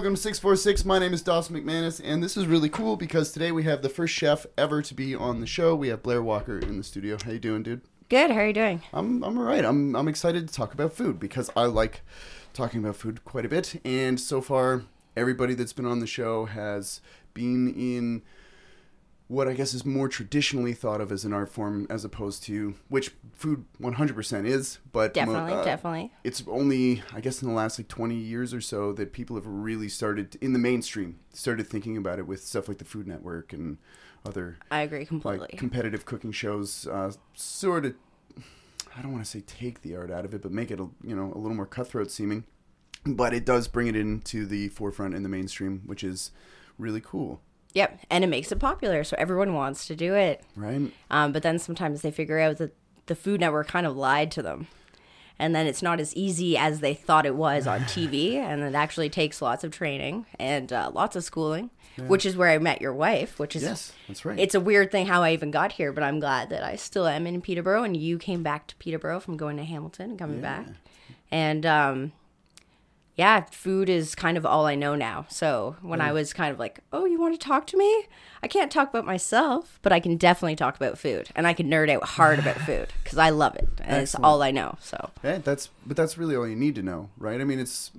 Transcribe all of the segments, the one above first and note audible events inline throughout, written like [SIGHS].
welcome to 646. My name is Dawson McManus, and this is really cool because today we have the first chef ever to be on the show. We have Blair Walker in the studio. How you doing, dude? Good. How are you doing? I'm I'm all right. I'm I'm excited to talk about food because I like talking about food quite a bit, and so far everybody that's been on the show has been in what I guess is more traditionally thought of as an art form as opposed to which food 100% is, but Definitely, uh, definitely. it's only I guess in the last like 20 years or so that people have really started in the mainstream started thinking about it with stuff like the Food Network and other I agree completely. like competitive cooking shows uh, sort of I don't want to say take the art out of it but make it a, you know a little more cutthroat seeming but it does bring it into the forefront in the mainstream which is really cool yep, and it makes it popular, so everyone wants to do it. right Um, but then sometimes they figure out that the Food Network kind of lied to them, and then it's not as easy as they thought it was on [LAUGHS] TV, and it actually takes lots of training and uh, lots of schooling, which is where I met your wife. Which is yes that's right It's a weird thing how I even got here, but I'm glad that I still am in Peterborough, and you came back to Peterborough from going to Hamilton and coming back. And um, yeah, food is kind of all I know now. So when I was kind of like, "Oh, you want to talk to me?" I can't talk about myself, but I can definitely talk about food, and I can nerd out hard about [LAUGHS] food because I love it, and it's all I know. So Yeah, that's but that's really all you need to know, right? I mean, it's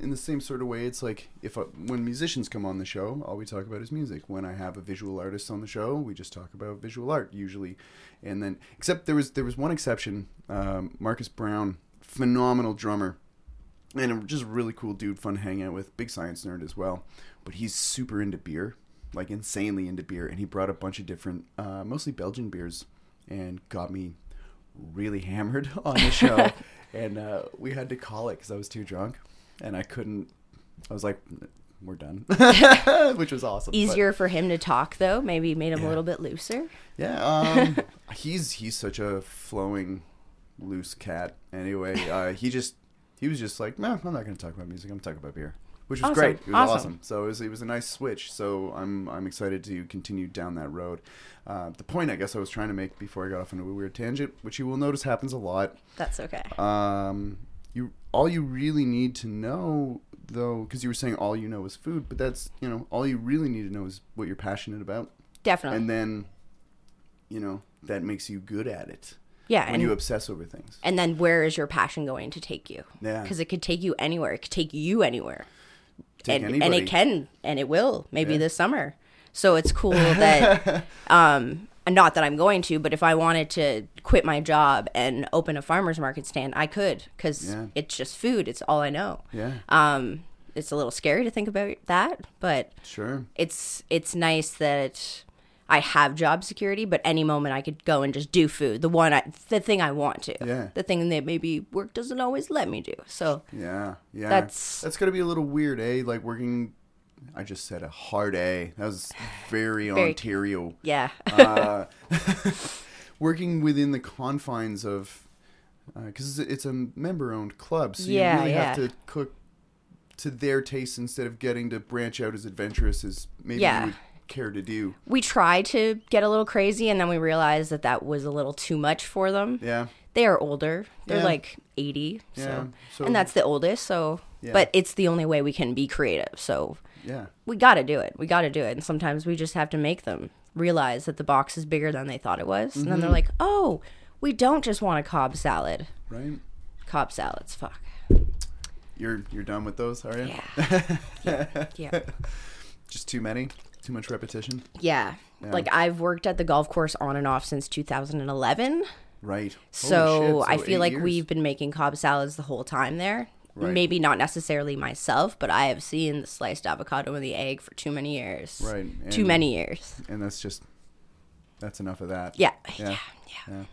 in the same sort of way. It's like if I, when musicians come on the show, all we talk about is music. When I have a visual artist on the show, we just talk about visual art usually, and then except there was there was one exception, um, Marcus Brown, phenomenal drummer, and a just really cool dude, fun to hang out with, big science nerd as well. But he's super into beer, like insanely into beer, and he brought a bunch of different, uh, mostly Belgian beers, and got me really [LAUGHS] hammered on the show, [LAUGHS] and uh, we had to call it because I was too drunk, and I couldn't. I was like, "We're done," [LAUGHS] which was awesome. but- easier for him to talk though. Maybe made him Yeah. a little bit looser. yeah, um, he's he's such a flowing, loose cat. Anyway, uh, he just he was just like, no, I'm not going to talk about music. I'm talking about beer, which was Awesome, great. It was awesome. awesome. So it was it was a nice switch. So I'm I'm excited to continue down that road. Uh, the point I guess I was trying to make before I got off into a weird tangent, which you will notice happens a lot. That's okay. Um, you all you really need to know though, because you were saying all you know is food, but that's you know all you really need to know is what you're passionate about, Definitely. and then you know that makes you good at it yeah, when and you obsess over things. And then where is your passion going to take you? Yeah. Because it could take you anywhere. It could take you anywhere. Take and, and it can and it will maybe Yeah. this summer. So it's cool [LAUGHS] that um not that I'm going to, but if I wanted to quit my job and open a farmers market stand, I could cuz Yeah. it's just food. It's all I know. Yeah, Um it's a little scary to think about that, but sure. it's it's nice that I have job security, but any moment I could go and just do food. The one, I, the thing I want to. Yeah. The thing that maybe work doesn't always let me do. So Yeah, yeah. That's- that's gonna be a little weird, eh? Like working. I just said a hard A. That was [SIGHS] very, Very- Ontario. yeah, uh, [LAUGHS] [LAUGHS] working within the confines of because it's a member-owned club, so Yeah, you really yeah. have to cook to their taste instead of getting to branch out as adventurous as maybe Yeah. you would care to do. we try to get a little crazy, and then we realize that that was a little too much for them. Yeah, They are older; they're Yeah. like eighty, Yeah, so, so- and that's the oldest. So, Yeah. but it's the only way we can be creative. So yeah, we got to do it. We got to do it. And sometimes we just have to make them realize that the box is bigger than they thought it was. And Mm-hmm. then they're like, oh, we don't just want a Cobb salad. right. Cobb salads, fuck. You're you're done with those, are you? Yeah. [LAUGHS] Yeah. [LAUGHS] Just too many, too much repetition. Yeah. Yeah. Like I've worked at the golf course on and off since 2011. Right. So, shit, I feel like years. we've been making Cobb salads the whole time there. Right. Maybe not necessarily myself, but I have seen the sliced avocado and the egg for too many years. Right, Too many years. and that's just that's enough of that. Yeah. Yeah. Yeah. Yeah.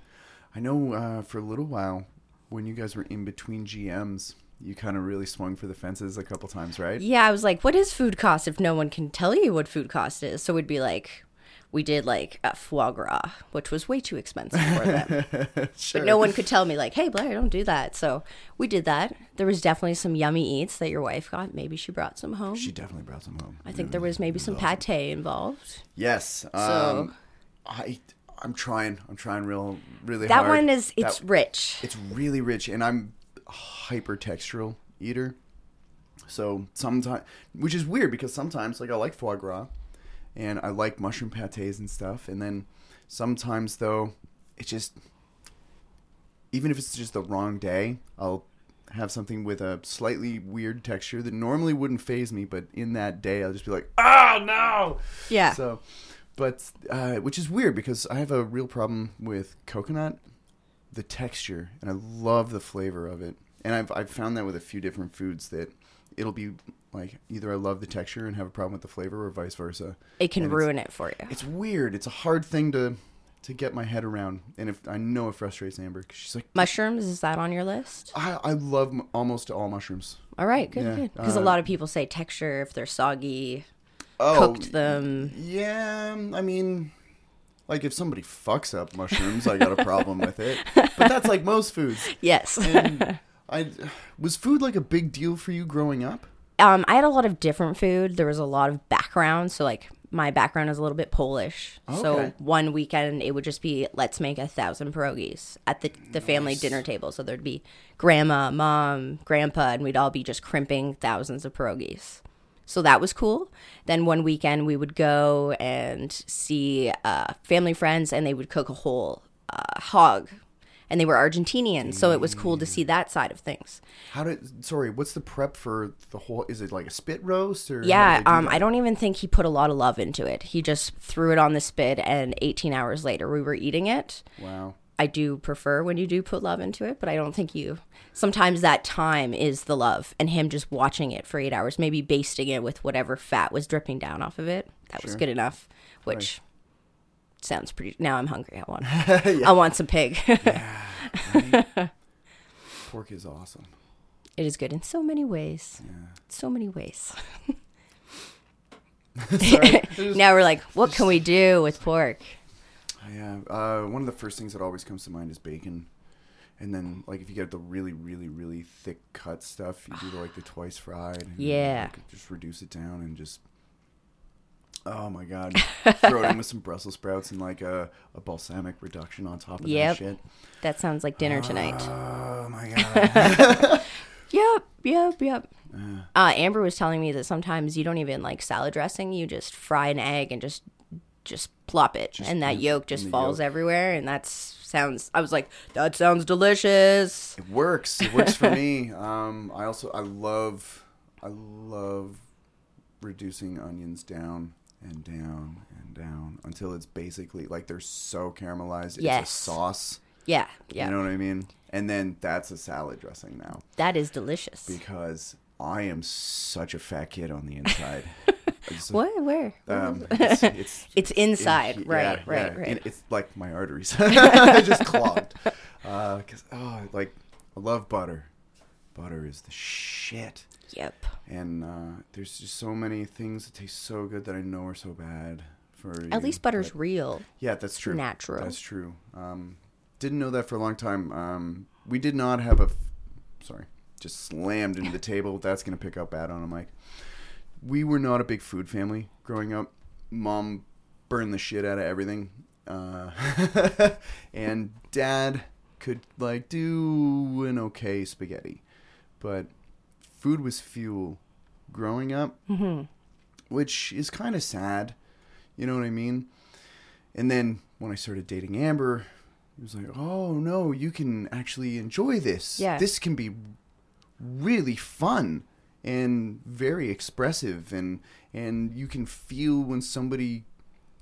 I know uh, for a little while when you guys were in between GMs, you kind of really swung for the fences a couple times, right? Yeah, I was like, what is food cost if no one can tell you what food cost is? So we'd be like, we did like a foie gras, which was way too expensive for them. [LAUGHS] sure. But no one could tell me, like, hey, Blair, don't do that. So we did that. There was definitely some yummy eats that your wife got. Maybe she brought some home. She definitely brought some home. I think there was maybe some pate involved. Yes. So- Um, I I'm trying. I'm trying real really That hard. one is, it's That- rich. it's really rich, and I'm a hyper textural eater. So sometimes, which is weird because sometimes like I like foie gras, and I like mushroom pates and stuff, and then sometimes though it just even if it's just the wrong day, I'll have something with a slightly weird texture that normally wouldn't phase me, but in that day I'll just be like, oh no. Yeah. So, but uh, which is weird because I have a real problem with coconut, the texture, and I love the flavor of it. And I've I've found that with a few different foods that it'll be like either I love the texture and have a problem with the flavor, or vice versa. it can and ruin it for you. It's weird. It's a hard thing to to get my head around, and if I know it frustrates Amber, 'cause she's like, Mushrooms, is that on your list? I I love m- almost all mushrooms. All right, good, Yeah, good. Because a uh, lot of people say texture if they're soggy, Oh, cooked them. Yeah, I mean, like if somebody fucks up mushrooms, I got a problem with it. But that's like most foods. [LAUGHS] Yes. And [LAUGHS] I was food like a big deal for you growing up? um, I had a lot of different food. There was a lot of background. So, like, my background is a little bit Polish. So, one weekend, it would just be let's make a thousand pierogies at the, the family dinner table. So, there'd be grandma, mom, grandpa, and we'd all be just crimping thousands of pierogies. So that was cool. Then one weekend we would go and see uh, family friends, and they would cook a whole uh, hog, and they were Argentinian, so it was cool to see that side of things. How did sorry, what's the prep for the whole is it like a spit roast or Yeah, do um. I don't even think he put a lot of love into it. He just threw it on the spit, and 18 hours later we were eating it. Wow. I do prefer when you do put love into it, but I don't think you. Sometimes that time is the love, and him just watching it for eight hours, maybe basting it with whatever fat was dripping down off of it. That was good enough. Which sounds pretty. Now I'm hungry. I want. [LAUGHS] I want some pig. Pork is awesome. it is good in so many ways. Yeah. So many ways. [LAUGHS] [LAUGHS] Sorry. now we're like, what can we do with pork? Yeah, uh, one of the first things that always comes to mind is bacon, and then like if you get the really, really, really thick cut stuff, you do the, like the [SIGHS] twice fried. and, Yeah. like, just reduce it down and just. Oh my god! [LAUGHS] Throw it in with some Brussels sprouts and like a, a balsamic reduction on top of Yep. that shit. That sounds like dinner tonight. Oh my [LAUGHS] god! [LAUGHS] Yep, yep, yep. Uh, Amber was telling me that sometimes you don't even like salad dressing. You just fry an egg and just just plop it, and that yolk just falls yolk. everywhere. And that sounds. I was like, that sounds delicious. It works. It works for me. [LAUGHS] Um, I also I love I love reducing onions down and down and down until it's basically like they're so caramelized. Yes. It's a sauce. Yeah, yeah, You know what I mean? And then that's a salad dressing now that is delicious. because I am such a fat kid on the inside. [LAUGHS] Just- What? Where? Um, [LAUGHS] it's, it's It's inside, he- right, yeah, right, yeah. right. And it's like my arteries [LAUGHS] [LAUGHS] just clogged. Because oh, like I love butter. Butter is the shit. Yep. And uh, there's just so many things that taste so good that I know are so bad for. At you, least butter's but- real. yeah, that's true. natural. That's true. Um, didn't know that for a long time. Um, we did not have a. F- sorry, just slammed into the table. That's gonna pick up bad on a mic. We were not a big food family growing up. Mom burned the shit out of everything, uh, [LAUGHS] and Dad could like do an okay spaghetti, but food was fuel growing up, which is kind of sad. You know what I mean? And then when I started dating Amber, it was like, oh no, you can actually enjoy this. Yeah. This can be really fun and very expressive and and you can feel when somebody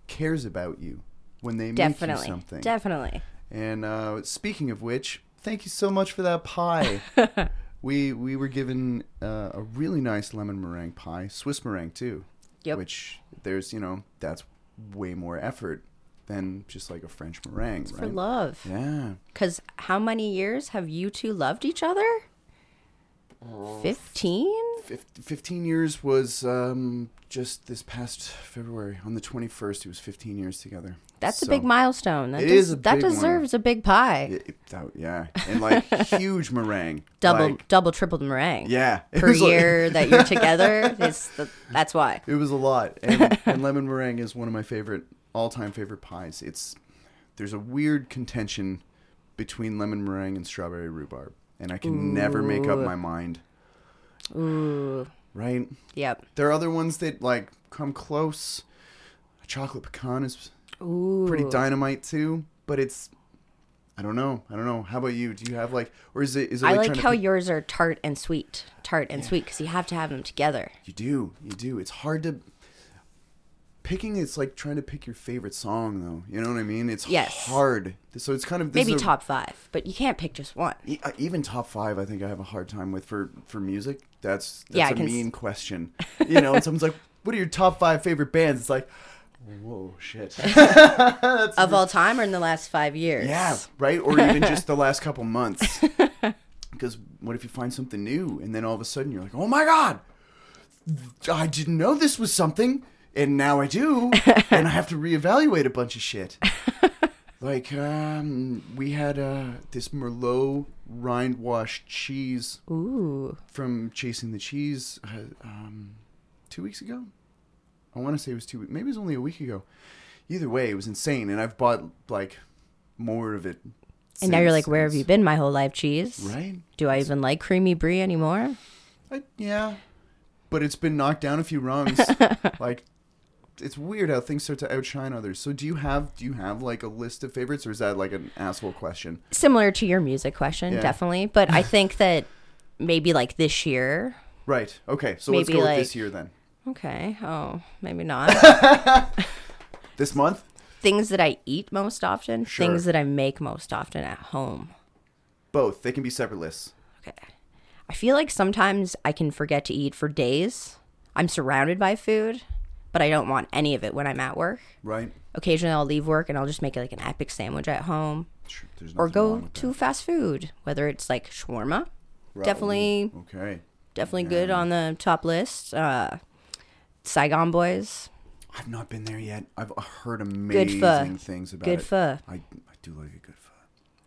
cares about you when they make you something. Definitely. And uh, speaking of which, thank you so much for that pie. [LAUGHS] we we were given uh, a really nice lemon meringue pie, Swiss meringue too. Yep. Which there's you know that's way more effort than just like a French meringue, For right? For love. Yeah. Because how many years have you two loved each other? Oh. 15? 15 years was um, just this past February. On the 21st, it was 15 years together. That's a big milestone. That It des- is a that big one. deserves a big pie. It, it- that- yeah. And like [LAUGHS] huge meringue. double, Like, double, triple meringue. yeah. Per was like- year that you're [LAUGHS] together, is the, that's why. It was a lot, and, [LAUGHS] and lemon meringue is one of my favorite, all-time favorite pies. It's there's a weird contention between lemon meringue and strawberry rhubarb, and I can never make up my mind. Ooh. right? Yep. There are other ones that like come close. A chocolate pecan is Ooh. pretty dynamite too, but it's I don't know. I don't know. How about you? Do you have like, or is it is it I like, like how pick- yours are tart and sweet, tart and sweet, because you have to have them together. you do you do? It's hard to picking. It's like trying to pick your favorite song, though. You know what I mean? It's Yes. hard. So it's kind of this Maybe a- top five, but you can't pick just one. Uh, even top five, I think I have a hard time with for for music. That's that's Yeah, a mean question. [LAUGHS] You know, and someone's like, "What are your top five favorite bands?" It's like, whoa, shit. [LAUGHS] Of all time or in the last five years? yeah, right. Or even [LAUGHS] just the last couple months. Because what if you find something new, and then all of a sudden you're like, "Oh my god, I didn't know this was something." And now I do, [LAUGHS] and I have to reevaluate a bunch of shit. [LAUGHS] Like, um, we had uh, this Merlot rind washed cheese Ooh. from Chasing the Cheese uh, um, two weeks ago. I want to say it was two. weeks. Maybe it was only a week ago. Either way, it was insane, and I've bought like more of it. And now you're like, where have you been my whole life, cheese? Right? Do I even like creamy brie anymore? I, yeah, but it's been knocked down a few rungs. [LAUGHS] like, it's weird how things start to outshine others. So, do you have do you have like a list of favorites, or is that like an asshole question? Similar to your music question, Yeah. definitely. But I think that maybe like this year. Right. Okay. So let's go with like- this year then. Okay. Oh, maybe not. [LAUGHS] This month. things that I eat most often, Sure. things that I make most often at home. Both. They can be separate lists. Okay. I feel like sometimes I can forget to eat for days. I'm surrounded by food, but I don't want any of it when I'm at work. Right. Occasionally I'll leave work and I'll just make like an epic sandwich at home Sure, or go to fast food, whether it's like shawarma. that. definitely- Okay. Definitely good on the top list. Uh Saigon Boys, I've not been there yet. I've heard amazing pho. things about good it. pho. I, I do like a good pho.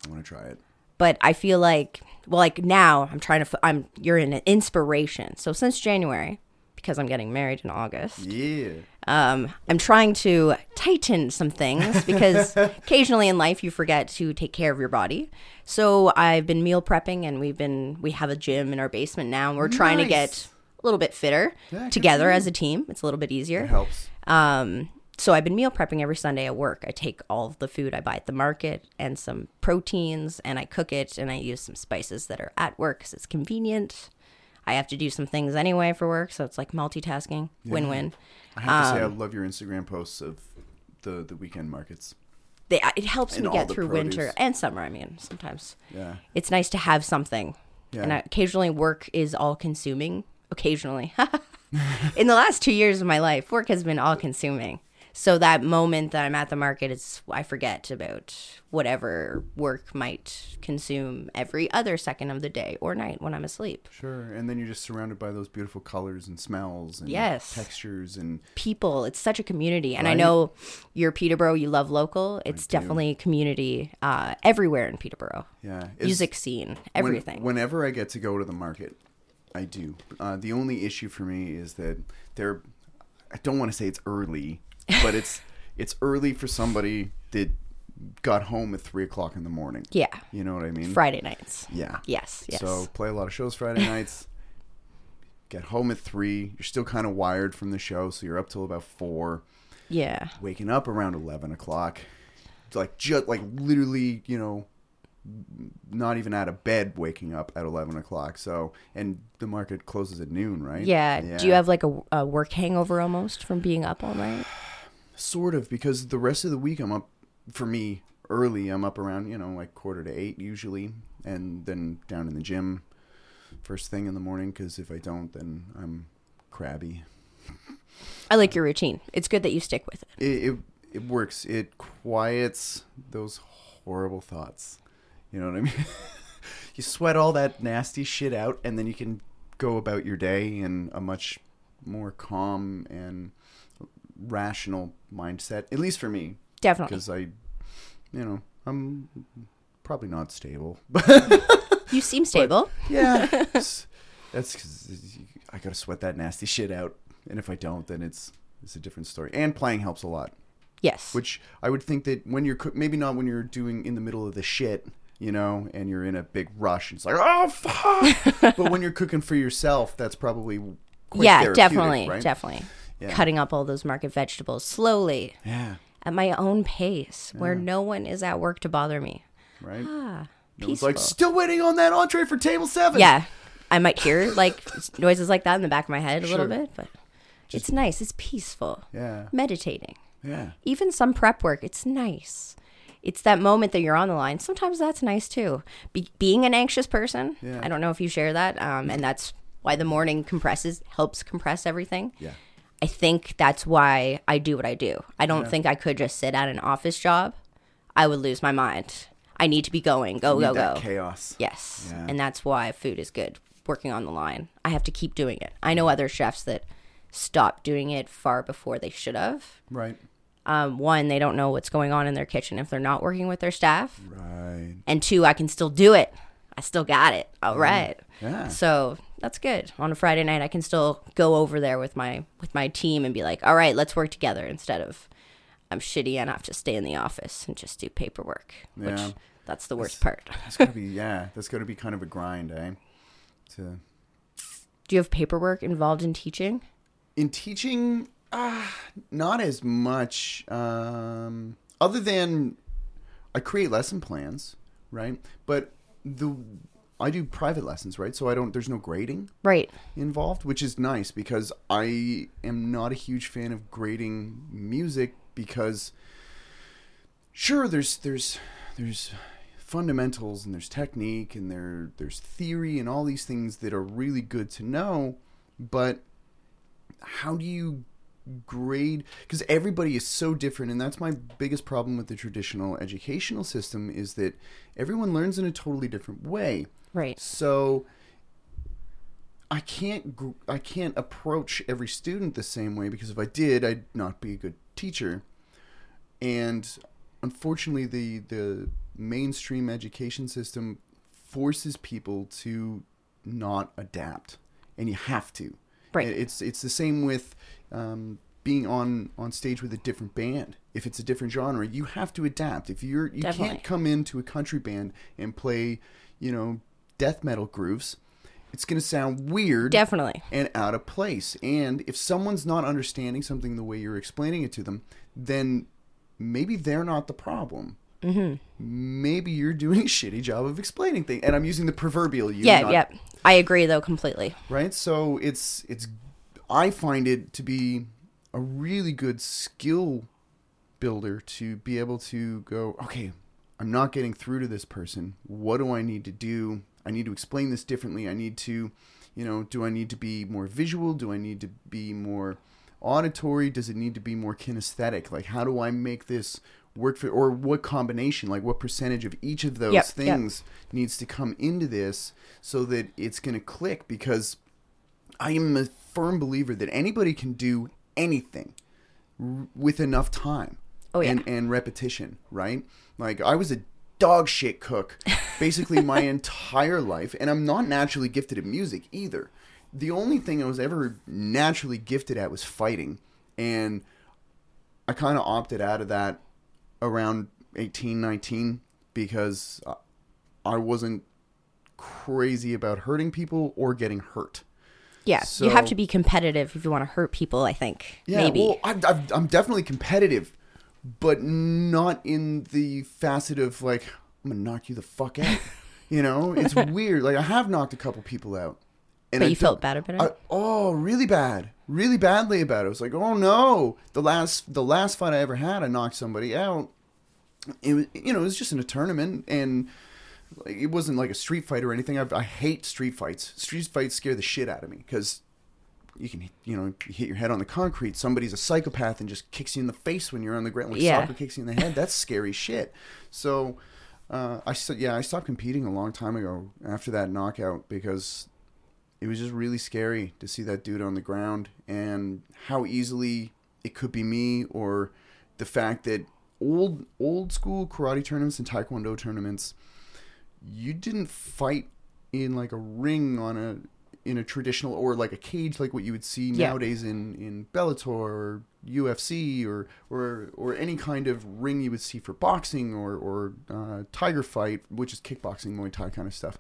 I want to try it. but I feel like well like now I'm trying to I'm you're an inspiration. So since January because I'm getting married in August. Yeah. Um, I'm trying to tighten some things [LAUGHS] because occasionally in life you forget to take care of your body. So I've been meal prepping and we've been we have a gym in our basement now and we're trying to get a little bit fitter Yeah, together as a team. It's a little bit It easier. helps. Um, so I've been meal prepping every Sunday at work. I take all of the food I buy at the market and some proteins and I cook it and I use some spices that are at work because it's convenient. I have to do some things anyway for work, so it's like multitasking. Win-win. I have to say, I Um, love your Instagram posts of the the weekend markets. They, it helps And me get through winter and summer. I mean, sometimes Yeah. it's nice to have something. Yeah. And Yeah. occasionally, work is all consuming. Occasionally. [LAUGHS] In the last two years of my life, work has been all consuming. So that moment that I'm at the market, is I forget about whatever work might consume every other second of the day or night when I'm asleep. Sure. And then you're just surrounded by those beautiful colors and smells and Yes. textures and People, it's such a community, and I know you're Peterborough. You love local. It's definitely a community uh, everywhere in Peterborough. yeah. Is- Music scene, when- everything. whenever I get to go to the market, I do. Uh, the only issue for me is that they're. I don't want to say it's early, [LAUGHS] but it's it's early for somebody that got home at three o'clock in the morning. yeah, You know what I mean? Friday nights. Yeah. Yes, yes. So play a lot of shows Friday [LAUGHS] nights. Get home at three. You're still kind of wired from the show, so you're up till about four. yeah. Waking up around eleven o'clock, It's like just like literally, you know, not even out of bed. Waking up at eleven o'clock. So and the market closes at noon, right? Yeah. Do you have like a, a work hangover almost from being up all night? Sort of, because the rest of the week I'm up for me early. I'm up around, you know, like quarter to eight usually, and then down in the gym first thing in the morning. Because if I don't, then I'm crabby. I like your routine. It's good that you stick with it. It it, it works. It quiets those horrible thoughts. You know what I mean? [LAUGHS] you sweat all that nasty shit out, and then you can go about your day in a much more calm and rational mindset. At least for me, Definitely. because I, you know, I'm probably not stable, but [LAUGHS] You seem stable. yeah, [LAUGHS] that's because I gotta sweat that nasty shit out, and if I don't, then it's it's a different story. And playing helps a lot, yes. which I would think that when you're maybe not when you're doing in the middle of the shit, you know, and you're in a big rush. It's like, oh fuck! [LAUGHS] but when you're cooking for yourself, that's probably quite yeah, definitely, right? definitely. Yeah. Cutting up all those market vegetables slowly Yeah, at my own pace, where no one is at work to bother me. right. Ah, It was like still waiting on that entree for table seven. yeah, I might hear like [LAUGHS] noises like that in the back of my head a little bit, but it's nice. It's peaceful. yeah, Meditating. yeah. even some prep work it's nice it's that moment that you're on the line sometimes that's nice too Be- being an anxious person Yeah. i don't know if you share that um, and that's why the morning compresses helps compress everything Yeah. I think that's why i do what i do i don't think i could just sit at an office job i would lose my mind i need to be going go go go chaos. yes Yeah. and that's why food is good working on the line i have to keep doing it i know other chefs that stopped doing it far before they should have Right. um, one, they don't know what's going on in their kitchen if they're not working with their staff. Right. And two, I can still do it. I still got it. All right. Yeah. So that's good. On a Friday night, I can still go over there with my with my team and be like, all right, let's work together instead of I'm shitty and I have to stay in the office and just do paperwork. Yeah. Which that's the worst part. That's gotta be [LAUGHS] yeah. That's gotta be kind of a grind, eh? To Do you have paperwork involved in teaching? in teaching, uh, not as much. Um, other than I create lesson plans, right? But the I do private lessons, right? So I don't. There's no grading Right. involved, which is nice because I am not a huge fan of grading music because sure there's there's there's fundamentals and there's technique and there there's theory and all these things that are really good to know, but how do you grade because everybody is so different and that's my biggest problem with the traditional educational system is that everyone learns in a totally different way Right. so I can't I can't approach every student the same way because if I did, I'd not be a good teacher. And unfortunately, the the mainstream education system forces people to not adapt, and you have to. Right. It's it's the same with um, being on on stage with a different band. If it's a different genre, you have to adapt. If you're you Definitely. can't come into a country band and play, you know, death metal grooves. It's going to sound weird Definitely. and out of place. And if someone's not understanding something the way you're explaining it to them, then maybe they're not the problem. Mm-hmm. Maybe you're doing a shitty job of explaining things. And I'm using the proverbial you. Yeah, not- yeah. I agree though completely. right so it's it's i find it to be a really good skill builder to be able to go okay i'm not getting through to this person what do i need to do i need to explain this differently i need to you know do i need to be more visual do i need to be more auditory does it need to be more kinesthetic like how do i make this work for or what combination like what percentage of each of those Yep, yep. things needs to come into this so that it's going to click because I am a firm believer that anybody can do anything r- with enough time Oh, yeah. and, and repetition, right? Like I was a dog shit cook basically my [LAUGHS] entire life, and I'm not naturally gifted at music either. The only thing I was ever naturally gifted at was fighting, and I kind of opted out of that around 18, 19 because I- wasn't crazy about hurting people or getting hurt. Yeah, you have to be competitive if you want to hurt people. I think Yeah, maybe. well, I've, I'm definitely competitive, but not in the facet of like I'm gonna knock you the fuck out. [LAUGHS] you know, it's weird. Like I have knocked a couple people out, and but I you felt bad about it. I, oh, really bad, really badly about it. I was like, oh no, the last the last fight I ever had, I knocked somebody out. It was, you know, it was just in a tournament, and like, it wasn't like a street fight or anything. I, I hate street fights. Street fights scare the shit out of me because you can, you know, you hit your head on the concrete. Somebody's a psychopath and just kicks you in the face when you're on the ground. Like Yeah. soccer kicks you in the head. That's scary shit. So, uh, I st- yeah, I stopped competing a long time ago after that knockout because it was just really scary to see that dude on the ground and how easily it could be me or the fact that old old school karate tournaments and taekwondo tournaments you didn't fight in like a ring on a in a traditional or like a cage like what you would see Yeah. nowadays in in Bellator or UFC or or or any kind of ring you would see for boxing or or uh, tiger fight, which is kickboxing, Muay Thai kind of stuff.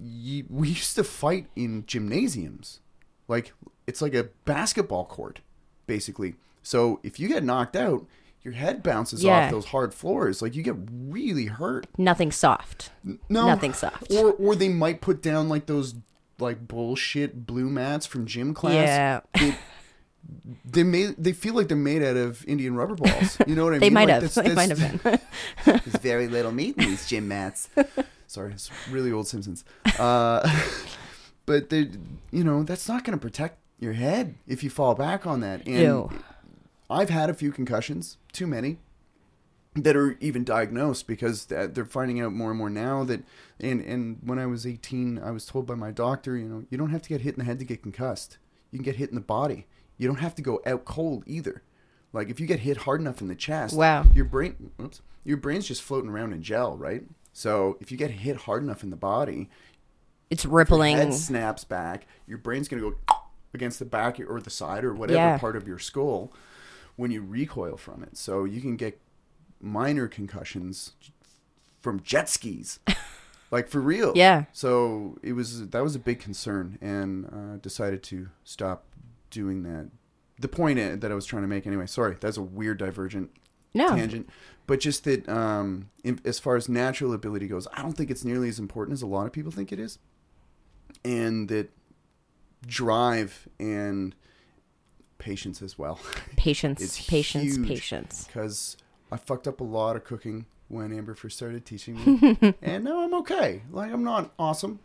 You, we used to fight in gymnasiums, like it's like a basketball court, basically. So if you get knocked out, your head bounces Yeah. off those hard floors. Like you get really hurt. Nothing soft. No, Nothing soft. Or or they might put down like those like bullshit blue mats from gym class. Yeah. They, they made they feel like they're made out of Indian rubber balls. You know what I [LAUGHS] They mean? might Like, have. that's- They might have been. [LAUGHS] There's very little meat in these gym mats. [LAUGHS] Sorry, it's really old Simpsons. Uh, but they, you know, that's not going to protect your head if you fall back on that. And No. I've had a few concussions, too many, that are even diagnosed because they're finding out more and more now that. And and when I was 18, I was told by my doctor, you know, you don't have to get hit in the head to get concussed. You can get hit in the body. You don't have to go out cold either. Like if you get hit hard enough in the chest, Wow. your brain, oops, your brain's just floating around in gel, right? So if you get hit hard enough in the body, It's your rippling. head snaps back. Your brain's gonna go [CLEARS THROAT] against the back or the side or whatever Yeah. part of your skull when you recoil from it. So you can get minor concussions from jet skis, [LAUGHS] like for real. Yeah. So it was that was a big concern, and uh, decided to stop doing that. The point uh, that I was trying to make, anyway. Sorry, that's a weird divergent No. tangent, but just that um, in, as far as natural ability goes, I don't think it's nearly as important as a lot of people think it is, and that drive and patience as well, [LAUGHS] Patience. It's patience. huge. Patience. because I fucked up a lot of cooking when Amber first started teaching me, [LAUGHS] and now I'm okay. Like I'm not awesome,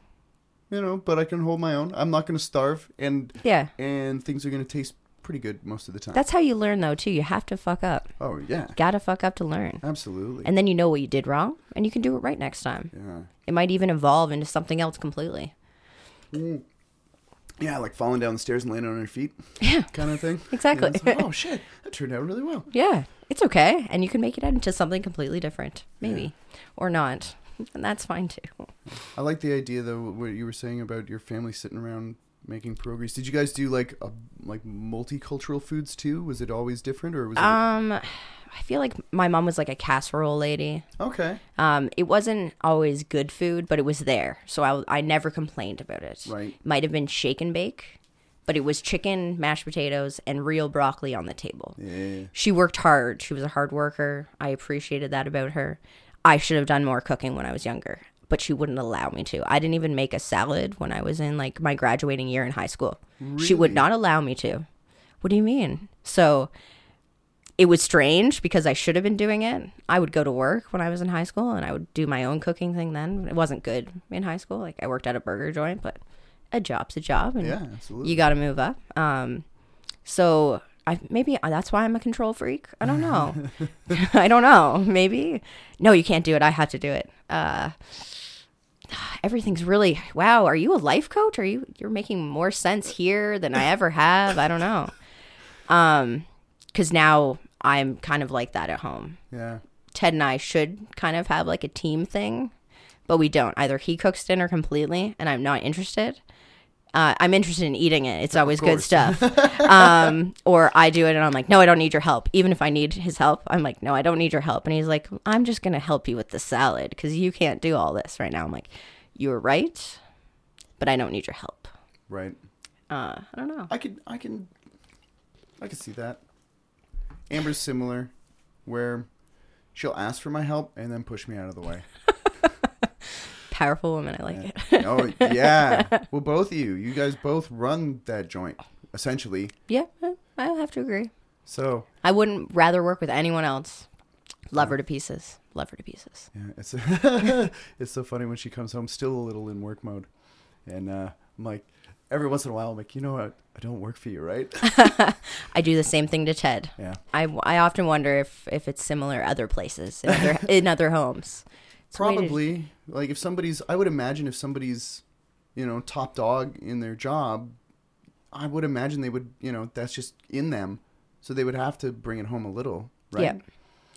you know, but I can hold my own. I'm not going to starve, and Yeah. and things are going to taste pretty good most of the time. That's how you learn, though, too. You have to fuck up. oh yeah, Gotta fuck up to learn. absolutely. And then you know what you did wrong, and you can do it right next time. yeah. It might even evolve into something else completely. Mm. Yeah, like falling down the stairs and landing on your feet, Yeah. kind of thing. [LAUGHS] Exactly. You know, like, oh [LAUGHS] shit, that turned out really well. Yeah. It's okay. And you can make it into something completely different, maybe, or not. And that's fine too. I like the idea though what you were saying about your family sitting around making pierogies. Did you guys do like a, like multicultural foods too? Was it always different or was it Um, I feel like my mom was like a casserole lady. okay? Um, it wasn't always good food, but it was there, so I, I never complained about it. Right. Might have been shake and bake, but it was chicken, mashed potatoes, and real broccoli on the table. Yeah. She worked hard. She was a hard worker. I appreciated that about her. I should have done more cooking when I was younger, but she wouldn't allow me to. I didn't even make a salad when I was in like my graduating year in high school. She would not allow me to. What do you mean? So it was strange because I should have been doing it. I would go to work when I was in high school and I would do my own cooking thing then. It wasn't good in high school. Like I worked at a burger joint, but a job's a job and Yeah, absolutely. you got to move up. Um, so I maybe that's why I'm a control freak. I don't know. [LAUGHS] [LAUGHS] I don't know. Maybe no, you can't do it. I have to do it. Uh, everything's really wow. Are you a life coach? Are you you're making more sense here than I ever have? I don't know. Um, because now I'm kind of like that at home. yeah. Ted and I should kind of have like a team thing, but we don't. Either he cooks dinner completely and I'm not interested. Uh, I'm interested in eating it. It's always good stuff. [LAUGHS] um, or I do it and I'm like, no, I don't need your help. Even if I need his help, I'm like, no, I don't need your help. And he's like, I'm just going to help you with the salad because you can't do all this right now. I'm like, you're right, but I don't need your help. Right. Uh, I don't know. I could I can I can see that. Amber's similar where she'll ask for my help and then push me out of the way. [LAUGHS] Powerful woman. I like it. Oh yeah. [LAUGHS] Well both of you. You guys both run that joint, essentially. yeah, I'll have to agree. So I wouldn't rather work with anyone else. Love her to pieces. Love her to pieces. Yeah, it's [LAUGHS] it's so funny when she comes home, still a little in work mode, and uh, I'm like, every once in a while, I'm like, you know what? I don't work for you, right? [LAUGHS] I do the same thing to Ted. yeah, I, I often wonder if, if it's similar other places in other [LAUGHS] in other homes. It's way to- probably. Like if somebody's, I would imagine if somebody's, you know, top dog in their job, I would imagine they would, you know, that's just in them, so they would have to bring it home a little, right? Yeah.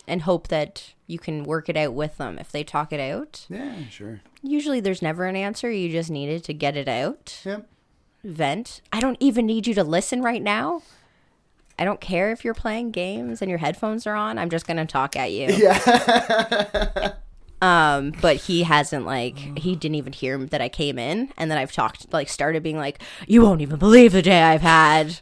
and hope that you can work it out with them if they talk it out. Yeah, sure. Usually there's never an answer. You just needed to get it out, Yeah. Vent. I don't even need you to listen right now. I don't care if you're playing games and your headphones are on. I'm just going to talk at you. Yeah. [LAUGHS] Um, but he hasn't like he didn't even hear that I came in, and then I've talked like started being like, "You won't even believe the day I've had."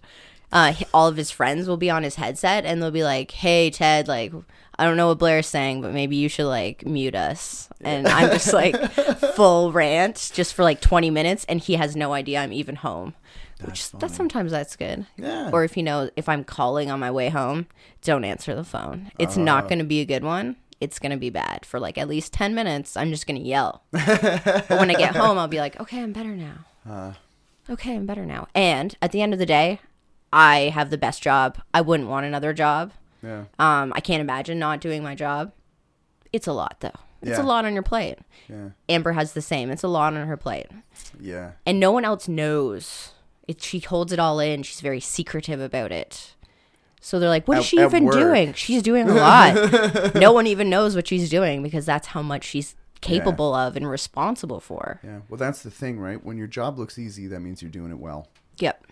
Uh, all of his friends will be on his headset, and they'll be like, "Hey, Ted, like." I don't know what Blair's saying, but maybe you should like mute us. And I'm just like [LAUGHS] full rant just for like 20 minutes, and he has no idea I'm even home. Which that sometimes that's good. Yeah. Or if you know if I'm calling on my way home, don't answer the phone. It's not uh. going to be a good one. It's going to be bad for like at least 10 minutes. I'm just going to yell. [LAUGHS] but when I get home, I'll be like, "Okay, I'm better now." Uh. okay, I'm better now. And at the end of the day, I have the best job. I wouldn't want another job. Yeah. Um, I can't imagine not doing my job. It's a lot though. It's Yeah. a lot on your plate. Yeah. Amber has the same. It's a lot on her plate. Yeah. And no one else knows. It she holds it all in. She's very secretive about it. So they're like, "What is At- she even doing? She's doing a [LAUGHS] lot." no one even knows what she's doing because that's how much she's capable of and responsible for. Yeah. Well, that's the thing, right? When your job looks easy, that means you're doing it well. Yep.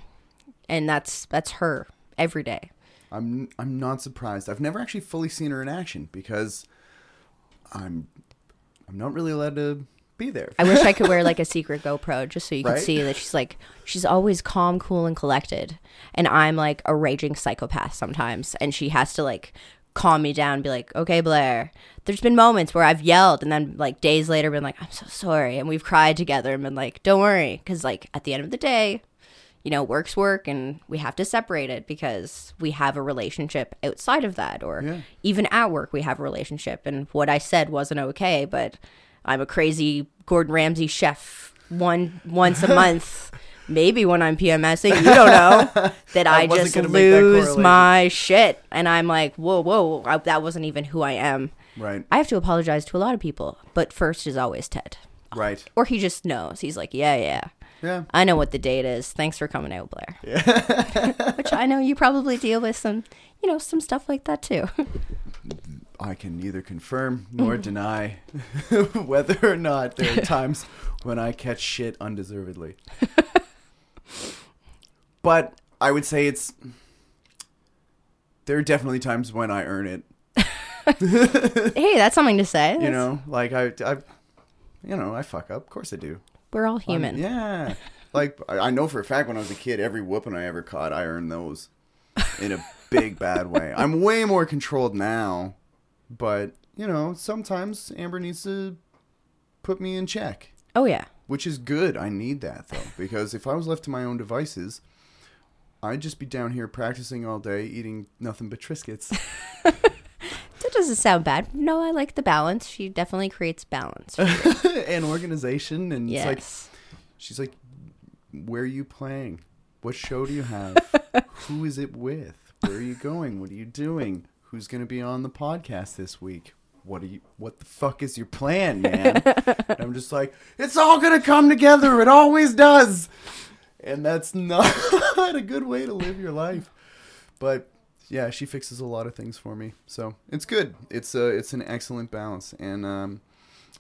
And that's that's her every day. I'm I'm not surprised. I've never actually fully seen her in action because I'm I'm not really allowed to be there. I wish I could wear like [LAUGHS] a secret GoPro just so you could Right? see that she's like she's always calm, cool, and collected, and I'm like a raging psychopath sometimes, and she has to like calm me down, and be like, "Okay, Blair." There's been moments where I've yelled, and then like days later, been like, "I'm so sorry," and we've cried together, and been like, "Don't worry," because like at the end of the day. You know, work's work, and we have to separate it because we have a relationship outside of that, or Yeah. even at work we have a relationship and what i said wasn't okay but i'm a crazy gordon ramsay chef one once a [LAUGHS] month maybe when i'm pmsing you don't know [LAUGHS] that i, just gonna make that lose my shit and i'm like whoa whoa I, that wasn't even who i am Right. i have to apologize to a lot of people but first is always ted Right. or he just knows he's like yeah yeah Yeah. I know what the date is. Thanks for coming out, Blair. [LAUGHS] Which I know you probably deal with some, you know, some stuff like that too. [LAUGHS] I can neither confirm nor mm. deny [LAUGHS] whether or not there are times when I catch shit undeservedly. but I would say it's there are definitely times when I earn it. hey, that's something to say. You That's- know, like I, I, you know, I fuck up. Of course I do. We're all Um, human. yeah. Like I I know for a fact when I was a kid, every whooping I ever caught, I earned those in a big bad way. [LAUGHS] I'm way more controlled now, but you know, sometimes Amber needs to put me in check, Oh yeah. which is good. I need that though, [LAUGHS] because if I was left to my own devices, I'd just be down here practicing all day, eating nothing but Triscuits. [LAUGHS] That doesn't sound bad. No, I like the balance. She definitely creates balance. [LAUGHS] and organization, and it's like. She's like, "Where are you playing? What show do you have? [LAUGHS] Who is it with? Where are you going? What are you doing? Who's going to be on the podcast this week? What are you? What the fuck is your plan, man?" [LAUGHS] And I'm just like, "It's all going to come together. It always does." And that's not a good way to live your life. But yeah, she fixes a lot of things for me, so it's good. It's a it's an excellent balance, and um,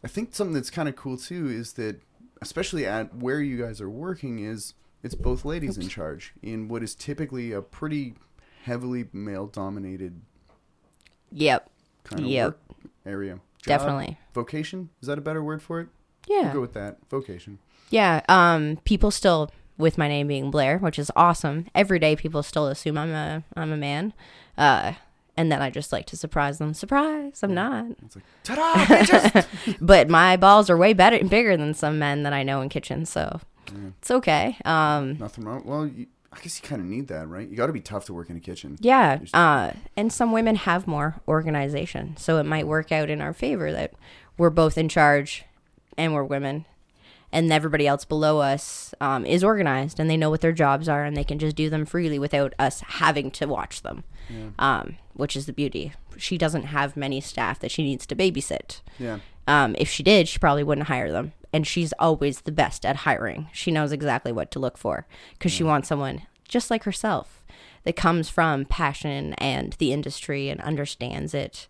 I think something that's kind of cool too is that, especially at where you guys are working, is it's both ladies in charge in what is typically a pretty heavily male dominated Yep. kind of Yep. area. Job? Definitely. Vocation is that a better word for it? Yeah. We'll go with that. Vocation. Yeah. Um, people still with my name being Blair, which is awesome. Every day people still assume I'm a I'm a man. Uh and then I just like to surprise them. Surprise, I'm not. It's like ta-da, bitches! [LAUGHS] But my balls are way better and bigger than some men that I know in kitchens, so it's okay. Um Nothing wrong. Well, you, I guess you kind of need that, right? You got to be tough to work in a kitchen. Yeah, uh, and some women have more organization, so it might work out in our favor that we're both in charge, and we're women, and everybody else below us um, is organized, and they know what their jobs are, and they can just do them freely without us having to watch them, um, which is the beauty. She doesn't have many staff that she needs to babysit. Yeah. Um, if she did, she probably wouldn't hire them. And she's always the best at hiring. She knows exactly what to look for because she wants someone just like herself, that comes from passion and the industry and understands it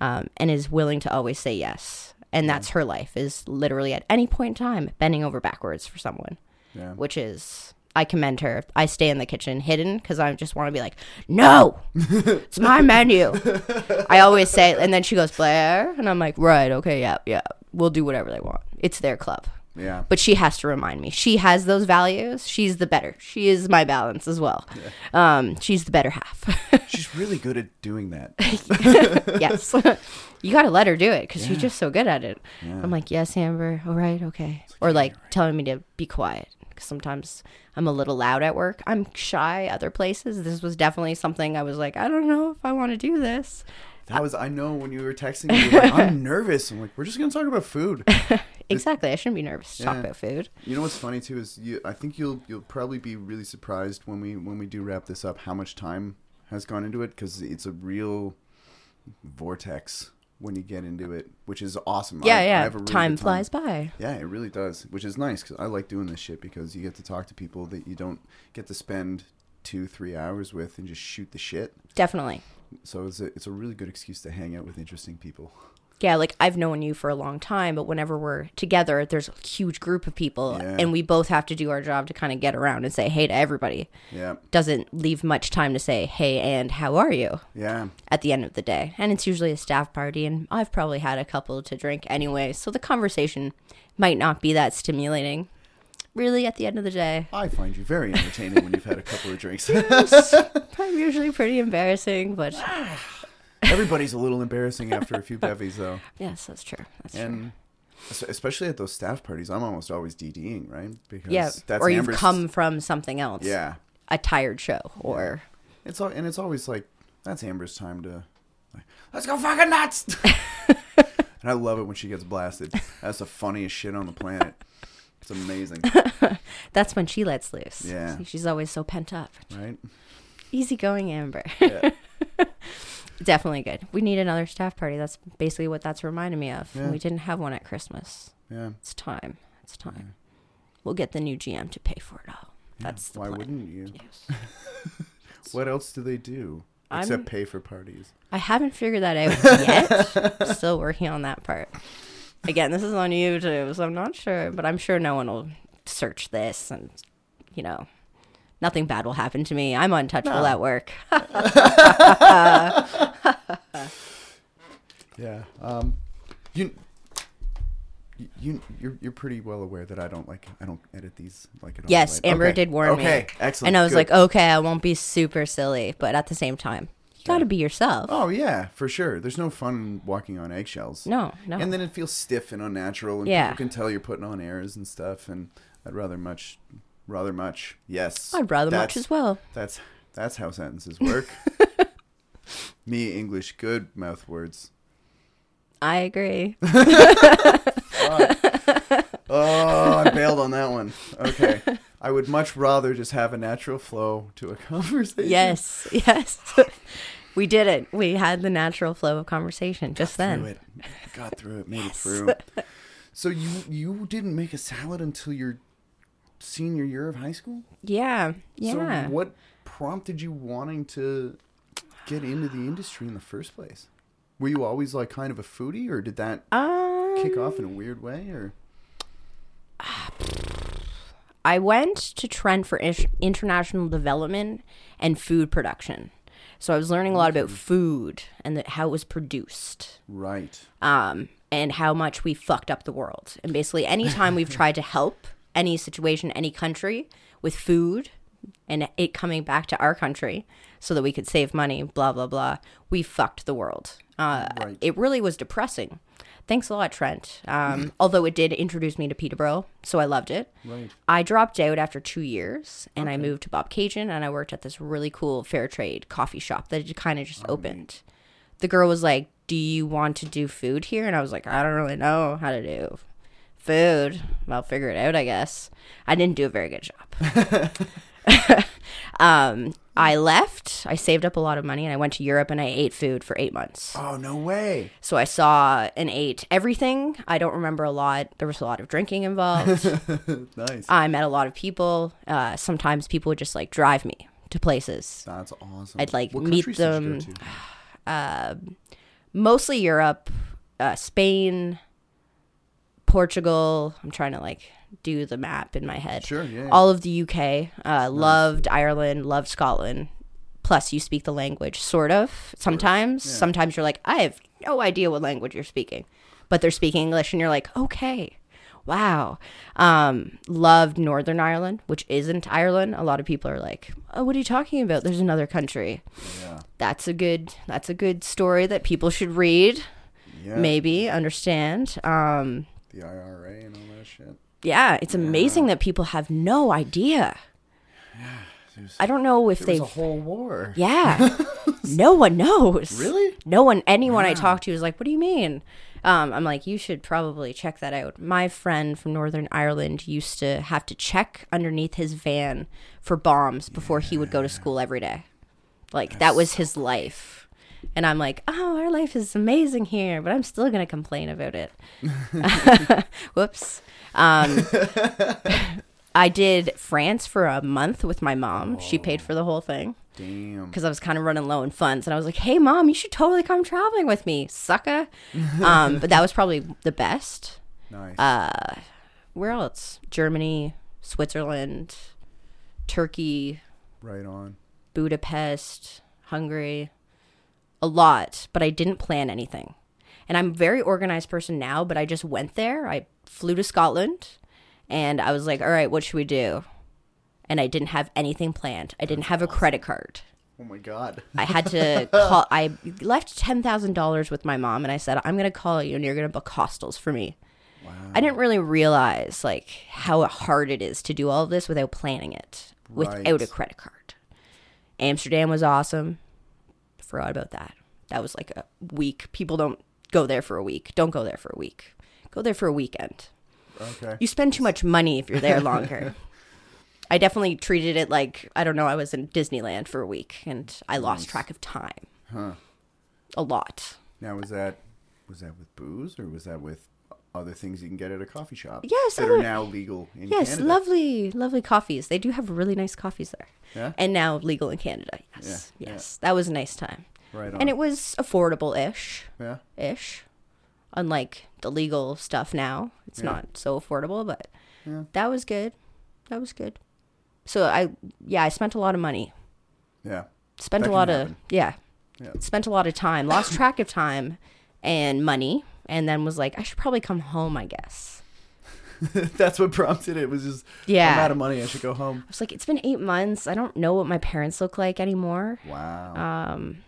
um, and is willing to always say yes. And that's her life is literally at any point in time bending over backwards for someone, Yeah. which is I commend her. I stay in the kitchen hidden because I just want to be like, no, [LAUGHS] it's my menu. I always say, and then she goes Blair, and I'm like, right, okay, yeah, yeah, we'll do whatever they want. It's their club Yeah. but she has to remind me. She has those values. She's the better. She is my balance as well. Um, she's the better half. [LAUGHS] She's really good at doing that. [LAUGHS] yes, [LAUGHS] you got to let her do it because she's just so good at it. I'm like, yes, Amber. All right, okay. Or like telling me to be quiet because sometimes I'm a little loud at work. I'm shy other places. This was definitely something I was like, I don't know if I want to do this. That was I know when you were texting me, like, I'm nervous. I'm like, we're just gonna talk about food. Exactly. I shouldn't be nervous to talk about food. You know what's funny too is you. I think you'll you'll probably be really surprised when we when we do wrap this up how much time has gone into it because it's a real vortex when you get into it, which is awesome. Yeah, I- I yeah. have a really time good flies by. Yeah, it really does, which is nice because I like doing this shit because you get to talk to people that you don't get to spend two three hours with and just shoot the shit. Definitely. So it's a it's a really good excuse to hang out with interesting people. Yeah, like I've known you for a long time, but whenever we're together, there's a huge group of people, Yeah. and we both have to do our job to kind of get around and say hey to everybody. Yeah, Doesn't leave much time to say hey and how are you yeah, at the end of the day. And it's usually a staff party, and I've probably had a couple to drink anyway, so the conversation might not be that stimulating. Really, at the end of the day, I find you very entertaining when you've had a couple of drinks. [LAUGHS] I'm usually pretty embarrassing, but [SIGHS] [SIGHS] Everybody's a little embarrassing after a few [LAUGHS] bevies, though. yes, that's true. That's and es- especially at those staff parties, I'm almost always DDing, right? Because Yeah, that's or you've Amber's- come from something else. Yeah, a tired show, or it's all, and it's always like that's Amber's time to, like, let's go fucking nuts. [LAUGHS] and I love it when she gets blasted. That's the funniest shit on the planet. It's amazing, [LAUGHS] that's when she lets loose. Yeah. She's always so pent up. right? Easygoing Amber. Yeah. Definitely good. We need another staff party. That's basically what that's reminding me of. Yeah. We didn't have one at Christmas. Yeah. It's time. It's time. We'll get the new GM to pay for it all. That's the Why plan. wouldn't you? Yes. [LAUGHS] What else do they do I'm- except pay for parties? I haven't figured that out yet. [LAUGHS] Still working on that part. Again, this is on YouTube, so I'm not sure, but I'm sure no one will search this and you know, nothing bad will happen to me. I'm untouchable No. at work. [LAUGHS] [LAUGHS] Yeah. Um, you. You you're you're pretty well aware that I don't like I don't edit these like at all. Yes, right? Amber Okay. did warn me. Okay, excellent. And I was good. like, okay, I won't be super silly, but at the same time, you got to be yourself. oh yeah, for sure. There's no fun walking on eggshells. No, no. And then it feels stiff and unnatural, and Yeah. people can tell you're putting on airs and stuff. And I'd rather much, rather much, yes. I'd rather much as well. That's that's how sentences work. [LAUGHS] Me English good mouth words. I agree. [LAUGHS] [LAUGHS] Oh, I bailed on that one. Okay. I would much rather just have a natural flow to a conversation. yes, yes. we did it. We had the natural flow of conversation just Through then. it. Got through it. Made it through. So you you didn't make a salad until your senior year of high school? Yeah, yeah. So what prompted you wanting to get into the industry in the first place? Were you always like kind of a foodie or did that um, kick off in a weird way or I went to Trent for international development and food production. So I was learning a lot about food and the, how it was produced. right. um, and how much we fucked up the world. And basically, anytime we've [LAUGHS] tried to help any situation, any country with food, and it coming back to our country so that we could save money, blah blah blah, we fucked the world. Uh, Right. It really was depressing. Thanks a lot, Trent. Um, [LAUGHS] although it did introduce me to Peterborough, so I loved it. Right. I dropped out after two years and I moved to Bobcaygeon and I worked at this really cool fair trade coffee shop that it kind of just opened. The girl was like, Do you want to do food here? And I was like, I don't really know how to do food. I'll figure it out, I guess. I didn't do a very good job. [LAUGHS] um, I left. I saved up a lot of money and I went to Europe and I ate food for eight months. Oh no way! So I saw and ate everything. I don't remember a lot. There was a lot of drinking involved. [LAUGHS] nice. I met a lot of people. Uh, sometimes people would just like drive me to places. That's awesome. I'd, like, what meet countries did you go them. to? [SIGHS] Mostly Europe, uh, Spain, Portugal. I'm trying to like do the map in my head. Sure, yeah, yeah. All of the UK. Uh, Loved Ireland. Loved Scotland. Plus, you speak the language, sort of. Sometimes. Sometimes you're like, I have no idea what language you're speaking, but they're speaking English, and you're like, okay. Wow. Um, loved Northern Ireland, which isn't Ireland. A lot of people are like, "Oh, what are you talking about? There's another country." Yeah. That's a good that's a good story that people should read, Yeah. maybe understand. Um, the IRA and all that shit. yeah, it's amazing that people have no idea. There's, I don't know if there was they've a whole war. Yeah. [LAUGHS] no one knows. Really? No one, anyone I talk to is like, what do you mean? Um, I'm like, you should probably check that out. My friend from Northern Ireland used to have to check underneath his van for bombs before he would go to school every day. Like, that was his life. And I'm like, oh, our life is amazing here, but I'm still going to complain about it. [LAUGHS] [LAUGHS] Whoops. Um, [LAUGHS] I did France for a month with my mom. She paid for the whole thing Damn. because I was kind of running low in funds, and I was like, "Hey, mom, you should totally come traveling with me, sucker." um, but that was probably the best. Nice. Uh, Where else? Germany, Switzerland, Turkey, right on. Budapest, Hungary, a lot, but I didn't plan anything. And I'm a very organized person now, but I just went there. I flew to Scotland and I was like, all right, what should we do? And I didn't have anything planned. I didn't have a credit card. Oh my god. I had to [LAUGHS] call. I left ten thousand dollars with my mom, and I said, "I'm going to call you, and you're going to book hostels for me." Wow. I didn't really realize like how hard it is to do all of this without planning it, without a credit card. Amsterdam was awesome. Forgot about that. That was like a week. People don't go there for a week. Don't go there for a week. Go there for a weekend. Okay. You spend too much money if you're there longer. [LAUGHS] I definitely treated it like I don't know. I was in Disneyland for a week and I lost track of time Huh. a lot. Now was that was that with booze or was that with other things you can get at a coffee shop? Yes, That are now legal in Yes, Canada. lovely, lovely coffees. They do have really nice coffees there. Yeah? And now legal in Canada. Yes. Yeah, yeah. Yes. That was a nice time. Right on. And it was affordable ish. yeah. Ish. Unlike the legal stuff now. It's Yeah. not so affordable, but Yeah. that was good. That was good. So I yeah, I spent a lot of money. Yeah. Spent That a lot happen. of yeah. Yeah. Spent a lot of time. Lost track of time and money. And then was like, I should probably come home, I guess. [LAUGHS] That's what prompted it. Was just Yeah. I'm out of money. I should go home. I was like, it's been eight months. I don't know what my parents look like anymore. Wow. Um,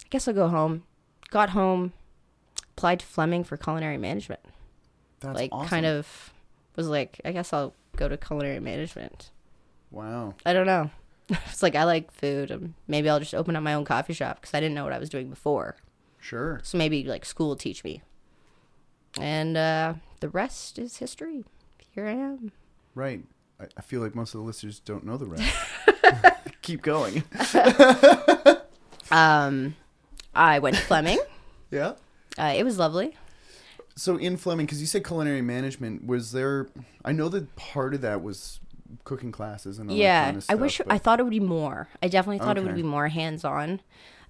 I guess I'll go home. Got home, applied to Fleming for culinary management. That's like, awesome. kind of was like, I guess I'll go to culinary management. Wow. I don't know. [LAUGHS] it's like I like food. And maybe I'll just open up my own coffee shop because I didn't know what I was doing before. Sure. So maybe like school will teach me. And uh, the rest is history. Here I am. Right. I, I feel like most of the listeners don't know the rest. [LAUGHS] [LAUGHS] Keep going. [LAUGHS] Um, I went to Fleming. Yeah. Uh, it was lovely. So in Fleming, because you said culinary management, was there? I know that part of that was cooking classes and all that yeah kind of i wish but- i thought it would be more i definitely thought it would be more hands-on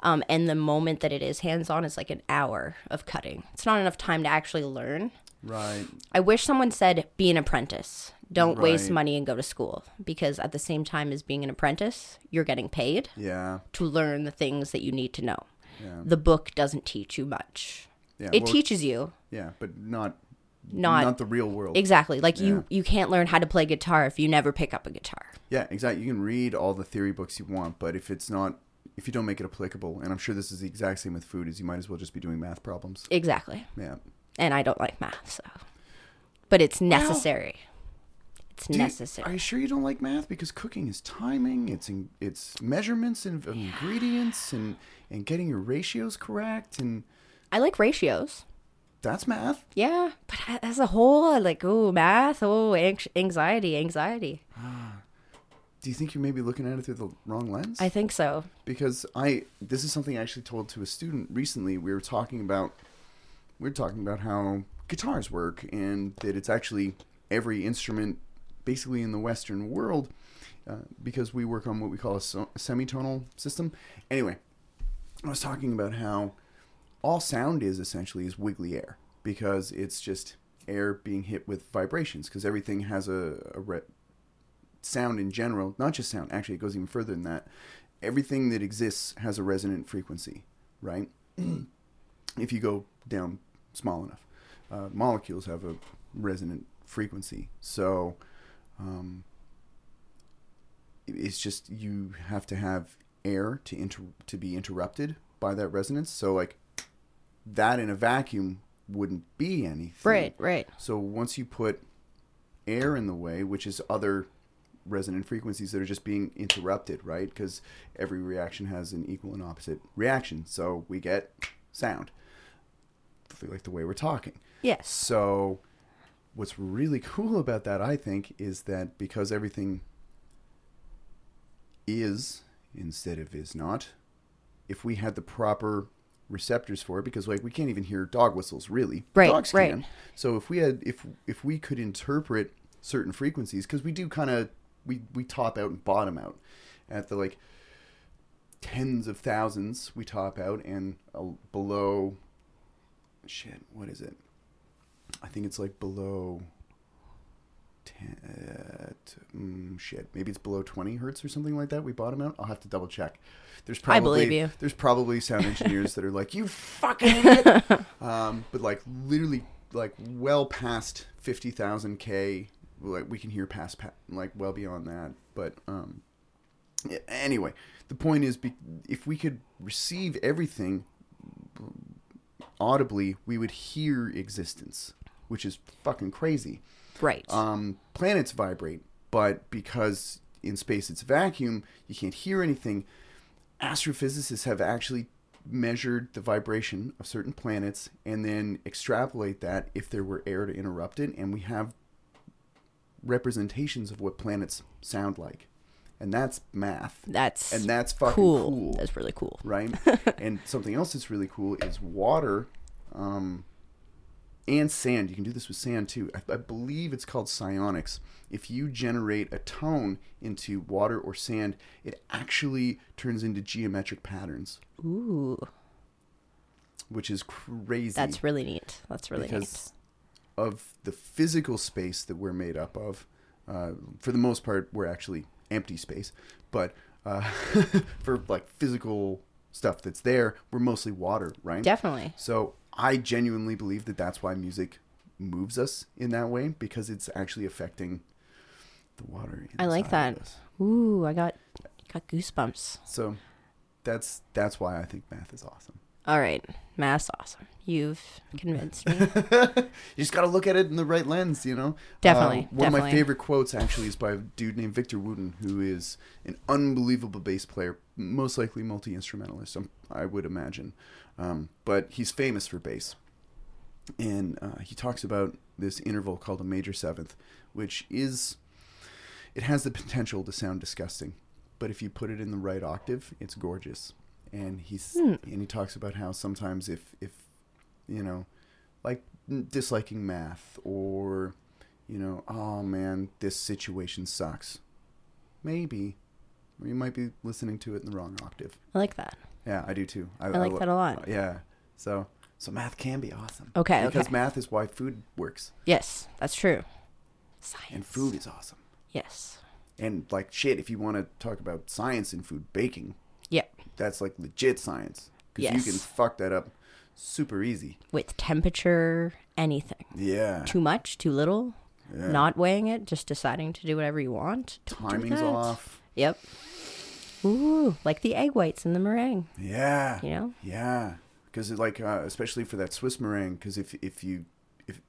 um, and the moment that it is hands-on is like an hour of cutting it's not enough time to actually learn right. i wish someone said be an apprentice don't waste money and go to school because at the same time as being an apprentice you're getting paid Yeah. to learn the things that you need to know Yeah. the book doesn't teach you much Yeah. it well, teaches you Yeah, but not not, not the real world. exactly like Yeah. you you can't learn how to play guitar if you never pick up a guitar Yeah, exactly. You can read all the theory books you want, but if it's not, if you don't make it applicable, and I'm sure this is the exact same with food, is you might as well just be doing math problems. exactly Yeah. and I don't like math, so. But it's necessary. it's Do you- necessary. are you sure you don't like math? Because cooking is timing, it's in, it's measurements and of ingredients, and and getting your ratios correct, and I like ratios. that's math. Yeah, but as a whole, I like oh math, oh anx- anxiety, anxiety. Ah, Do you think you're maybe looking at it through the wrong lens? I think so. because I this is something I actually told to a student recently. We were talking about we were talking about how guitars work and that it's actually every instrument basically in the Western world uh, because we work on what we call a, so- a semitonal system. Anyway, I was talking about how all sound is essentially is wiggly air because it's just air being hit with vibrations because everything has a, a re- sound in general, not just sound, actually, it goes even further than that. Everything that exists has a resonant frequency, right? [CLEARS THROAT] if you go down small enough, uh, molecules have a resonant frequency. So um, it's just you have to have air to inter- to be interrupted by that resonance. So like that in a vacuum wouldn't be anything. Right, right. So once you put air in the way, which is other resonant frequencies that are just being interrupted, right? Because every reaction has an equal and opposite reaction. So we get sound, like the way we're talking. Yes. So what's really cool about that, I think, is that because everything is instead of is not, if we had the proper receptors for it because like we can't even hear dog whistles really Right, dogs right. can so if we had if if we could interpret certain frequencies because we do kind of we we top out and bottom out. At the like tens of thousands we top out and uh, below shit what is it? I think it's like below 10 uh, mm, shit maybe it's below 20 hertz or something like that we bottom out? I'll have to double check. There's probably I believe you. there's probably sound [LAUGHS] engineers that are like you fucking idiot! [LAUGHS] Um, but like literally like well past 50,000 k like we can hear past pa- like well beyond that but um anyway the point is be- if we could receive everything audibly we would hear existence which is fucking crazy Right. um, planets vibrate, but because in space it's vacuum, you can't hear anything. Astrophysicists have actually measured the vibration of certain planets and then extrapolate that if there were air to interrupt it, and we have representations of what planets sound like, and that's math, that's and that's fucking cool. cool That's really cool. [LAUGHS] right? and something else that's really cool is water um, and sand. You can do this with sand too. I, I believe it's called psionics. If you generate a tone into water or sand, it actually turns into geometric patterns, Ooh, which is crazy. that's really neat. That's really because of the physical space that we're made up of. Uh, for the most part, we're actually empty space, but uh, [LAUGHS] for like physical stuff that's there, we're mostly water, right? Definitely. So I genuinely believe that that's why music moves us in that way because it's actually affecting the water. I like that. Ooh, I got got goosebumps. So that's that's why I think math is awesome. All right, math's awesome. You've convinced me. [LAUGHS] you just got to look at it in the right lens, you know. Definitely, Uh, one of my favorite quotes actually is by a dude named Victor Wooten, who is an unbelievable bass player, most likely multi instrumentalist. um, I would imagine, um, but he's famous for bass. And uh, he talks about this interval called a major seventh, which is it has the potential to sound disgusting, but if you put it in the right octave, it's gorgeous. And he's Hmm. and he talks about how sometimes if if you know, like disliking math or you know, oh man, this situation sucks. Maybe or you might be listening to it in the wrong octave. I like that. Yeah, I do too. I, like lo- that a lot. Yeah. So so math can be awesome. Okay, Because okay. math is why food works. Yes, that's true. Science. And food is awesome. Yes. And like shit, if you want to talk about science in food, baking, Yep. that's like legit science because you can fuck that up super easy. With temperature, anything. Yeah, Too much, too little. Yeah. Not weighing it, just deciding to do whatever you want. to do timing's off. Yep. Ooh, like the egg whites in the meringue. Yeah, You know? yeah, because like uh, especially for that Swiss meringue, because if if you if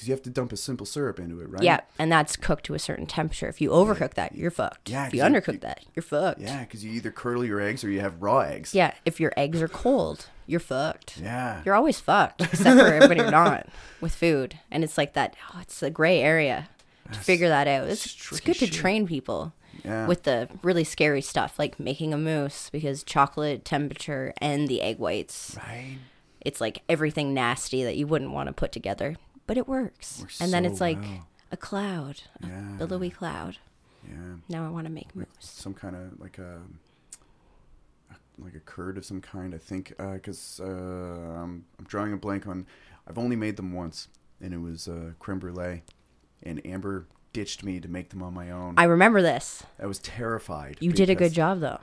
because you have to dump a simple syrup into it, right? Yeah, and that's cooked to a certain temperature. If you overcook that, you're fucked. Yeah, if you- undercook you- that, you're fucked. yeah, because you either curdle your eggs or you have raw eggs. Yeah, if your eggs are cold, you're fucked. yeah, You're always fucked, except for when you're not [LAUGHS] with food. And it's like that. Oh, it's a gray area to figure that out. It's, It's it's good to shit. train people. Yeah. with the really scary stuff like making a mousse because chocolate temperature and the egg whites right. it's like everything nasty that you wouldn't want to put together but it works Works and then so it's like well. a cloud a Yeah. billowy cloud Yeah. now i want to make mousse Some kind of like a like a curd of some kind. I think because uh, I'm, I'm drawing a blank on. I've only made them once, and it was uh, creme brulee, and Amber ditched me to make them on my own. i remember this I was terrified. you did a good job though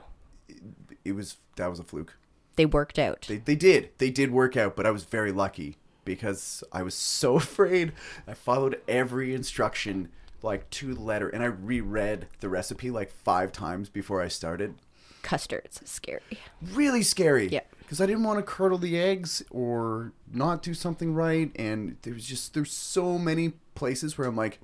It was that was a fluke. they worked out They they did they did work out, but I was very lucky because I was [LAUGHS] so afraid. I followed every instruction like to the letter, and I reread the recipe like five times before I started. custards scary Really scary. Yeah. Because I didn't want to curdle the eggs or not do something right, and there was just there's so many places where I'm like,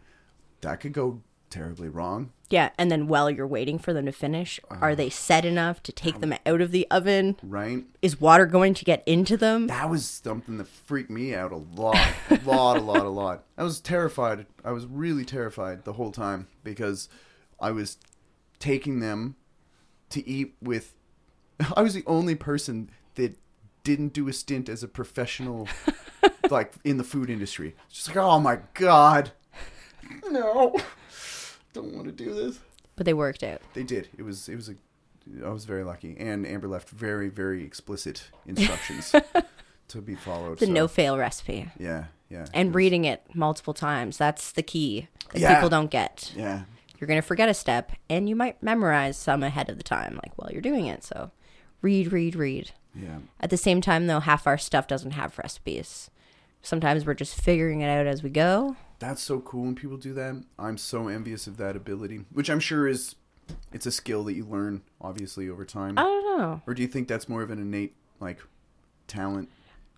that could go terribly wrong. yeah and then while you're waiting for them to finish Uh-huh. are they set enough to take them out of the oven Right. is water going to get into them that was something that freaked me out a lot, a lot, a lot, a lot. I was terrified. I was really terrified the whole time because I was taking them to eat with. [LAUGHS] I was the only person that didn't do a stint as a professional, [LAUGHS] like in the food industry. It's just like, oh my god, [LAUGHS] no, don't want to do this. but they worked out They did. It was. It was a. I was very lucky, and Amber left very, very explicit instructions [LAUGHS] to be followed. the so- no fail recipe Yeah, yeah. and reading it multiple times that's the key that Yeah. people don't get Yeah, you're going to forget a step and you might memorize some ahead of the time like while you're doing it so read read read yeah. at the same time though half our stuff doesn't have recipes sometimes we're just figuring it out as we go That's so cool when people do that. I'm so envious of that ability, which I'm sure is. It's a skill that you learn, obviously, over time. i don't know or do you think that's more of an innate, like, talent?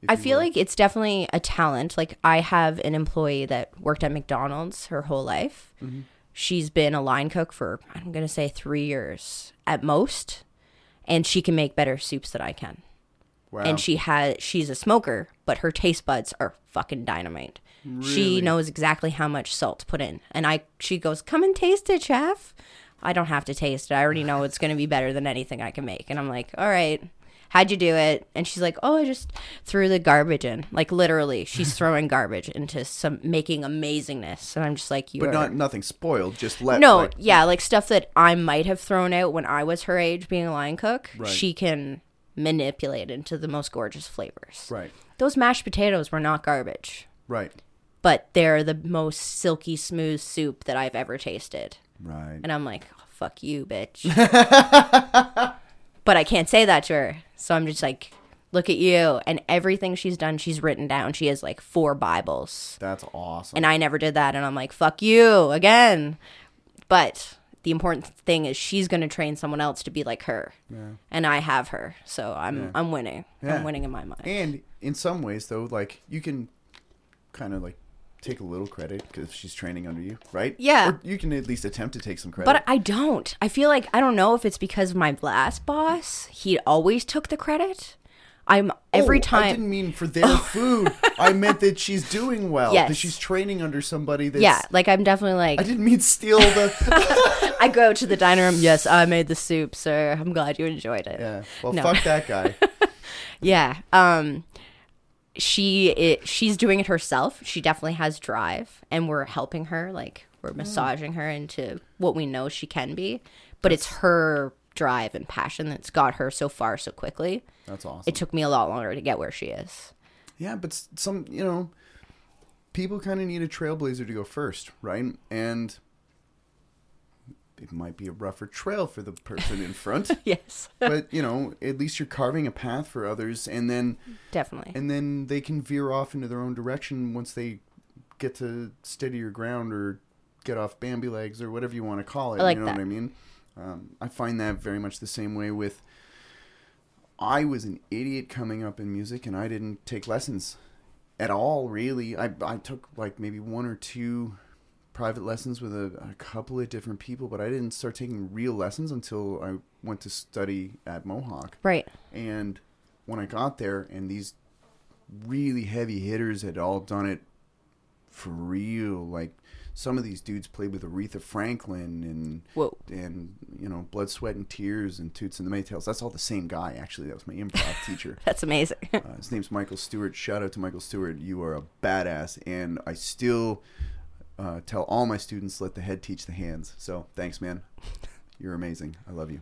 I feel will? like it's definitely a talent. Like I have an employee that worked at McDonald's her whole life. Mm-hmm. She's been a line cook for I'm going to say 3 years at most, and she can make better soups than I can. wow. And she has she's a smoker, but her taste buds are fucking dynamite. She knows exactly how much salt to put in. And I she goes, "Come and taste it, chef." I don't have to taste it. I already know it's going to be better than anything I can make. And I'm like, "All right. How'd you do it?" And she's like, "Oh, I just threw the garbage in." Like literally, she's [LAUGHS] throwing garbage into some making amazingness. And I'm just like, "You but are not nothing spoiled. Just let. no, like, yeah, like stuff that I might have thrown out when I was her age being a line cook. Right. She can manipulate into the most gorgeous flavors. Right. Those mashed potatoes were not garbage, Right. But they're the most silky smooth soup that I've ever tasted. Right. And I'm like, oh, fuck you, bitch. [LAUGHS] but I can't say that to her. So I'm just like, look at you. And everything she's done, she's written down. She has like four Bibles. That's awesome. And I never did that. And I'm like, fuck you again. But the important thing is she's going to train someone else to be like her. Yeah. And I have her. So I'm Yeah. I'm winning. Yeah. I'm winning in my mind. And in some ways, though, like you can kind of like take a little credit because she's training under you, right? Yeah. Or you can at least attempt to take some credit. But I don't. I feel like I don't know if it's because of my last boss, he always took the credit. I'm every Oh, I didn't mean for their [LAUGHS] food. I meant that she's doing well. Yes. That she's training under somebody that's. Yeah, like I'm definitely like I didn't mean steal the. [LAUGHS] [LAUGHS] I go to the dining room. Yes, I made the soup, sir. I'm glad you enjoyed it. yeah. Well, No. fuck that guy. Yeah. Um she it, she's doing it herself. She definitely has drive and we're helping her like we're Mm. massaging her into what we know she can be, but it's her drive and passion that's got her so far so quickly. That's awesome. It took me a lot longer to get where she is. Yeah, but some, you know, people kind of need a trailblazer to go first, right? And it might be a rougher trail for the person in front, [LAUGHS] Yes. but you know, at least you're carving a path for others, and then definitely. and then they can veer off into their own direction once they get to steadier ground or get off Bambi legs or whatever you want to call it. I like you know that. what I mean? Um, I find that very much the same way with. I was an idiot coming up in music, and I didn't take lessons at all. Really, I I took like maybe one or two private lessons with a, a couple of different people, but I didn't start taking real lessons until I went to study at Mohawk. Right. And when I got there, and these really heavy hitters had all done it for real. Like some of these dudes played with Aretha Franklin and Whoa. and you know Blood, Sweat, and Tears and Toots and the Maytals. That's all the same guy. Actually, that was my improv [LAUGHS] teacher. That's amazing. Uh, his name's Michael Stewart. Shout out to Michael Stewart. You are a badass, and I still uh, tell all my students let the head teach the hands. So thanks, man. You're amazing. I love you.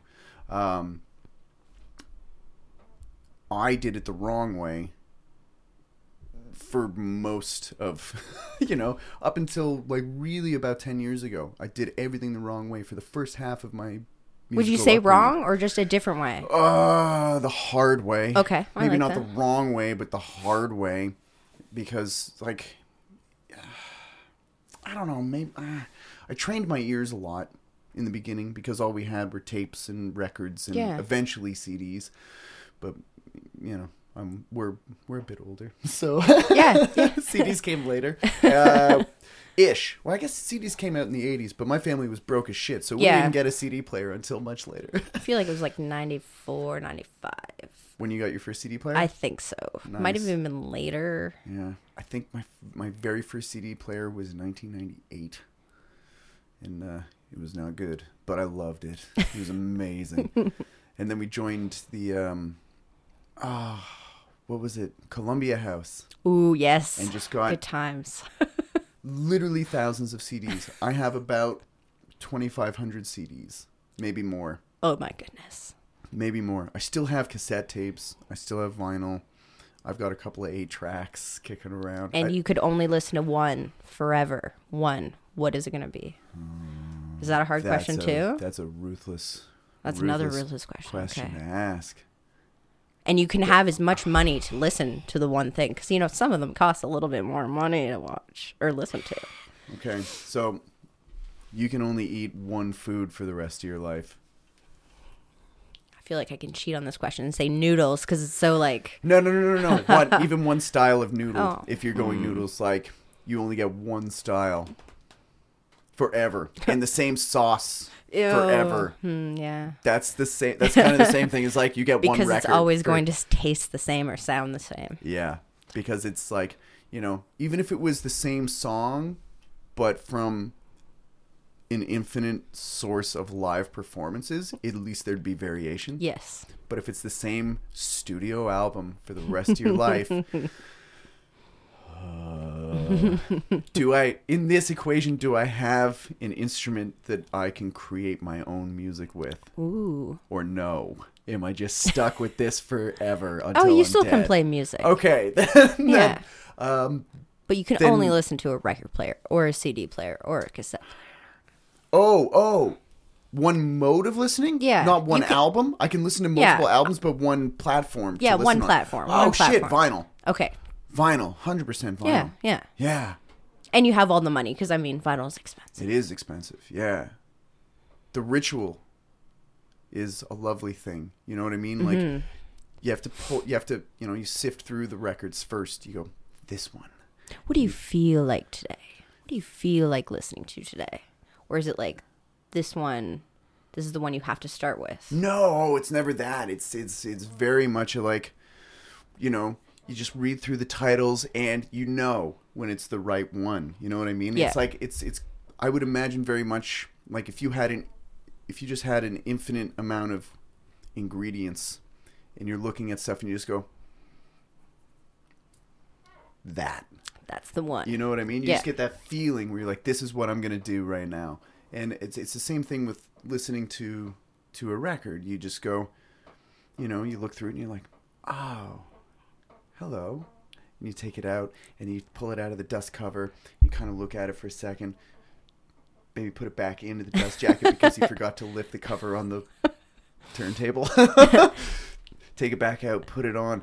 Um, I did it the wrong way for most of, [LAUGHS] you know, up until like really about 10 years ago. I did everything the wrong way for the first half of my. Would you say upbringing. wrong or just a different way? Uh, the hard way. Okay, I Maybe like not that. the wrong way, but the hard way, because like, I don't know. Maybe uh, I trained my ears a lot in the beginning because all we had were tapes and records and Yeah. eventually CDs. But you know, um, we're we're a bit older, [LAUGHS] so Yeah, yeah. [LAUGHS] CDs came later. Uh, Ish. Well, I guess CDs came out in the '80s, but my family was broke as shit, so we Yeah. didn't get a CD player until much later. [LAUGHS] I feel like it was like 94, 95. When you got your first CD player, I think so. Might have even been later. Yeah, I think my my very first CD player was 1998, and uh, it was not good, but I loved it. It was amazing. [LAUGHS] and then we joined the um, ah, what was it? Columbia House, Ooh, yes. and just got Good times. [LAUGHS] literally thousands of CDs. I have about 2,500 CDs, maybe more, oh my goodness. Maybe more. I still have cassette tapes. I still have vinyl. I've got a couple of eight tracks kicking around. And I- you could only listen to one forever. One. What is it going to be? Is that a hard question a- too? That's a ruthless. That's another ruthless question. question Okay. to ask. And you can have as much money to listen to the one thing because you know some of them cost a little bit more money to watch or listen to. Okay, so you can only eat one food for the rest of your life. I feel like I can cheat on this question and say noodles because it's so like No, no, no, no, no. [LAUGHS] One, even one style of noodle. Oh. If you're going noodles, like you only get one style forever, and the same sauce Ew. forever. Hmm, yeah. That's the same. That's kind of the same thing as like you get one Because record. it's always for- going to taste the same or sound the same. Yeah, because it's like you know, even if it was the same song, but from an infinite source of live performances, at least there'd be variation. Yes. But if it's the same studio album for the rest of your [LAUGHS] life, uh, do I in this equation do I have an instrument that I can create my own music with, Ooh. or no? Am I just stuck with this forever? [LAUGHS] Until Oh, you I'm still can play music. Okay, [LAUGHS] then, Yeah. Um, But you can Then- only listen to a record player or a CD player or a cassette. Oh, oh, one mode of listening. Yeah, not one you can- album. I can listen to Yeah. multiple albums, but one platform. to Yeah, listen one on. platform, Oh one shit, platform. vinyl, Okay. vinyl, hundred percent vinyl. Yeah, yeah. yeah. And you have all the money because I mean, vinyl's expensive. It is expensive. Yeah. The ritual is a lovely thing. You know what I mean? Mm-hmm. Like you have to pull you have to, you know, you sift through the records first. You go, this one. What do you feel like today? What do you feel like listening to today? Or is it like this one? This is the one you have to start with. No, it's never that. It's it's it's very much like you know, you just read through the titles and you know when it's the right one. You know what I mean? Yeah. It's like it's it's I would imagine very much like if you had an if you just had an infinite amount of ingredients and you're looking at stuff and you just go that. That's the one. You know what I mean? You Yeah. just get that feeling where you're like, this is what I'm gonna do right now. And it's it's the same thing with listening to to a record. You just go, you know, you look through it and you're like, oh, hello. And you take it out and you pull it out of the dust cover. You kind of look at it for a second. Maybe put it back into the dust jacket because you [LAUGHS] forgot to lift the cover on the turntable. [LAUGHS] take it back out, put it on.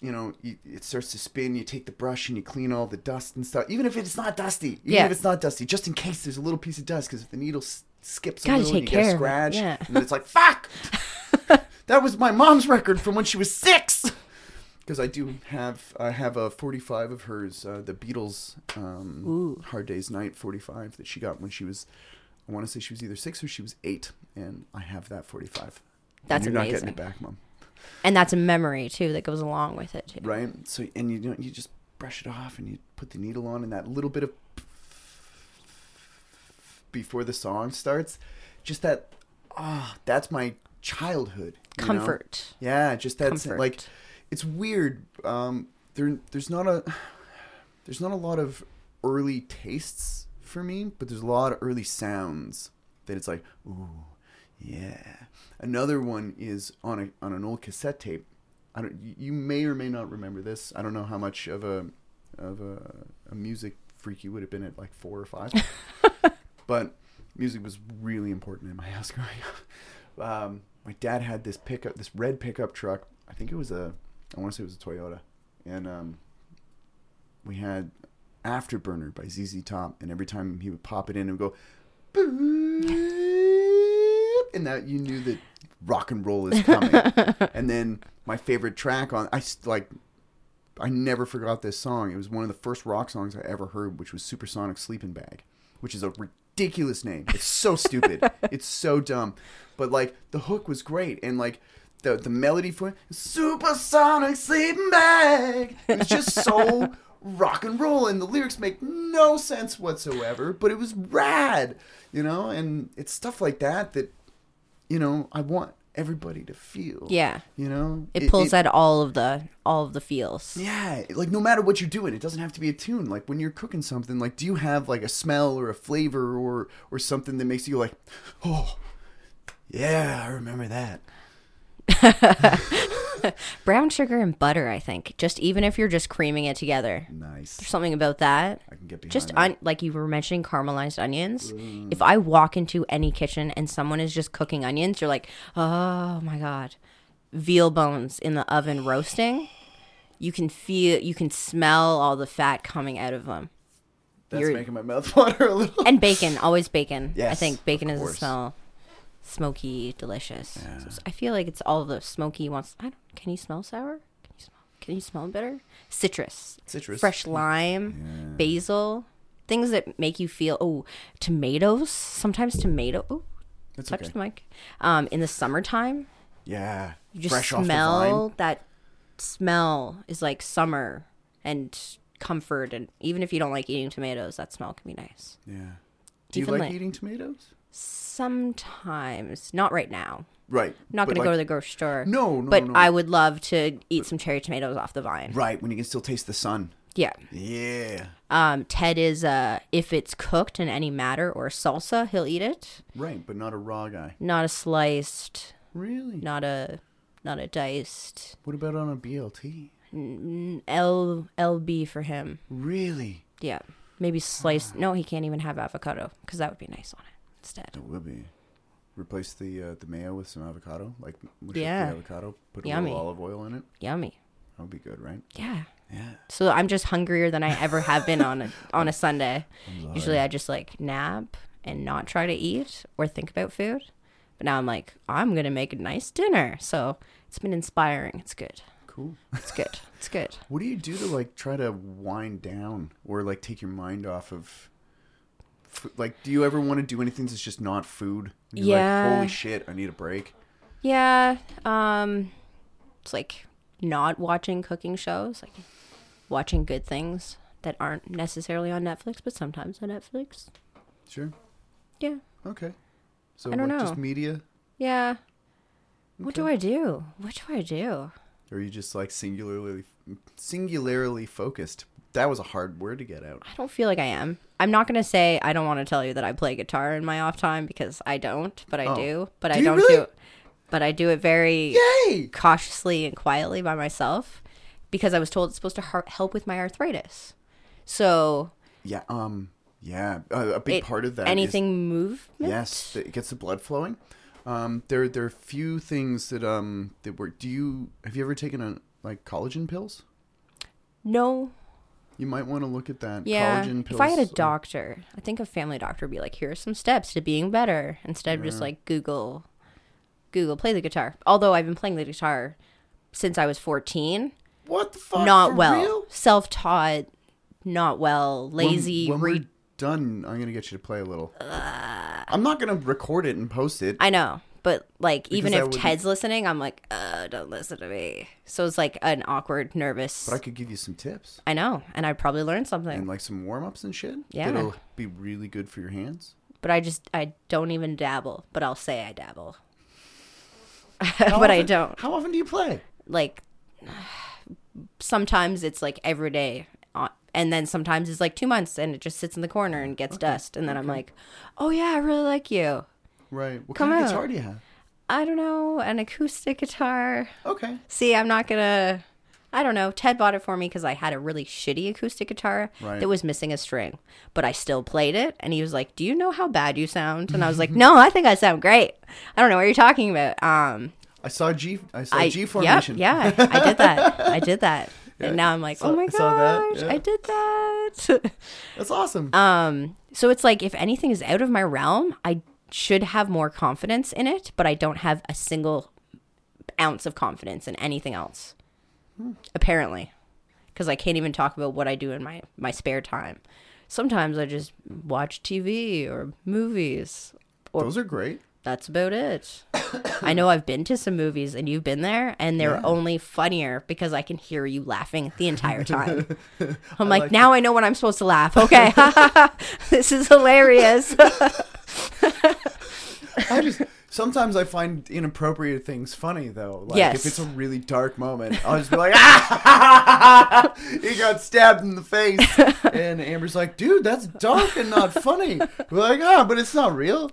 You know, you, it starts to spin. You take the brush and you clean all the dust and stuff. Even if it's not dusty, even Yeah. if it's not dusty, just in case there's a little piece of dust, because if the needle s- skips a Gotta little, you get a scratch, yeah. and then it's like, fuck, [LAUGHS] that was my mom's record from when she was six. Because I do have, I have a 45 of hers, uh, the Beatles um, Hard Day's Night 45 that she got when she was, I want to say she was either six or she was eight, and I have that 45. That's and you're not getting it back, mom. And that's a memory too that goes along with it too. Right? So, and you know, you just brush it off and you put the needle on and that little bit of before the song starts just that ah that's my childhood you know? Comfort. yeah just that Comfort. like it's weird um there there's not a there's not a lot of early tastes for me but there's a lot of early sounds that it's like ooh yeah another one is on a on an old cassette tape I don't. you- may or may not remember this. I don't know how much of a of a, a music freak you would have been at like four or five, [LAUGHS] but music was really important in my [LAUGHS] house growing up. Um, my dad had this pickup, this red pickup truck. I think it was a. I want to say it was a Toyota, and um, we had Afterburner by ZZ Top, and every time he would pop it in, would go. [LAUGHS] And that you knew that rock and roll is coming. [LAUGHS] and then my favorite track on I like I never forgot this song. It was one of the first rock songs I ever heard, which was Supersonic Sleeping Bag, which is a ridiculous name. It's so [LAUGHS] stupid. it's so dumb. But like the hook was great and like the the melody for it, Supersonic Sleeping Bag. It's just so [LAUGHS] rock and roll and the lyrics make no sense whatsoever, but it was rad, you know? And it's stuff like that that you know, I want everybody to feel. Yeah. You know? It pulls at all of the all of the feels. Yeah, like no matter what you're doing, it doesn't have to be a tune. Like when you're cooking something, like do you have like a smell or a flavor or or something that makes you like, oh, yeah, I remember that. [LAUGHS] [LAUGHS] Brown sugar and butter, I think. Just even if you're just creaming it together. Nice. There's something about that. I can get behind Just that. on, like you were mentioning caramelized onions. Mm. If I walk into any kitchen and someone is just cooking onions, you're like, "Oh my god." Veal bones in the oven roasting. You can feel you can smell all the fat coming out of them. That's you're- making my mouth [LAUGHS] water a little. And bacon, always bacon. Yes, I think bacon is a smell smoky, delicious. Yeah. So I feel like it's all the smoky wants. I don't. Can you smell sour? Can you smell? Can you smell bitter? Citrus, Citrus. fresh lime, basil, things that make you feel. Oh, tomatoes. Sometimes tomato. Oh, That's touch okay. the mic. Um, in the summertime, Yeah. you just Fresh off the smell vine. that smell is like summer and comfort. And even if you don't like eating tomatoes, that smell can be nice. Yeah. Do you Even like like- eating tomatoes? Sometimes, not right now. Right. not but going to go to the grocery store. No, no, but no. I would love to eat some cherry tomatoes off the vine. Right when you can still taste the sun. Yeah. Yeah. Um, Ted is uh, if it's cooked in any matter or salsa, he'll eat it. Right, but not a raw guy. Not a sliced, Really? not a, not a diced. What about on a BLT? L LB for him. Really? Yeah, maybe sliced. No, he can't even have avocado because that would be nice on it instead. It would be. Replace the uh, the mayo with some avocado, like Yeah. avocado, put a little olive oil in it. Yummy. That would be good, right? Yeah. Yeah. So I'm just hungrier than I ever have been on a [LAUGHS] on a Sunday. Usually. I just like nap and not try to eat or think about food. But now I'm like, I'm gonna make a nice dinner. So it's been inspiring. It's good. cool. It's good. It's good. [LAUGHS] What do you do to like try to wind down or like take your mind off of? Like, do you ever want to do anything that's just not food? You're Yeah. Like, Holy shit! I need a break. Yeah. Um it's like not watching cooking shows, like watching good things that aren't necessarily on Netflix, but sometimes on Netflix. Sure. Yeah. Okay. So I don't like, just know. media, Yeah. What do I do? What do I do? or are you just like singularly singularly focused? That was a hard word to get out. I don't feel like I am. I'm not going to say I don't want to tell you that I play guitar in my off time because I don't, but I Oh. do. But Do I don't really? do but I do it very Yay! cautiously and quietly by myself because I was told it's supposed to har- help with my arthritis. So, Yeah. Um. Yeah. Uh, a big it- part of that anything movement? Yes, it gets the blood flowing. Um, there, there are few things that um that work. Do you have you ever taken a like collagen pills? No. You might want to look at that. Yeah. Collagen pills. If I had a doctor, I think a family doctor would be like, here are some steps to being better instead of just like Google, Google, play the guitar. Although I've been playing the guitar since I was 14. what the fuck? not well. Self taught, not well, lazy. When, re- we're done, I'm gonna get you to play a little. I'm not gonna record it and post it. I know, But like, even if wouldn't- Ted's listening, I'm like, uh, don't listen to me. So it's like an awkward, nervous. But I could give you some tips I know, and I'd probably learn something. and like some warm ups and shit. Yeah. That'll be really good for your hands. but I just I don't even dabble. But I'll say I dabble. [LAUGHS] But I often- don't. How often do you play? Like sometimes it's like every day, uh, and then sometimes it's like two months, and it just sits in the corner and gets dust, and then I'm like, oh yeah, I really like you. Right. What Come kind of out. guitar do you have? I don't know, an acoustic guitar. Okay. See, I'm not gonna. I don't know. Ted bought it for me because I had a really shitty acoustic guitar Right. that was missing a string, but I still played it. And he was like, "Do you know how bad you sound?" And I was like, [LAUGHS] "No, I think I sound great. I don't know what you're talking about." Um, I saw G. I saw I G yep, formation. yeah, I did that. I did that, [LAUGHS] Yeah, and now I'm like, saw- "Oh my gosh, yeah. I did that." That's awesome. [LAUGHS] um, so it's like if anything is out of my realm, I should have more confidence in it, but I don't have a single ounce of confidence in anything else. Apparently, because I can't even talk about what I do in my my spare time. Sometimes I just watch TV or movies. Or Those are great. that's about it. I know I've been to some movies and you've been there, and they're Yeah. only funnier because I can hear you laughing the entire [LAUGHS] time. I'm I like, like now I know when I'm supposed to laugh. Okay, [LAUGHS] this is hilarious. [LAUGHS] I just sometimes I find inappropriate things funny though. Like Yes. if it's a really dark moment, I'll just be like, ah! [LAUGHS] he got stabbed in the face, [LAUGHS] and Amber's like, dude, that's dark and not funny. We're like, ah, but it's not real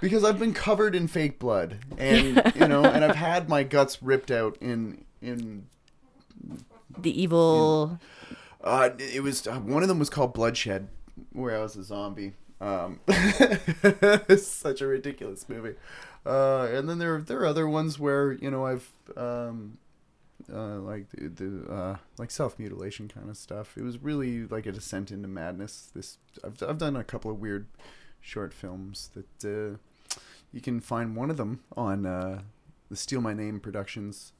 because I've been covered in fake blood, and you know, and I've had my guts ripped out in in. the evil. Uh, it was uh, one of them was called Bloodshed, where I was a zombie. Um, [LAUGHS] it's such a ridiculous movie. Uh, and then there there are other ones where you know I've um, uh, like the, the uh, like self mutilation kind of stuff. It was really like a descent into madness. This I've I've done a couple of weird short films that uh, you can find one of them on uh, the Steal My Name Productions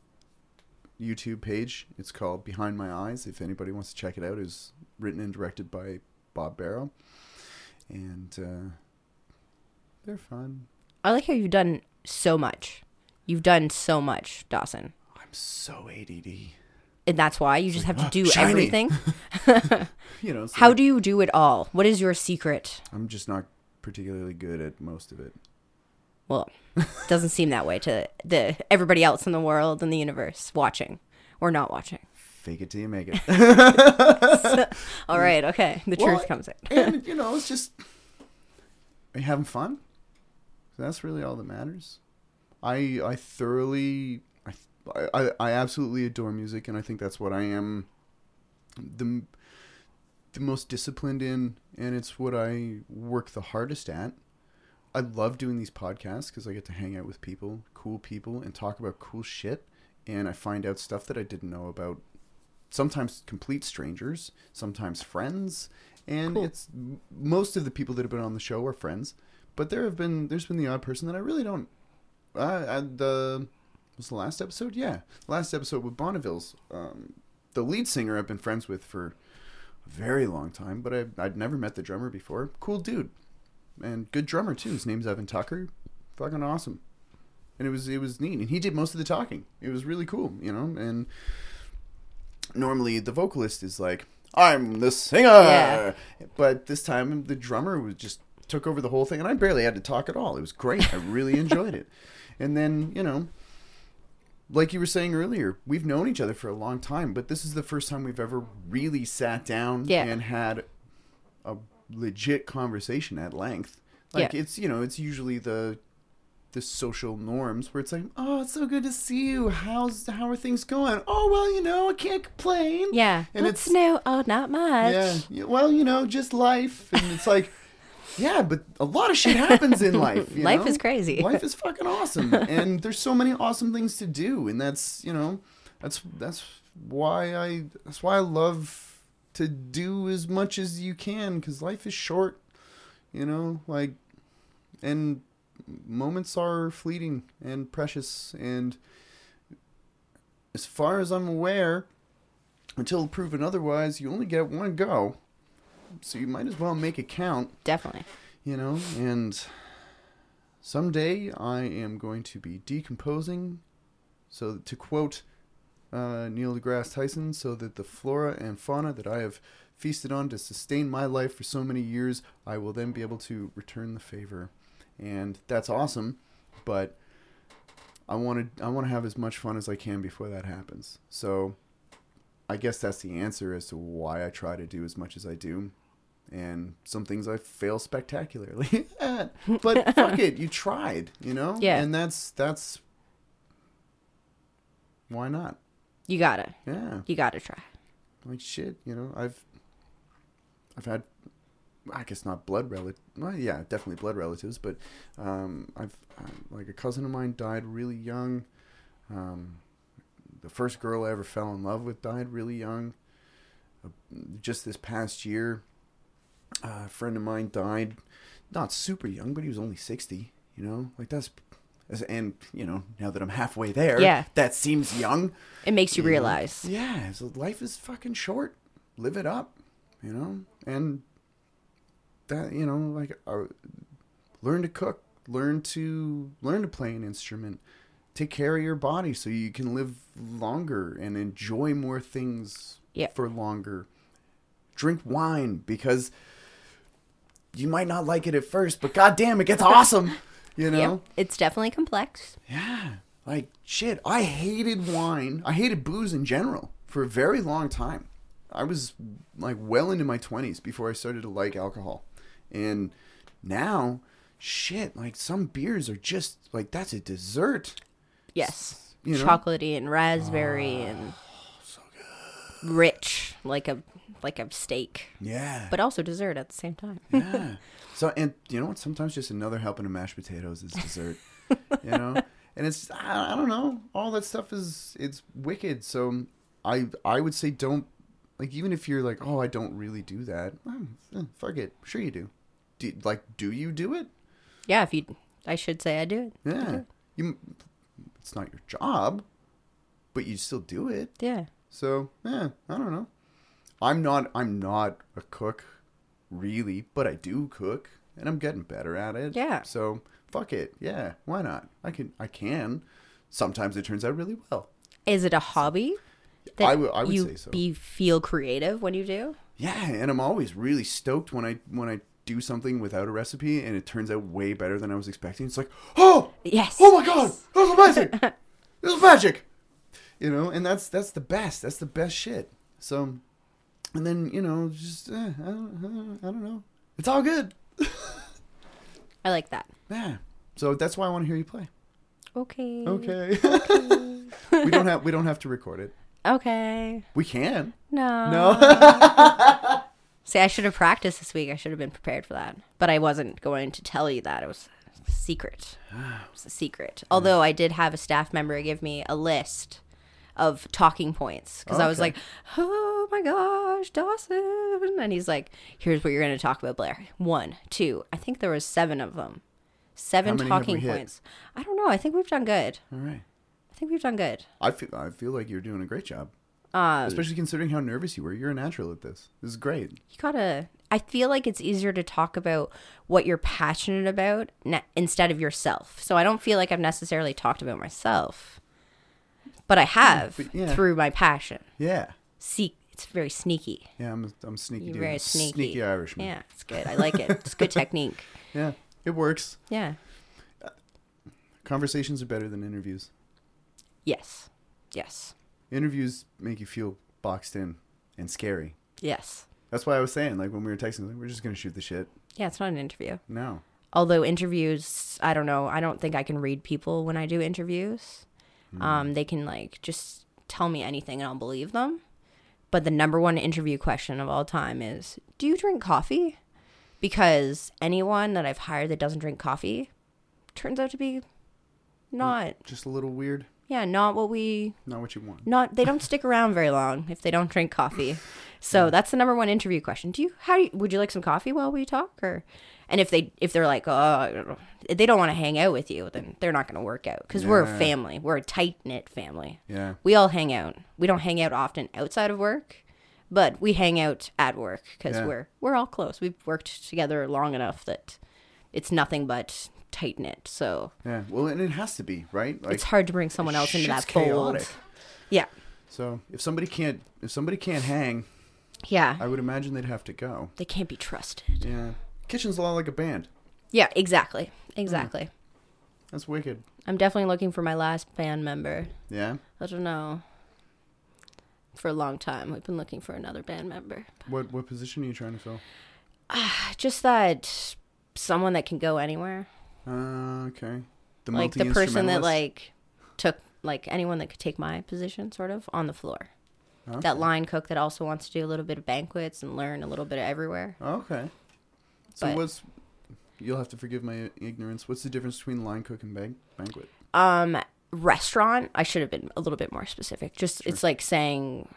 YouTube page. It's called Behind My Eyes. If anybody wants to check it out, was written and directed by Bob Barrow, and uh, they're fun. I like how you've done so much. You've done so much, Dawson. I'm so ADD. And that's why you just have to do shiny. everything. [LAUGHS] [LAUGHS] You know, How like- do you do it all? What is your secret? I'm just not particularly good at most of it. Well, it doesn't seem that way to the everybody else in the world and the universe watching or not watching. Fake it till you make it. [LAUGHS] [LAUGHS] All right, okay. The Well, truth comes in. and [LAUGHS] you know, it's just are you having fun? That's really all that matters. I I thoroughly I I, I absolutely adore music, and I think that's what I am the the most disciplined in, and it's what I work the hardest at. I love doing these podcasts because I get to hang out with people, cool people, and talk about cool shit. And I find out stuff that I didn't know about. Sometimes complete strangers, sometimes friends, and Cool. it's most of the people that have been on the show are friends. But there have been there's been the odd person that I really don't. Uh, and the was the last episode? Yeah, last episode with Bonneville's. Um, the lead singer I've been friends with for a very long time, but I, I'd never met the drummer before. Cool dude, and good drummer too. His name's Evan Tucker. Fucking awesome. And it was it was neat, and he did most of the talking. It was really cool, you know. And normally the vocalist is like, "I'm the singer," Yeah. but this time the drummer was just took over the whole thing, and I barely had to talk at all. It was great. I really enjoyed it. [LAUGHS] And then you know, like you were saying earlier, we've known each other for a long time, but this is the first time we've ever really sat down Yeah. and had a legit conversation at length. Like Yeah. it's you know, it's usually the the social norms where it's like, oh, it's so good to see you. How's how are things going? Oh well, you know, I can't complain. Yeah. and it's know. Oh, not much. yeah, well, you know, just life, and it's like, [LAUGHS] yeah, but a lot of shit happens in life. [LAUGHS] you Life know? is crazy. Life is fucking awesome, [LAUGHS] and there's so many awesome things to do, and that's you know, that's that's why I that's why I love to do as much as you can because life is short, you know, like, and moments are fleeting and precious, and as far as I'm aware, until proven otherwise, you only get one go. So you might as well make it count, Definitely. you know? And someday I am going to be decomposing. So to quote uh, Neil deGrasse Tyson, so that the flora and fauna that I have feasted on to sustain my life for so many years, I will then be able to return the favor, and that's awesome. But I want to I want to have as much fun as I can before that happens. So I guess that's the answer as to why I try to do as much as I do. And some things I fail spectacularly [LAUGHS] at. But [LAUGHS] fuck it, you tried, you know? Yeah. And that's that's why not? You gotta. Yeah. You gotta try. Like shit, you know, I've I've had I guess not blood relatives. Well, yeah, definitely blood relatives, but um, I've uh, like a cousin of mine died really young. Um, the first girl I ever fell in love with died really young. Uh, just this past year, uh, a friend of mine died, not super young, but he was only sixty. You know, like that's, and you know, now that I'm halfway there, Yeah. that seems young. It makes you you know? realize. Yeah, so life is fucking short. Live it up, you know, and that you know, like, uh, learn to cook, learn to learn to play an instrument, take care of your body so you can live longer and enjoy more things Yeah. for longer. Drink wine because you might not like it at first, but goddamn, it gets [LAUGHS] awesome. You know. Yep. It's definitely complex. Yeah. Like shit, I hated wine. I hated booze in general for a very long time. I was like well into my 20s before I started to like alcohol. And now shit, like some beers are just like that's a dessert. Yes. You know? Chocolatey and raspberry and rich, like a like a steak, Yeah. but also dessert at the same time. yeah. [LAUGHS] So and you know what? Sometimes just another helping of mashed potatoes is dessert. you know, [LAUGHS] and it's I, I don't know. All that stuff is it's wicked. So I I would say don't like even if you're like oh I don't really do that. well, eh, fuck it. Sure you do. Do. Like do you do it? yeah, if you, I should say I do it. Yeah. You. It's not your job, but you still do it. Yeah. So yeah, I don't know. I'm not I'm not a cook, really, but I do cook, and I'm getting better at it. Yeah. So fuck it. Yeah, why not? I can I can. Sometimes it turns out really well. Is it a hobby? I would- I would you say so. Be feel creative when you do. Yeah, and I'm always really stoked when I when I do something without a recipe and it turns out way better than I was expecting. It's like, oh, Yes. oh my god, that was amazing. [LAUGHS] it was magic. You know, and that's that's the best. That's the best shit. So, and then you know, just eh, I, don't, I don't- I don't know. It's all good. I like that. Yeah. So that's why I want to hear you play. Okay. Okay. [LAUGHS] we don't have we don't have to record it. [LAUGHS] Okay. We can. No. No. See, I should have practiced this week. I should have been prepared for that. But I wasn't going to tell you that. It was a secret. [GASPS] It was a secret. Although I did have a staff member give me a list of talking points because I was Okay. like, oh my gosh, Dawson. And he's like, here's what you're going to talk about, Blair. One, two. I think there was seven of them. Seven How many have we talking hit? points. I don't know. I think we've done good. all right. I think we've done good. I feel I feel like you're doing a great job. Um, Especially considering how nervous you were. You're a natural at this. This is great. you gotta i feel like it's easier to talk about what you're passionate about na- instead of yourself so i don't feel like i've necessarily talked about myself but i have but yeah. through my passion Yeah. see it's very sneaky Yeah, I'm I'm sneaky you're dude. very sneaky Sneaky Irishman. yeah it's good i like it it's good [LAUGHS] technique Yeah. It works. yeah Conversations are better than interviews. yes yes Interviews make you feel boxed in and scary. yes That's why I was saying, like when we were texting, like, we're just gonna shoot the shit. yeah it's not an interview No. although interviews i don't know i don't think i can read people when i do interviews um, they can like just tell me anything and i'll believe them but the number one interview question of all time is do you drink coffee because anyone that i've hired that doesn't drink coffee turns out to be not Just a little weird. Yeah not what we Not what you want. not they don't stick around very long if they don't drink coffee. So that's the number one interview question. Do you how do you, would you like some coffee while we talk or and if they if they're like oh they don't want to hang out with you then they're not going to work out because we're a family. We're a tight-knit family. Yeah. we all hang out. We don't hang out often outside of work but we hang out at work because Yeah. we're we're all close. We've worked together long enough that it's nothing but tight knit. So Yeah. Well, and it has to be right. Like it's hard to bring someone else into that shit's fold. chaotic. Yeah. So if somebody can't if somebody can't hang, Yeah. I would imagine they'd have to go. they can't be trusted. Yeah. Kitchen's a lot like a band. Yeah, exactly. Exactly. Hmm. That's wicked. I'm definitely looking for my last band member. Yeah. I don't know. For a long time, we've been looking for another band member. What what position are you trying to fill? Ah, just that someone that can go anywhere. Uh, okay. The like the person that like took like anyone that could take my position sort of on the floor. Okay. That line cook that also wants to do a little bit of banquets and learn a little bit of everywhere. Okay. So But- what's you'll have to forgive my ignorance. What's the difference between line cook and ban- banquet? Um restaurant, I should have been a little bit more specific. Just it's like saying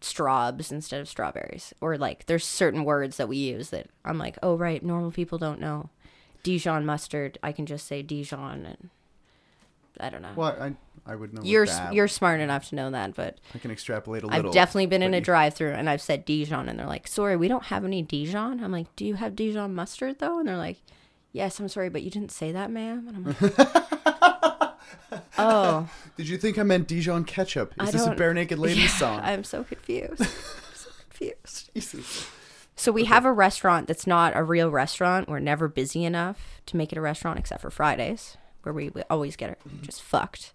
straws instead of strawberries or like there's certain words that we use that I'm like, "Oh right, normal people don't know." Dijon mustard, I can just say Dijon and I don't know. Well, I I would know. you're that- you're smart enough to know that, but I can extrapolate a little. I've definitely been in a you- drive-through and I've said Dijon and they're like, "Sorry, we don't have any Dijon." I'm like, "Do you have Dijon mustard though?" And they're like, "Yes, I'm sorry, but you didn't say that, ma'am." And I'm like, [LAUGHS] "Oh, Did you think I meant Dijon ketchup? Is I this a Barenaked Ladies [LAUGHS] song? I'm so confused. I'm so confused. [LAUGHS] Jesus. So we have a restaurant that's not a real restaurant. We're never busy enough to make it a restaurant except for Fridays, where we, we always get it just fucked.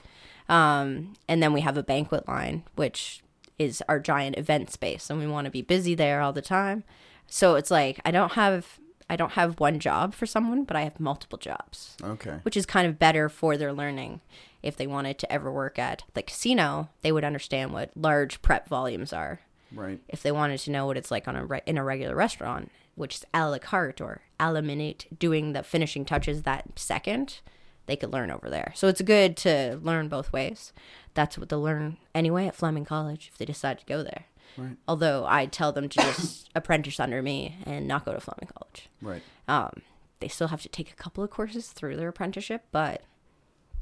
Um, and then we have a banquet line, which is our giant event space, and we want to be busy there all the time. So it's like I don't have I don't have one job for someone, but I have multiple jobs Okay. which is kind of better for their learning. If they wanted to ever work at the casino, they would understand what large prep volumes are. Right. If they wanted to know what it's like on a re- in a regular restaurant, which is a la carte or a la minute, doing the finishing touches that second, they could learn over there. So it's good to learn both ways. That's what they'll learn anyway at Fleming College if they decide to go there. Right. Although I tell them to just [COUGHS] apprentice under me and not go to Fleming College. Right. Um, they still have to take a couple of courses through their apprenticeship, but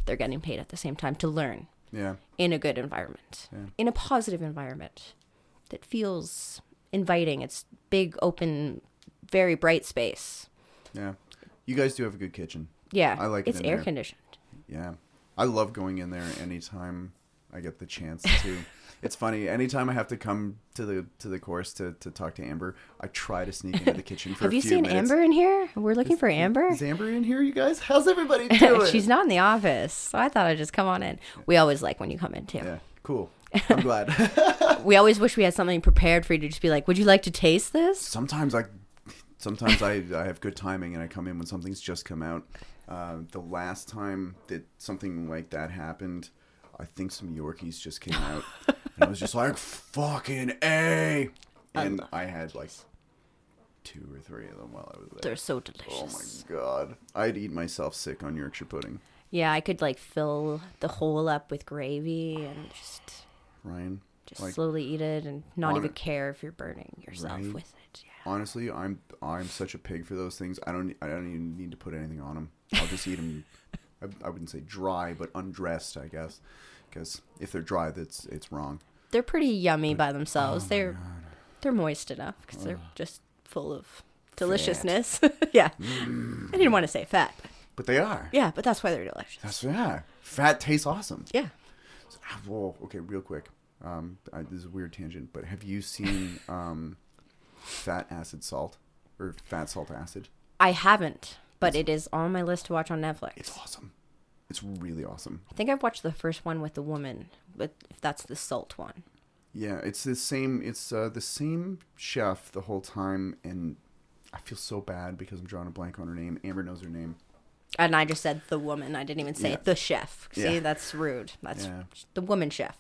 they're getting paid at the same time to learn Yeah. in a good environment, Yeah. in a positive environment that feels inviting. It's big, open, very bright space. Yeah. You guys do have a good kitchen. Yeah, I like it it's air there. conditioned. Yeah. I love going in there anytime I get the chance to. [LAUGHS] it's funny. Anytime I have to come to the to the course to, to talk to Amber, I try to sneak into the kitchen for [LAUGHS] Have you seen minutes. Amber in here? We're looking for Amber. Is Amber in here, you guys? How's everybody [LAUGHS] doing? She's not in the office, so I thought I'd just come on in. We always like when you come in too. Yeah. Cool. I'm glad. [LAUGHS] We always wish we had something prepared for you to just be like, "Would you like to taste this?" sometimes I sometimes I, I have good timing and I come in when something's just come out. Uh, the last time that something like that happened, I think some Yorkies just came out, and I was just like, "Fucking a!" And I had like two or three of them while I was there. They're so delicious. Oh my god, I'd eat myself sick on Yorkshire pudding. Yeah, I could like fill the hole up with gravy and just Ryan, just like slowly eat it and not on even care if you're burning yourself Right. with it. Yeah. honestly, I'm I'm such a pig for those things. I don't I don't even need to put anything on them. I'll just eat them. [LAUGHS] I, I wouldn't say dry, but undressed, I guess, because if they're dry, that's it's wrong. They're pretty yummy by themselves. Oh they're they're moist enough because they're just full of deliciousness. [LAUGHS] yeah. Mm. I didn't want to say fat. But But they are. yeah, but that's why they're delicious. That's yeah. Fat tastes awesome. Yeah. Ah, Whoa. Okay, real quick. Um, I, this is a weird tangent, but have you seen um, fat acid salt or fat salt acid? I haven't, but it is on my list to watch on Netflix. It's awesome. It's really awesome. I think I've watched the first one with the woman, but if that's the salt one. Yeah, it's the same. It's uh, the same chef the whole time, and I feel so bad because I'm drawing a blank on her name. Amber knows her name. And I just said the woman. I didn't even say Yeah. the chef. See, Yeah. that's rude. That's Yeah. the woman chef.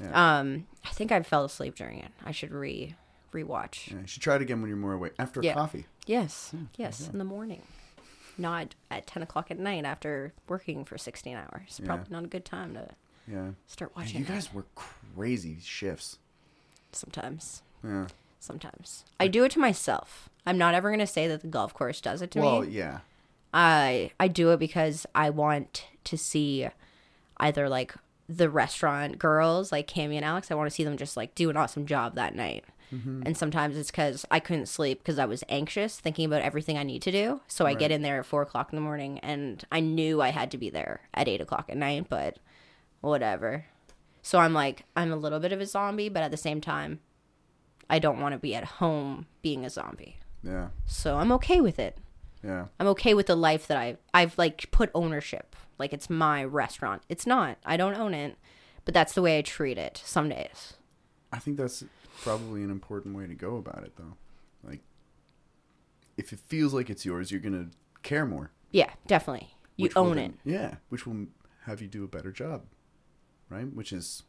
Yeah. Um, I think I fell asleep during it. I should re rewatch. Yeah, you should try it again when you're more awake after Yeah. coffee. Yes, yes, in the morning, not at ten o'clock at night after working for sixteen hours. Yeah. Probably not a good time to Yeah. start Yeah, watching. you guys work crazy shifts. sometimes, Yeah. sometimes I do it to myself. I'm not ever gonna say that the golf course does it to Well, me. Well, yeah. I I do it because I want to see either like the restaurant girls like Cami and Alex. I want to see them just like do an awesome job that night. Mm-hmm. And sometimes it's because I couldn't sleep because I was anxious thinking about everything I need to do. So I get in there at four o'clock in the morning and I knew I had to be there at eight o'clock at night, but whatever. So I'm like, I'm a little bit of a zombie, but at the same time, I don't want to be at home being a zombie. Yeah. So I'm okay with it. Yeah. I'm okay with the life that I I've like put ownership. Like it's my restaurant. It's not. I don't own it, but that's the way I treat it some days. I think that's probably an important way to go about it, though. Like, if it feels like it's yours, you're gonna care more. Yeah, definitely. You own then- it. Yeah, which will have you do a better job, right? Which is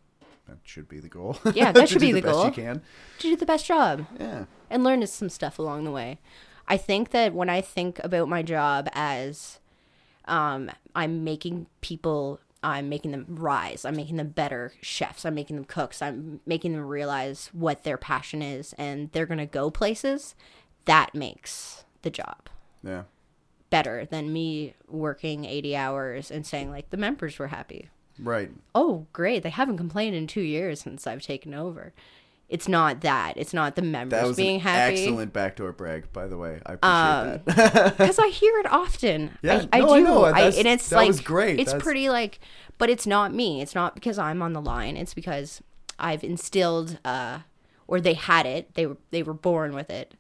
that should be the goal. Yeah, [LAUGHS] that should be the best goal. You can. To do the best job Yeah. and learn some stuff along the way. I think that when I think about my job as um, I'm making people, I'm making them rise. I'm making them better chefs. I'm making them cooks. I'm making them realize what their passion is and they're going to go places. That makes the job. Yeah. better than me working 80 hours and saying like the members were happy. Right. Oh, great. They haven't complained in 2 years since I've taken over. It's not that. It's not the members That was being an happy. excellent backdoor brag, by the way. I Um, appreciate that. [LAUGHS] Because I hear it often. Yeah, I, I no, do. I know. I, and it's that like was great. It's That's- pretty like, but it's not me. It's not because I'm on the line. It's because I've instilled, uh, or they had it. They were they were born with it.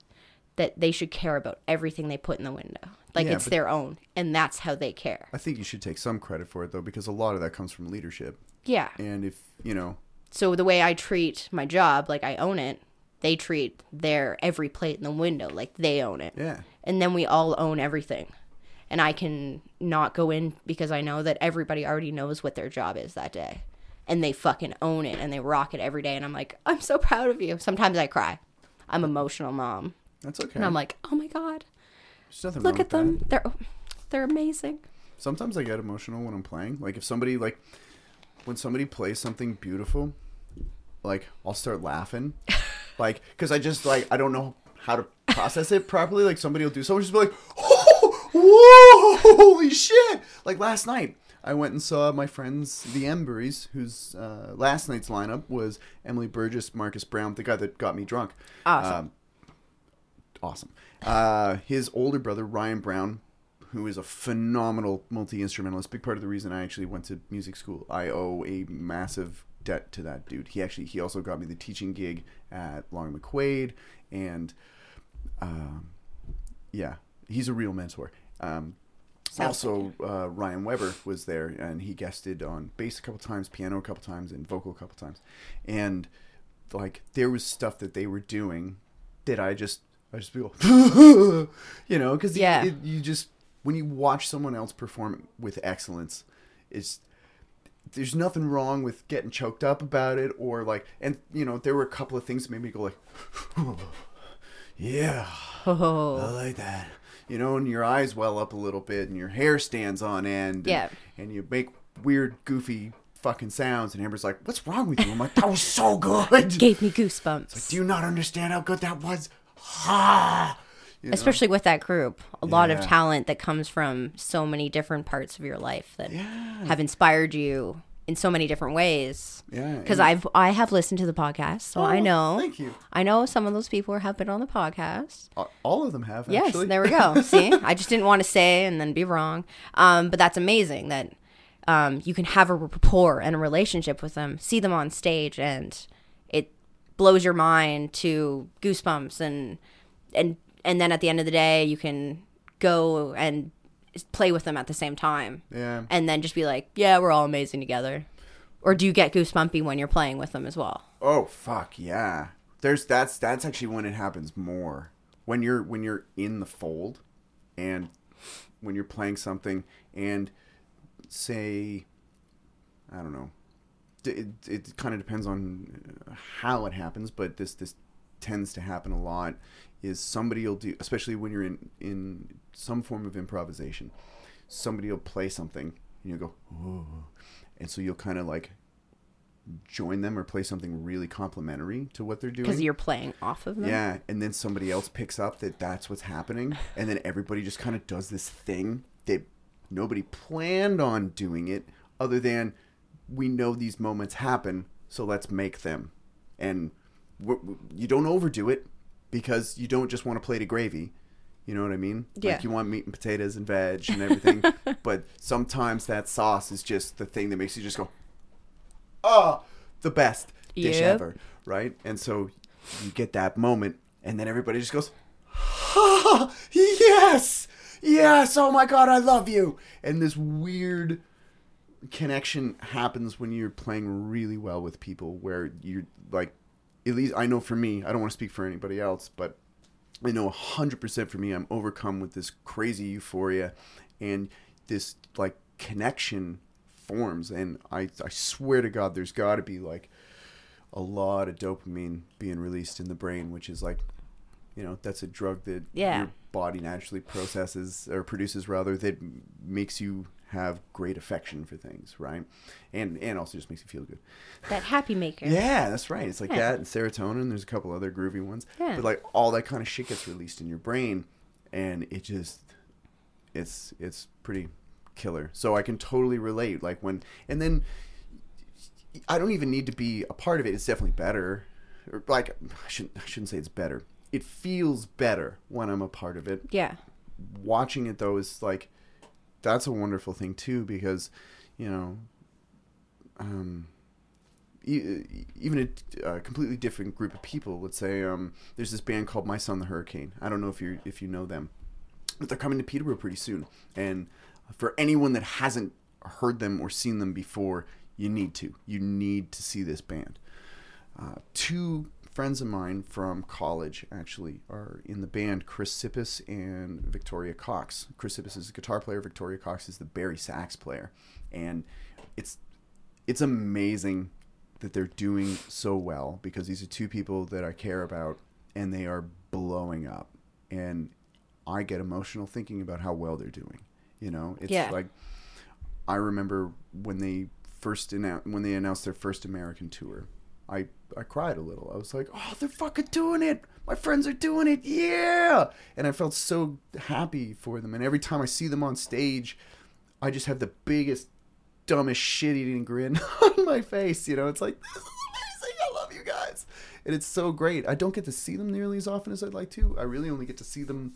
That they should care about everything they put in the window. Like Yeah, it's their own, and that's how they care. I think you should take some credit for it though, because a lot of that comes from leadership. Yeah. And if you know, So the way I treat my job, like I own it, they treat their every plate in the window like they own it. yeah, And then we all own everything. And I can not go in because I know that everybody already knows what their job is that day. And they fucking own it and they rock it every day and I'm like, "I'm so proud of you." Sometimes I cry. I'm emotional mom. that's okay. And I'm like, "Oh my god. There's nothing Look wrong at them. that. They're they're amazing." Sometimes I get emotional when I'm playing. Like if somebody like when somebody plays something beautiful, like I'll start laughing, [LAUGHS] like because I just like I don't know how to process it properly. Like somebody will do something, just be like, "Oh, [LAUGHS] whoa, holy shit!" Like last night, I went and saw my friends, the Emburys, whose uh, last night's lineup was Emily Burgess, Marcus Brown, the guy that got me drunk. Awesome. Um, awesome. Uh, his older brother Ryan Brown, who is a phenomenal multi instrumentalist, big part of the reason I actually went to music school. I owe a massive debt to that dude. He actually he also got me the teaching gig at Long McQuade, and um, yeah, he's a real mentor. Um, also, uh, Ryan Weber was there, and he guested on bass a couple times, piano a couple times, and vocal a couple times. And like, there was stuff that they were doing that I just, I just feel, [LAUGHS] you know, because Yeah. you just when you watch someone else perform with excellence, it's there's nothing wrong with getting choked up about it or like, and you know, there were a couple of things that made me go like, [LAUGHS] yeah. Oh. I like that. You know, and your eyes well up a little bit, and your hair stands on end. And, Yeah. And you make weird, goofy fucking sounds, and Amber's like, "What's wrong with you?" I'm like, "That was so good." Gave me goosebumps. Do you not understand how good that was? Ha! You know? especially with that group a lot of talent that comes from so many different parts of your life that Yeah. have inspired you in so many different ways Yeah, because i've i have listened to the podcast so i Oh, know Thank you. i know some of those people have been on the podcast All of them have. yes Actually. there we go [LAUGHS] see i just didn't want to say and then be wrong um, but that's amazing that um, you can have a rapport and a relationship with them see them on stage and it blows your mind to goosebumps and and and then at the end of the day you can go and play with them at the same time yeah. and then just be like yeah we're all amazing together or do you get goosebumpy when you're playing with them as well Oh fuck yeah. There's that's that's actually when it happens more. When you're when you're in the fold and when you're playing something and say I don't know. It, it kind of depends on how it happens, but this this tends to happen a lot is somebody will do especially when you're in in some form of improvisation. Somebody will play something and you go, and so you'll kind of like join them or play something really complimentary to what they're doing. because you're playing off of them Yeah, and then somebody else picks up that that's what's happening, and then everybody just kind of does this thing that nobody planned on doing it, other than we know these moments happen, so let's make them. And you don't overdo it because you don't just want to play to gravy. You know what I mean? Yeah. Like you want meat and potatoes and veg and everything, [LAUGHS] but sometimes that sauce is just the thing that makes you just go, oh, the best dish Yep. ever, right? And so you get that moment, and then everybody just goes, ah, [LAUGHS] yes, yes, oh my god, I love you, and this weird connection happens when you're playing really well with people where you're like at least I know for me I don't want to speak for anybody else but I know 100% for me I'm overcome with this crazy euphoria and this like connection forms and I I swear to god there's got to be like a lot of dopamine being released in the brain which is like you know that's a drug that Yeah. your body naturally processes or produces rather that makes you have great affection for things right? And and also just makes you feel good. That happy maker. [LAUGHS] yeah that's right. It's like Yeah. that and serotonin there's a couple other groovy ones. Yeah. but like all that kind of shit gets released in your brain and it just it's it's pretty killer. So i can totally relate like when and then i don't even need to be a part of it. It's definitely better. Or like i shouldn't i shouldn't say it's better. It feels better when i'm a part of it. Yeah. watching it though is like that's a wonderful thing too because you know um even a, a completely different group of people let's say um there's this band called my son the hurricane. I don't know if you if you know them but they're coming to peterborough pretty soon. And for anyone that hasn't heard them or seen them before you need to. You need to see this band. Uh, two friends of mine from college actually are in the band Chris Sippis and Victoria Cox. Chris Sippis is a guitar player, Victoria Cox is the bari sax player. And it's it's amazing that they're doing so well because these are two people that I care about and they are blowing up. And I get emotional thinking about how well they're doing. You know, it's Yeah. like I remember when they first announced when they announced their first American tour. I I cried a little. I was like, "Oh, they're fucking doing it! My friends are doing it! Yeah!" And I felt so happy for them. And every time I see them on stage, I just have the biggest, dumbest shit-eating grin [LAUGHS] on my face. You know, it's like, "This is amazing! I love you guys!" And it's so great. I don't get to see them nearly as often as I'd like to. I really only get to see them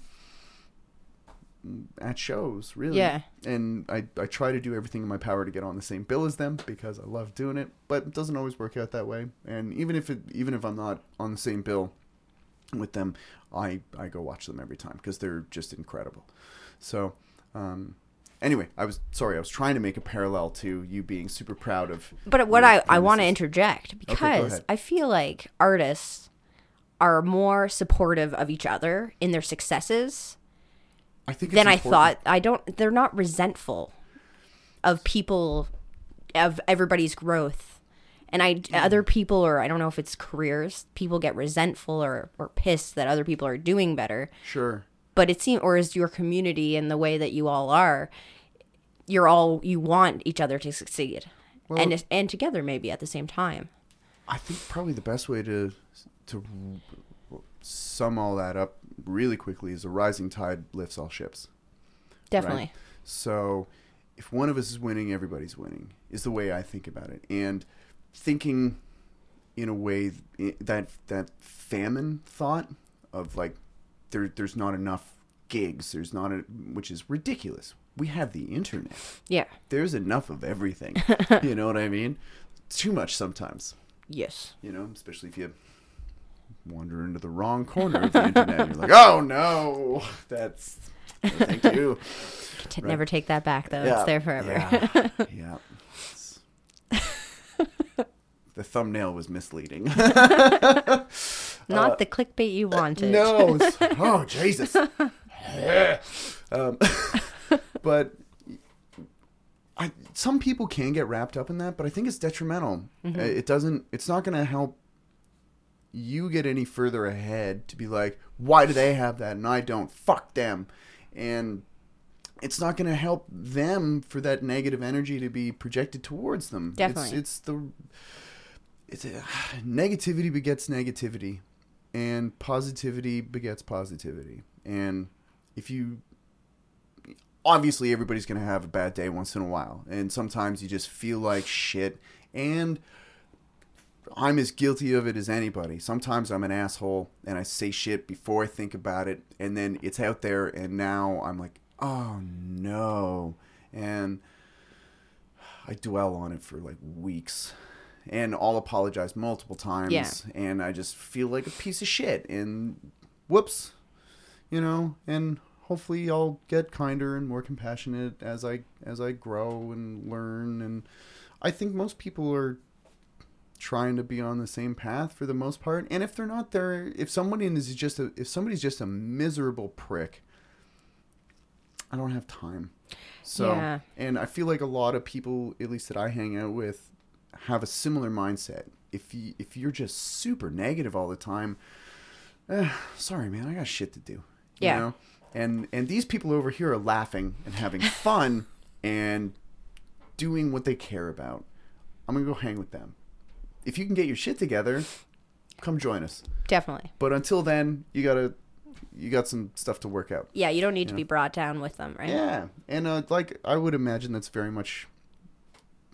at shows, really. Yeah. And I, I try to do everything in my power to get on the same bill as them because I love doing it, but it doesn't always work out that way. And even if it, even if I'm not on the same bill with them, I I go watch them every time because they're just incredible. So, um, anyway, I was sorry. I was trying to make a parallel to you being super proud of. But what I, I want to interject because ahead. I feel like artists are more supportive of each other in their successes I think than I thought. I don't. They're not resentful of people, of everybody's growth, and I mm. other people, or I don't know if it's careers. People get resentful or or pissed that other people are doing better. Sure. But it seems, or is your community and the way that you all are, you're all you want each other to succeed, and and together maybe at the same time. I think probably the best way to to sum all that up really quickly is a rising tide lifts all ships. Definitely. So if one of us is winning, everybody's winning is the way I think about it. And thinking in a way that that famine thought of like there there's not enough gigs, there's not a, which is ridiculous. We have the internet. Yeah. There's enough of everything. [LAUGHS] you know what I mean? Too much sometimes Yes. you know, especially if you wander into the wrong corner of the internet. You're like, oh no, that's thank you. [LAUGHS] T- Right. Never take that back though. Yeah, It's there forever. Yeah, yeah. [LAUGHS] The thumbnail was misleading. [LAUGHS] Not the clickbait you wanted. no, oh Jesus. um, but I, some people can get wrapped up in that, but I think it's detrimental. Mm-hmm. Uh, It doesn't. It's not going to help you get any further ahead to be like, why do they have that and I don't? Fuck them. And it's not going to help them for that negative energy to be projected towards them. Definitely. It's, it's the it's a, [SIGHS] negativity begets negativity and positivity begets positivity. And if you obviously everybody's going to have a bad day once in a while and sometimes you just feel like shit and I'm as guilty of it as anybody. Sometimes I'm an asshole and I say shit before I think about it, and then it's out there, and now I'm like, oh no, and I dwell on it for like weeks, and I'll apologize multiple times, Yeah. and I just feel like a piece of shit, and whoops, you know, and hopefully I'll get kinder and more compassionate as I as I grow and learn, and I think most people are trying to be on the same path for the most part. And if they're not there, if somebody is just a, if somebody's just a miserable prick, I don't have time. So, Yeah. and I feel like a lot of people, at least that I hang out with, have a similar mindset. If you if you're just super negative all the time, eh, sorry man, I got shit to do. you Yeah. know? And and these people over here are laughing and having [LAUGHS] fun and doing what they care about. I'm gonna go hang with them. If you can get your shit together, come join us. Definitely. But until then, you gotta you got some stuff to work out. Yeah, you don't need to Yeah. be brought down with them, right? Yeah, and uh, like I would imagine that's very much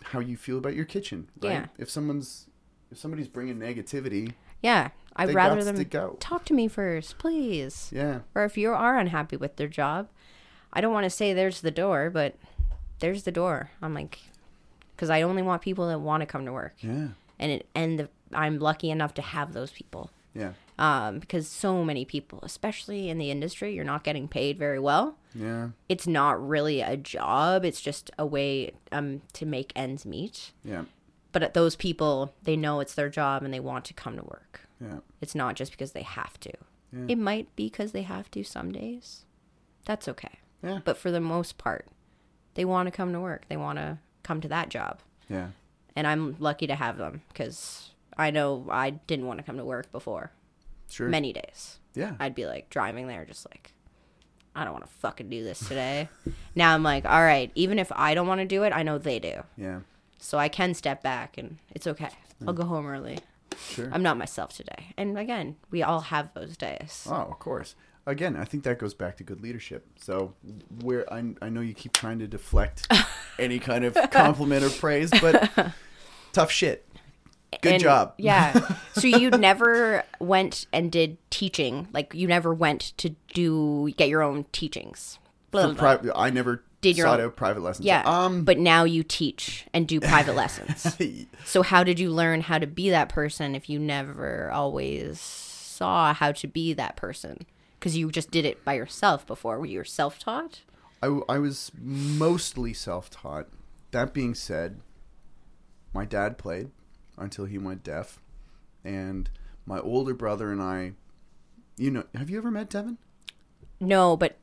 how you feel about your kitchen, right? Yeah. If someone's if somebody's bringing negativity, Yeah. I'd rather them to go. talk to me first, please. yeah, Or if you are unhappy with their job, I don't want to say there's the door, but there's the door. I'm like, because I only want people that want to come to work, yeah, and it, and the, I'm lucky enough to have those people. yeah, Um, because so many people, especially in the industry, you're not getting paid very well. yeah, It's not really a job. It's just a way um to make ends meet. yeah, But those people, they know it's their job and they want to come to work. yeah, It's not just because they have to. Yeah. It might be because they have to some days. That's okay. yeah, But for the most part, they want to come to work. They want to come to that job. yeah, And I'm lucky to have them because I know I didn't want to come to work before. sure, Many days. yeah, I'd be like driving there just like, I don't want to fucking do this today. [LAUGHS] now I'm like, all right, even if I don't want to do it, I know they do. yeah, So I can step back and it's okay. Hmm. I'll go home early. sure. I'm not myself today. And again, we all have those days. Oh, of course. Again, I think that goes back to good leadership. So, where I, I know you keep trying to deflect [LAUGHS] any kind of compliment or praise, but [LAUGHS] tough shit. Good And- job. [LAUGHS] Yeah. so you never went and did teaching. Like you never went to do get your own teachings. Blah, blah, blah. pri- I never Did your sought own- out private lessons. Yeah. Um. but now you teach and do private lessons. So how did you learn how to be that person if you never always saw how to be that person? Because you just did it by yourself before. Were you self taught? I, I was mostly self-taught. That being said, my dad played until he went deaf, and my older brother and I. You know, have you ever met Devin? No, but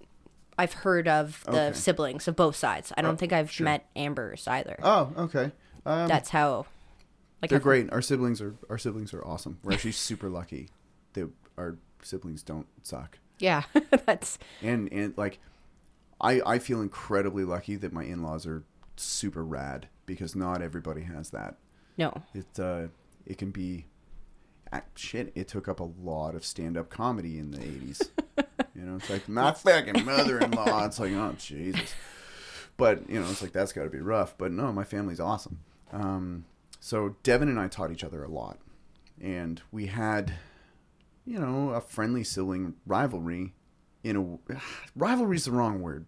I've heard of the Okay. siblings of both sides. I don't Oh, think I've sure. met Amber's either. Oh, okay. Um, That's how. Like They're I've- great. Our siblings are our siblings are awesome. We're actually super lucky that our siblings don't suck. Yeah, [LAUGHS] that's And and like I I feel incredibly lucky that my in-laws are super rad because not everybody has that. no. It uh it can be ah, shit, it took up a lot of stand-up comedy in the 80s. [LAUGHS] you know, it's like my fucking mother-in-law. It's like, oh Jesus. But, you know, it's like that's got to be rough, but no, my family's awesome. Um so Devin and I taught each other a lot. And we had you know, a friendly sibling rivalry in a [SIGHS] rivalry's the wrong word.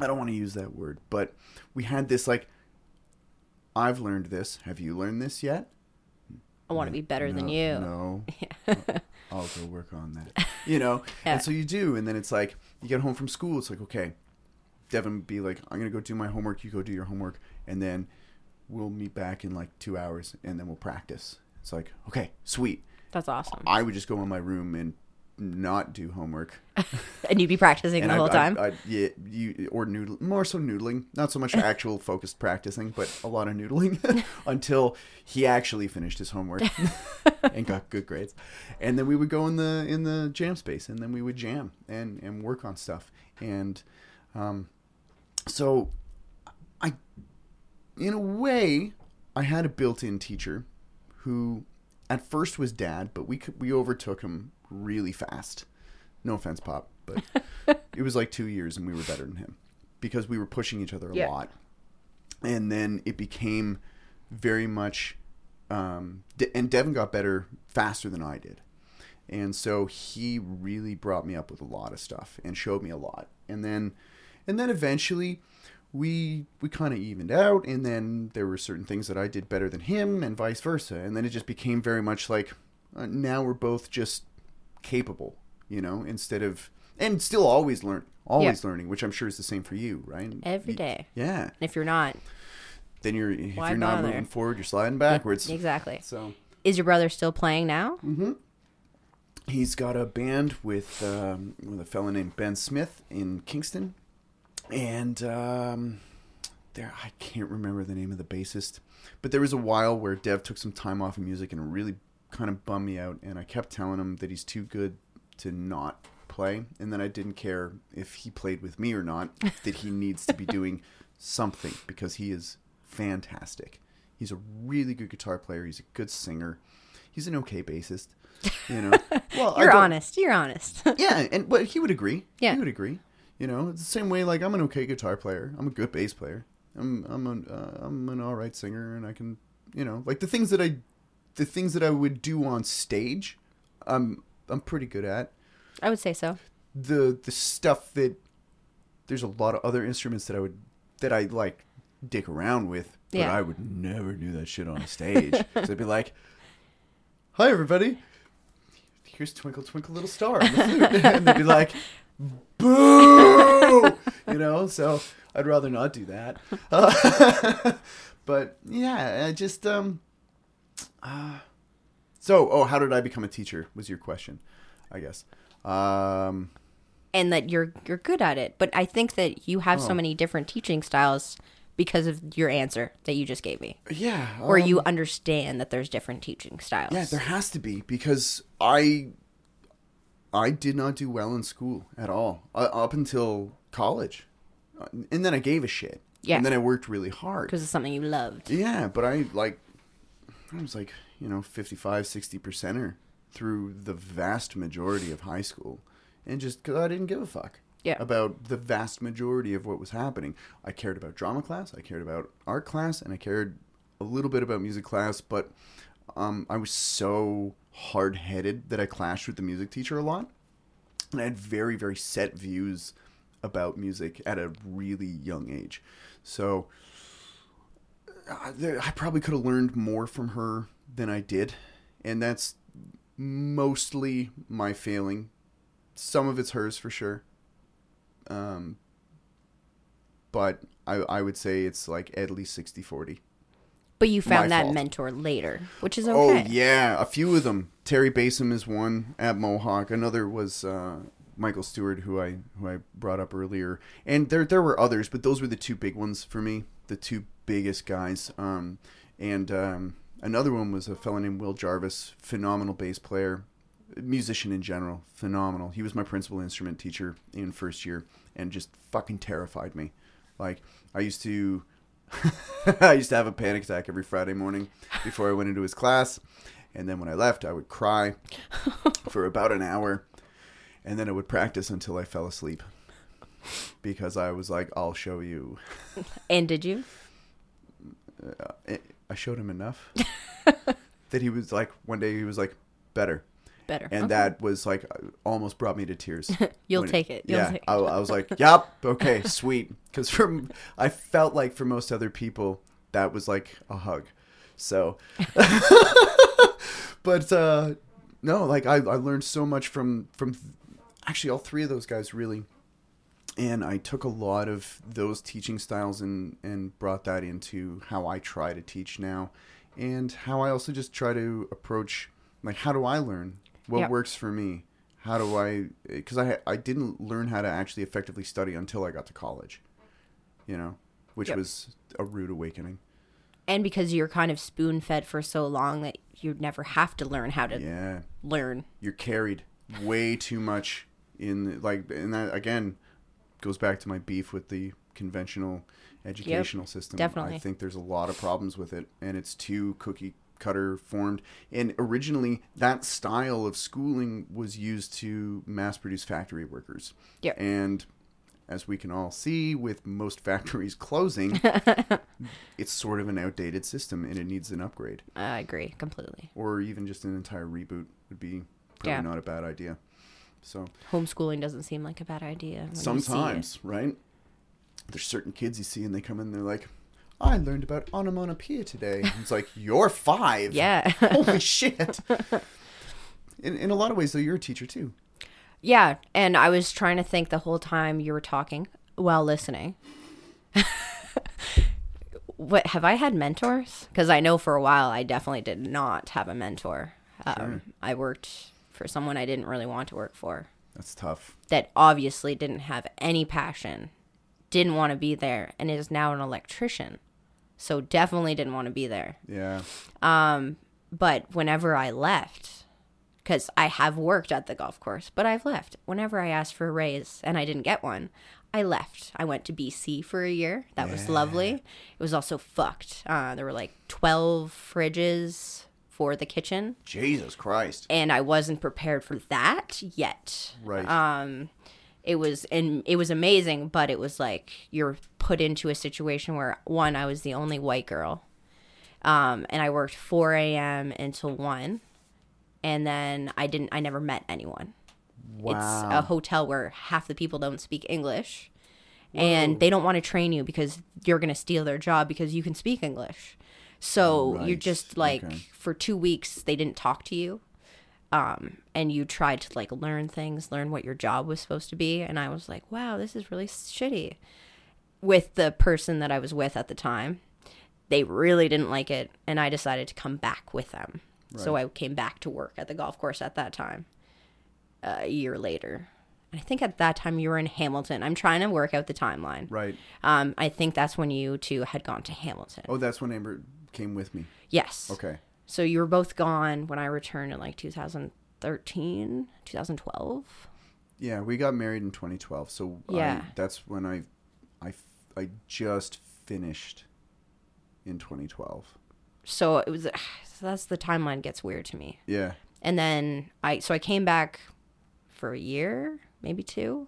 I don't want to use that word, but we had this like I've learned this. Have you learned this yet? I want to be better than No, you. No. [LAUGHS] I'll go work on that. You know? Yeah. And so you do, and then it's like you get home from school, it's like, okay, Devin would be like, I'm gonna go do my homework, you go do your homework, and then we'll meet back in like two hours and then we'll practice. It's like, okay, sweet. That's awesome. I would just go in my room and not do homework. [LAUGHS] And you'd be practicing the I- whole time. I- yeah, you or noodle more so noodling, not so much [LAUGHS] actual focused practicing, but a lot of noodling [LAUGHS] until he actually finished his homework and got good grades. And then we would go in the in the jam space, and then we would jam and and work on stuff. And um, so I, in a way, I had a built-in teacher who at first was dad, but we could, we overtook him really fast. No offense, Pop, but [LAUGHS] it was like two years and we were better than him because we were pushing each other a Yeah. lot. And then it became very much um, De- and Devin got better faster than I did. And so he really brought me up with a lot of stuff and showed me a lot. And then and then eventually we we kind of evened out and then there were certain things that I did better than him and vice versa. And then it just became very much like uh, now we're both just capable, you know, instead of and still always learn always learning, which I'm sure is the same for you, right? Every day. Yeah. And if you're not, Then you're if Why you're not bother? moving forward, you're sliding backwards. exactly. So Is your brother still playing now? mm-hmm he's got a band with um, with a fellow named Ben Smith in Kingston, and um, there I can't remember the name of the bassist, but there was a while where Dev took some time off of music and really kind of bummed me out, and I kept telling him that he's too good to not play, and then I didn't care if he played with me or not, [LAUGHS] that he needs to be doing something because he is fantastic. He's a really good guitar player. He's a good singer. He's an okay bassist. You know, [LAUGHS] well, You're honest. You're honest. yeah, and but he would agree. Yeah. he would agree. You know, it's the same way. Like I'm an okay guitar player. I'm a good bass player. I'm I'm an uh, I'm an all right singer, and I can you know like the things that I the things that I would do on stage. I'm I'm pretty good at I would say so. the the stuff that there's a lot of other instruments that I would that I like dick around with, but Yeah. I would never do that shit on stage. [LAUGHS] so I'd be like, "Hi, everybody. Here's Twinkle Twinkle Little Star," on the flute. [LAUGHS] and they'd be like, "Boo!" [LAUGHS] you know. So I'd rather not do that. Uh, [LAUGHS] but yeah, I just um. Uh, so, oh, how did I become a teacher? Was your question, I guess. Um, and that you're you're good at it. But I think that you have Oh. so many different teaching styles because of your answer that you just gave me, yeah, or you um, understand that there's different teaching styles. Yeah, there has to be because I I did not do well in school at all uh, up until college, Uh, and then I gave a shit. Yeah. and then I worked really hard. because it's something you loved. Yeah, but I like I was like you know 55, 60 percenter through the vast majority of high school, and just because I didn't give a fuck. Yeah. About the vast majority of what was happening. I cared about drama class, I cared about art class, and I cared a little bit about music class, but um, I was so hard headed that I clashed with the music teacher a lot. And I had very, very set views about music at a really young age. So uh, I probably could have learned more from her than I did. And that's mostly my failing. Some of it's hers for sure. Um, but I, I would say it's like at least 60 40. But you found that fault. mentor later, which is okay. Oh yeah, a few of them. Terry Basom is one at Mohawk. Another was uh, Michael Stewart, who I who I brought up earlier. And there there were others, but those were the two big ones for me, the two biggest guys. Um, and um, another one was a fellow named Will Jarvis, phenomenal bass player, musician in general, phenomenal. He was my principal instrument teacher in first year, and just fucking terrified me. Like I used to. [LAUGHS] I used to have a panic attack every Friday morning before I went into his class. And then when I left, I would cry [LAUGHS] for about an hour. And then I would practice until I fell asleep. Because I was like, I'll show you. [LAUGHS] And did you? I- I showed him enough that he was like, one day he was like, better. Better. And Okay. that was like, almost brought me to tears. [LAUGHS] You'll take it. You'll yeah. take I, I was like, [LAUGHS] yep, okay, sweet. Because from, I felt like for most other people, that was like a hug. So, [LAUGHS] but uh, no, like I, I learned so much from from actually all three of those guys really, and I took a lot of those teaching styles and and brought that into how I try to teach now, and how I also just try to approach like how do I learn what Yep. works for me. How do I? Eh, because I I didn't learn how to actually effectively study until I got to college, you know, which Yep. was a rude awakening. and because you're kind of spoon fed for so long that you never have to learn how to Yeah, learn. you're carried way too much in like, and that again goes back to my beef with the conventional educational system. definitely. I think there's a lot of problems with it, and it's too cookie cutter formed. And originally, that style of schooling was used to mass produce factory workers. Yep. And as we can all see with most [LAUGHS] factories closing, [LAUGHS] it's sort of an outdated system and it needs an upgrade. I agree completely. Or even just an entire reboot would be probably Yeah. not a bad idea. So Homeschooling doesn't seem like a bad idea. when you see it. sometimes, right? There's certain kids you see and they come in and they're like, I learned about onomatopoeia today. And it's like, [LAUGHS] you're five. Yeah. [LAUGHS] Holy [LAUGHS] shit. In, in a lot of ways, though, you're a teacher too. yeah. And I was trying to think the whole time you were talking while listening. what have I had mentors? Because I know for a while I definitely did not have a mentor. Um, I worked for someone I didn't really want to work for. That's tough. that obviously didn't have any passion, didn't want to be there, and is now an electrician. So definitely didn't want to be there. Yeah. But whenever I left, because I have worked at the golf course, but I've left. Whenever I asked for a raise and I didn't get one, I left. I went to BC for a year. That was lovely. It was also fucked. Uh, there were like 12 fridges for the kitchen, Jesus Christ. and I wasn't prepared for that yet. Right. um it was and it was amazing but it was like you're put into a situation where one i was the only white girl um and i worked 4 a.m until 1 and then i didn't i never met anyone. Wow. it's a hotel where half the people don't speak english and they don't want to train you because you're going to steal their job because you can speak english. So you're just like Okay. for two weeks they didn't talk to you um, and you tried to like learn things learn what your job was supposed to be. And i was like wow this is really shitty with the person that i was with at the time. They really didn't like it and i decided to come back with them. So i came back to work at the golf course at that time a year later. I think at that time you were in hamilton. I'm trying to work out the timeline. Right. um, i think that's when you two had gone to hamilton. Oh, that's when Amber came with me. yes. Okay. So you were both gone when i returned in like 2013 2012 Yeah, we got married in 2012. So Yeah. I, that's when I, I, I just finished in 2012. so it was so [SIGHS] that's the timeline gets weird to me Yeah. and then i so i came back for a year maybe two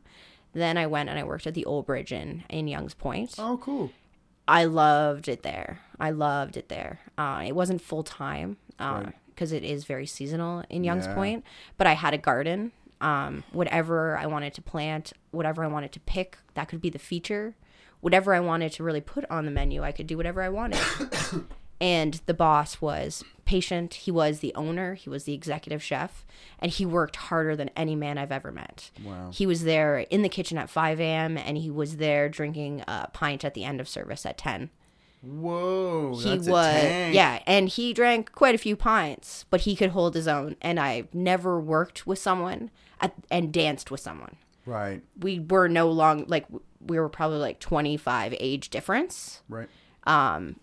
then i went and i worked at the old bridge inn in youngs point Oh, cool. i loved it there i loved it there. Uh, it wasn't full time Right. because it is very seasonal in youngs Yeah. point but i had a garden um, whatever i wanted to plant whatever i wanted to pick that could be the feature. Whatever i wanted to really put on the menu i could do whatever i wanted. [COUGHS] And the boss was patient. He was the owner. He was the executive chef. And he worked harder than any man i've ever met. Wow. he was there in the kitchen at 5 a.m and he was there drinking a pint at the end of service at 10 Whoa. he that's a was tank. yeah and he drank quite a few pints but he could hold his own and i never worked with someone at, and danced with someone Right. we were no long like we were probably like 25 age difference Right. Um.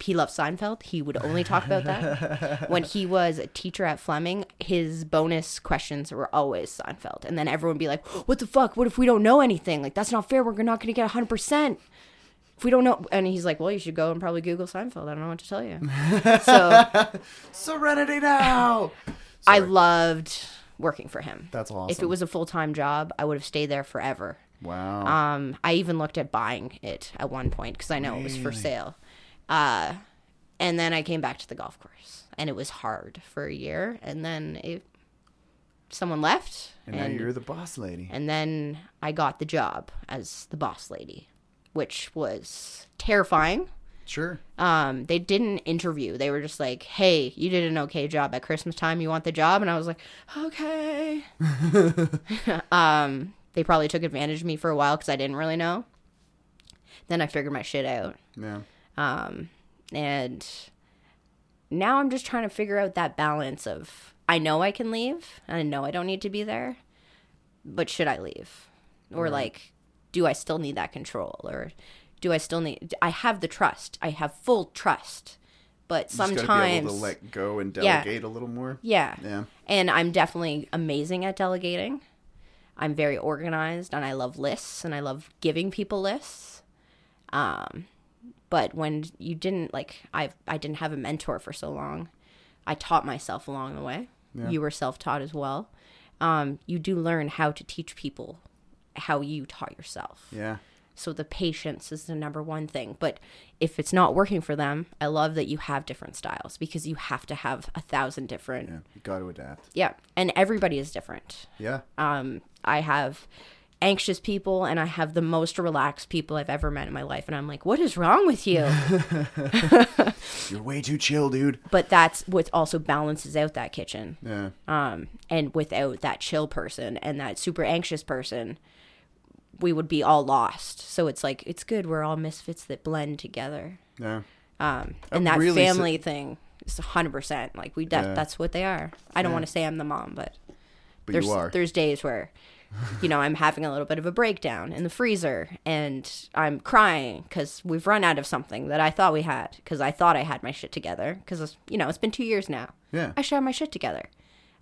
He loved Seinfeld. He would only talk about that. [LAUGHS] when he was a teacher at Fleming, his bonus questions were always Seinfeld. And then everyone would be like, what the fuck? What if we don't know anything? Like, that's not fair. We're not going to get 100%. If we don't know. And he's like, well, you should go and probably Google Seinfeld. I don't know what to tell you. [LAUGHS] so Serenity now. I loved working for him. That's awesome. If it was a full time job, I would have stayed there forever. wow. Um, I even looked at buying it at one point because I know it was for sale. Uh, and then I came back to the golf course, and it was hard for a year. And then it, someone left, and, and you're the boss lady. and then I got the job as the boss lady, which was terrifying. Sure. Um, they didn't interview. They were just like, "Hey, you did an okay job at Christmas time. You want the job?" And I was like, "Okay." [LAUGHS] um, they probably took advantage of me for a while because I didn't really know. Then I figured my shit out, Yeah. Um, and now I'm just trying to figure out that balance of I know I can leave, and I know I don't need to be there, but should I leave, or like, do I still need that control, or do I still need? I have the trust. I have full trust, but Just gotta be sometimes able to let go and Yeah. delegate a little more. Yeah. Yeah. And I'm definitely amazing at delegating. I'm very organized and I love lists and I love giving people lists. Um but when you didn't like I I didn't have a mentor for so long. I taught myself along the way. Yeah. You were self-taught as well. Um you do learn how to teach people how you taught yourself. Yeah. So the patience is the number one thing. But if it's not working for them, I love that you have different styles because you have to have a thousand different. Yeah. You got to adapt. Yeah. And everybody is different. Yeah. Um, I have anxious people and I have the most relaxed people I've ever met in my life. And I'm like, what is wrong with you? [LAUGHS] [LAUGHS] You're way too chill, dude. but that's what also balances out that kitchen. Yeah. Um, and without that chill person and that super anxious person, we would be all lost. So it's like, it's good. We're all misfits that blend together. Yeah. Um, and that really family thing is hundred percent like we. That, Yeah. That's what they are. I don't Yeah. want to say I'm the mom, but But there's you are. there's days where, you know, I'm having a little bit of a breakdown in the freezer, and I'm crying because we've run out of something that I thought we had because I thought I had my shit together because you know it's been two years now. Yeah. I should have my shit together.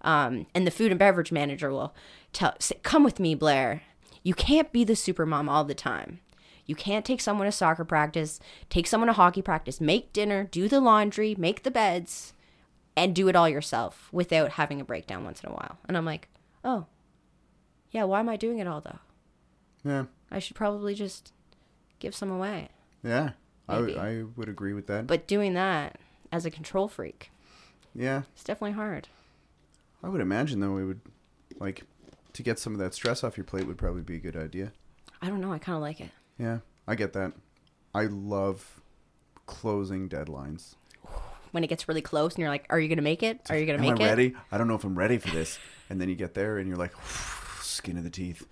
Um, and the food and beverage manager will tell, say, "Come with me, Blair. You can't be the super mom all the time. You can't take someone to soccer practice, take someone to hockey practice, make dinner, do the laundry, make the beds, and do it all yourself without having a breakdown once in a while." And I'm like, "Oh, yeah. Why am I doing it all though? Yeah. I should probably just give some away." Yeah. I would- I would agree with that. But doing that as a control freak, yeah. it's definitely hard. I would imagine though it would like to get some of that stress off your plate would probably be a good idea. I don't know. I kind of like it. Yeah, I get that. I love closing deadlines. when it gets really close and you're like, are you going to make it? Are you going to make it? I it? ready? I don't know if I'm ready for this. [LAUGHS] And then you get there and you're like, skin of the teeth.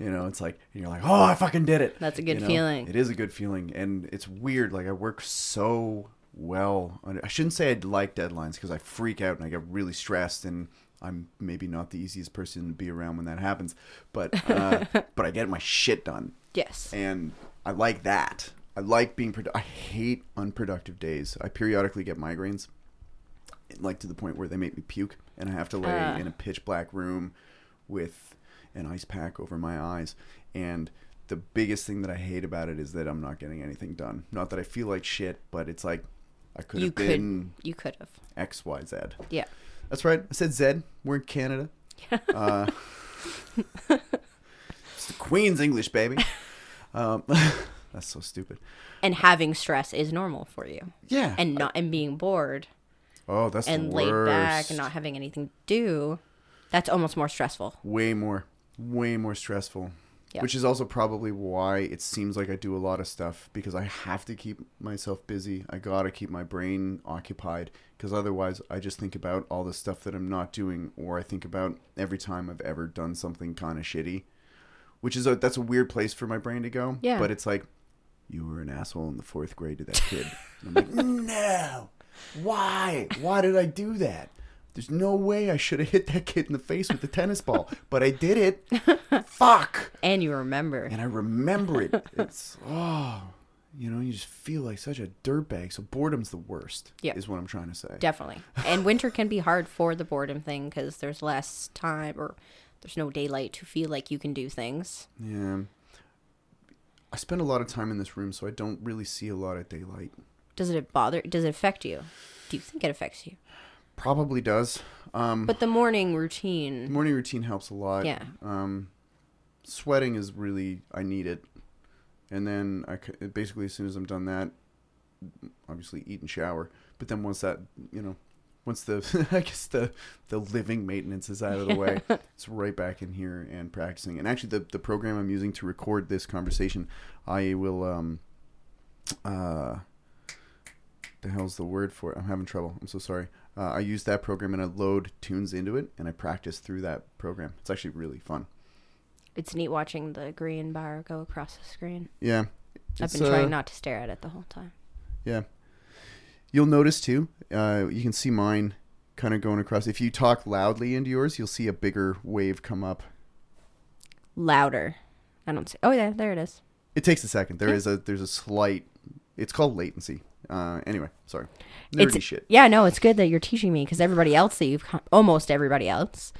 You know, it's like and you're like, oh, I fucking did it. That's a good You know? feeling. It is a good feeling, and it's weird. Like I work so well. I shouldn't say I like deadlines because I freak out and I get really stressed, and I'm maybe not the easiest person to be around when that happens. But uh, [LAUGHS] but I get my shit done, Yes. and I like that. I like being. Produ- I hate unproductive days. I periodically get migraines, like to the point where they make me puke, and I have to lay Ah. in a pitch black room with an ice pack over my eyes. And the biggest thing that I hate about it is that I'm not getting anything done. Not that I feel like shit, but it's like I could You have could. been You could have. X, Y, Z. Yeah. That's right. I said Zed. We're in Canada. [LAUGHS] Uh, it's the Queen's English, baby. Um, [LAUGHS] that's so stupid. And having stress is normal for you. Yeah. And not and being bored oh, that's and laid back and not having anything to do, that's almost more stressful. way more way more stressful Yeah. which is also probably why it seems like i do a lot of stuff because i have to keep myself busy. I gotta keep my brain occupied because otherwise i just think about all the stuff that i'm not doing or i think about every time i've ever done something kind of shitty which is a that's a weird place for my brain to go. Yeah. but it's like you were an asshole in the fourth grade to that kid. I'm like [LAUGHS] no! Why? Why did i do that there's no way I should have hit that kid in the face with the tennis ball, but I did it. Fuck. And you remember. And I remember it. It's oh, you know, you just feel like such a dirtbag. So boredom's the worst. Yeah. is what I'm trying to say. Definitely. And winter can be hard for the boredom thing because there's less time or there's no daylight to feel like you can do things. Yeah. I spend a lot of time in this room, so I don't really see a lot of daylight. Does it bother? Does it affect you? Do you think it affects you? Probably does. Um, But the morning routine. morning routine helps a lot. Yeah. Um, sweating is really I need it, and then I basically as soon as I'm done that, obviously eat and shower. But then once that you know, once the [LAUGHS] I guess the the living maintenance is out of the way, [LAUGHS] it's right back in here and practicing. And actually, the the program I'm using to record this conversation, I will um, uh, the hell's the word for it? I'm having trouble. I'm so sorry. Uh, I use that program and I load tunes into it and I practice through that program. It's actually really fun. It's neat watching the green bar go across the screen. Yeah. I've It's, been trying uh, not to stare at it the whole time. Yeah. You'll notice too, uh, you can see mine kind of going across. If you talk loudly into yours, you'll see a bigger wave come up. Louder. I don't see. Oh yeah, there it is. It takes a second. There Yeah. is a there's a slight. It's called latency. Uh, anyway, sorry. Nerdy It's shit. yeah, no, it's good that you're teaching me because everybody else that you've almost everybody else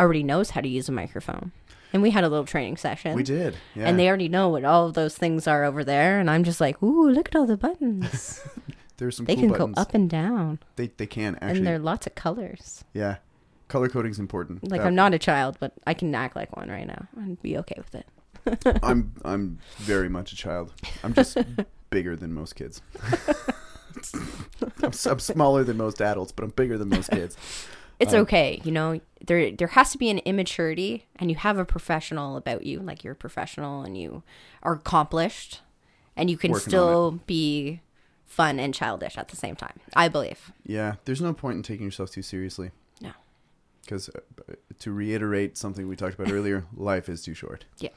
already knows how to use a microphone, and we had a little training session. We did. Yeah. And they already know what all of those things are over there, and I'm just like, ooh, look at all the buttons. [LAUGHS] There's some they cool can buttons. go up and down, They they can and there are lots of colors. Yeah. Color coding's important. Like That- I'm not a child, but I can act like one right now and be okay with it. I'm [LAUGHS] I'm very much a child. I'm just [LAUGHS] bigger than most kids. [LAUGHS] I'm, I'm smaller than most adults, but I'm bigger than most kids. It's Um, okay, you know. There there has to be an immaturity, and you have a professional about you, like you're a professional and you are accomplished, and you can still be fun and childish at the same time. I believe. Yeah, there's no point in taking yourself too seriously. No. Because uh, to reiterate something we talked about [LAUGHS] earlier, life is too short. Yeah.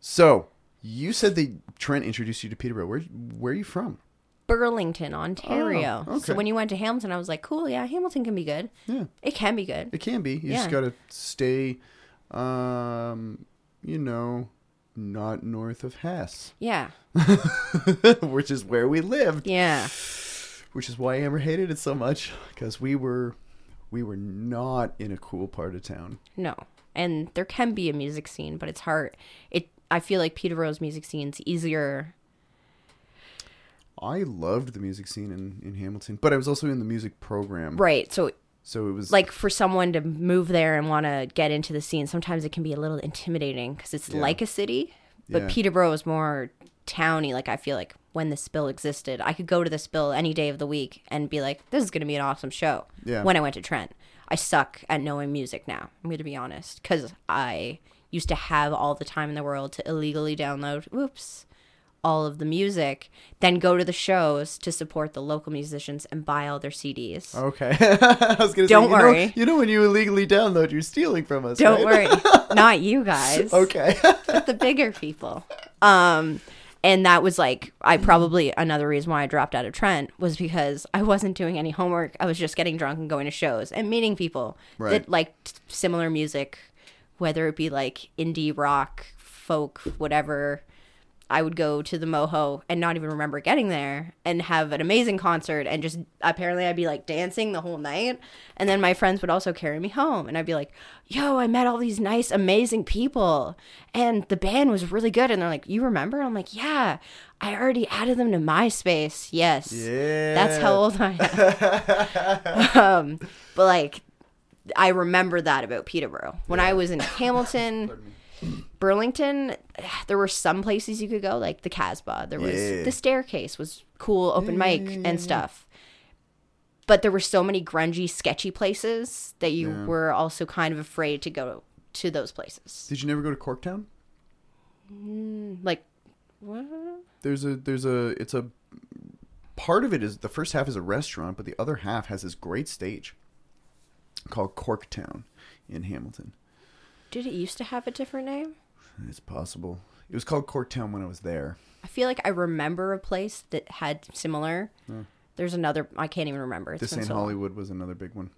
So you said that Trent introduced you to Peterborough. Where where are you from? Burlington, Ontario. Oh, okay. So when you went to Hamilton, I was like, cool, yeah, Hamilton can be good. Yeah, It can be good. it can be. You just gotta stay, um, you know, not north of Hess, Yeah. [LAUGHS] which is where we lived. Yeah. which is why Amber hated it so much because we were we were not in a cool part of town. No. And there can be a music scene, but it's hard. It I feel like Peterborough's music scene's easier. I loved the music scene in, in Hamilton, but I was also in the music program. Right. So So it was like for someone to move there and want to get into the scene, sometimes it can be a little intimidating because it's Yeah. like a city, but Yeah. Peterborough is more towny. Like I feel like when the spill existed, I could go to the spill any day of the week and be like, "This is going to be an awesome show." Yeah. When I went to Trent, I suck at knowing music now. I'm going to be honest because I used to have all the time in the world to illegally download. Oops. All of the music, then go to the shows to support the local musicians and buy all their CDs. Okay. [LAUGHS] I was gonna Don't say, you worry. Know, you know when you illegally download, you're stealing from us. Don't right? worry, [LAUGHS] not you guys. Okay. [LAUGHS] but the bigger people. Um, and that was like I probably another reason why I dropped out of Trent was because I wasn't doing any homework. I was just getting drunk and going to shows and meeting people Right. that liked similar music, whether it be like indie rock, folk, whatever. I would go to the Moho and not even remember getting there and have an amazing concert and just apparently I'd be like dancing the whole night. And then my friends would also carry me home and I'd be like, yo, I met all these nice, amazing people and the band was really good. And they're like, you remember? I'm like, yeah, I already added them to MySpace. Yes. Yeah. That's how old I am. [LAUGHS] um, but like, I remember that about Peterborough. When I was in [LAUGHS] Hamilton, Burlington, [SIGHS] there were some places you could go, like the Casbah. There was Yeah. the staircase was cool, open Yeah, mic yeah, yeah, and stuff. But there were so many grungy, sketchy places that you Yeah. were also kind of afraid to go to those places. Did you never go to Corktown? Mm, like, what? There's a there's a it's a part of it is the first half is a restaurant, but the other half has this great stage called Corktown in Hamilton. Did it used to have a different name? It's possible. It was called Corktown when I was there. I feel like I remember a place that had similar. There's another I can't even remember. It's This been in so long. Hollywood was another big one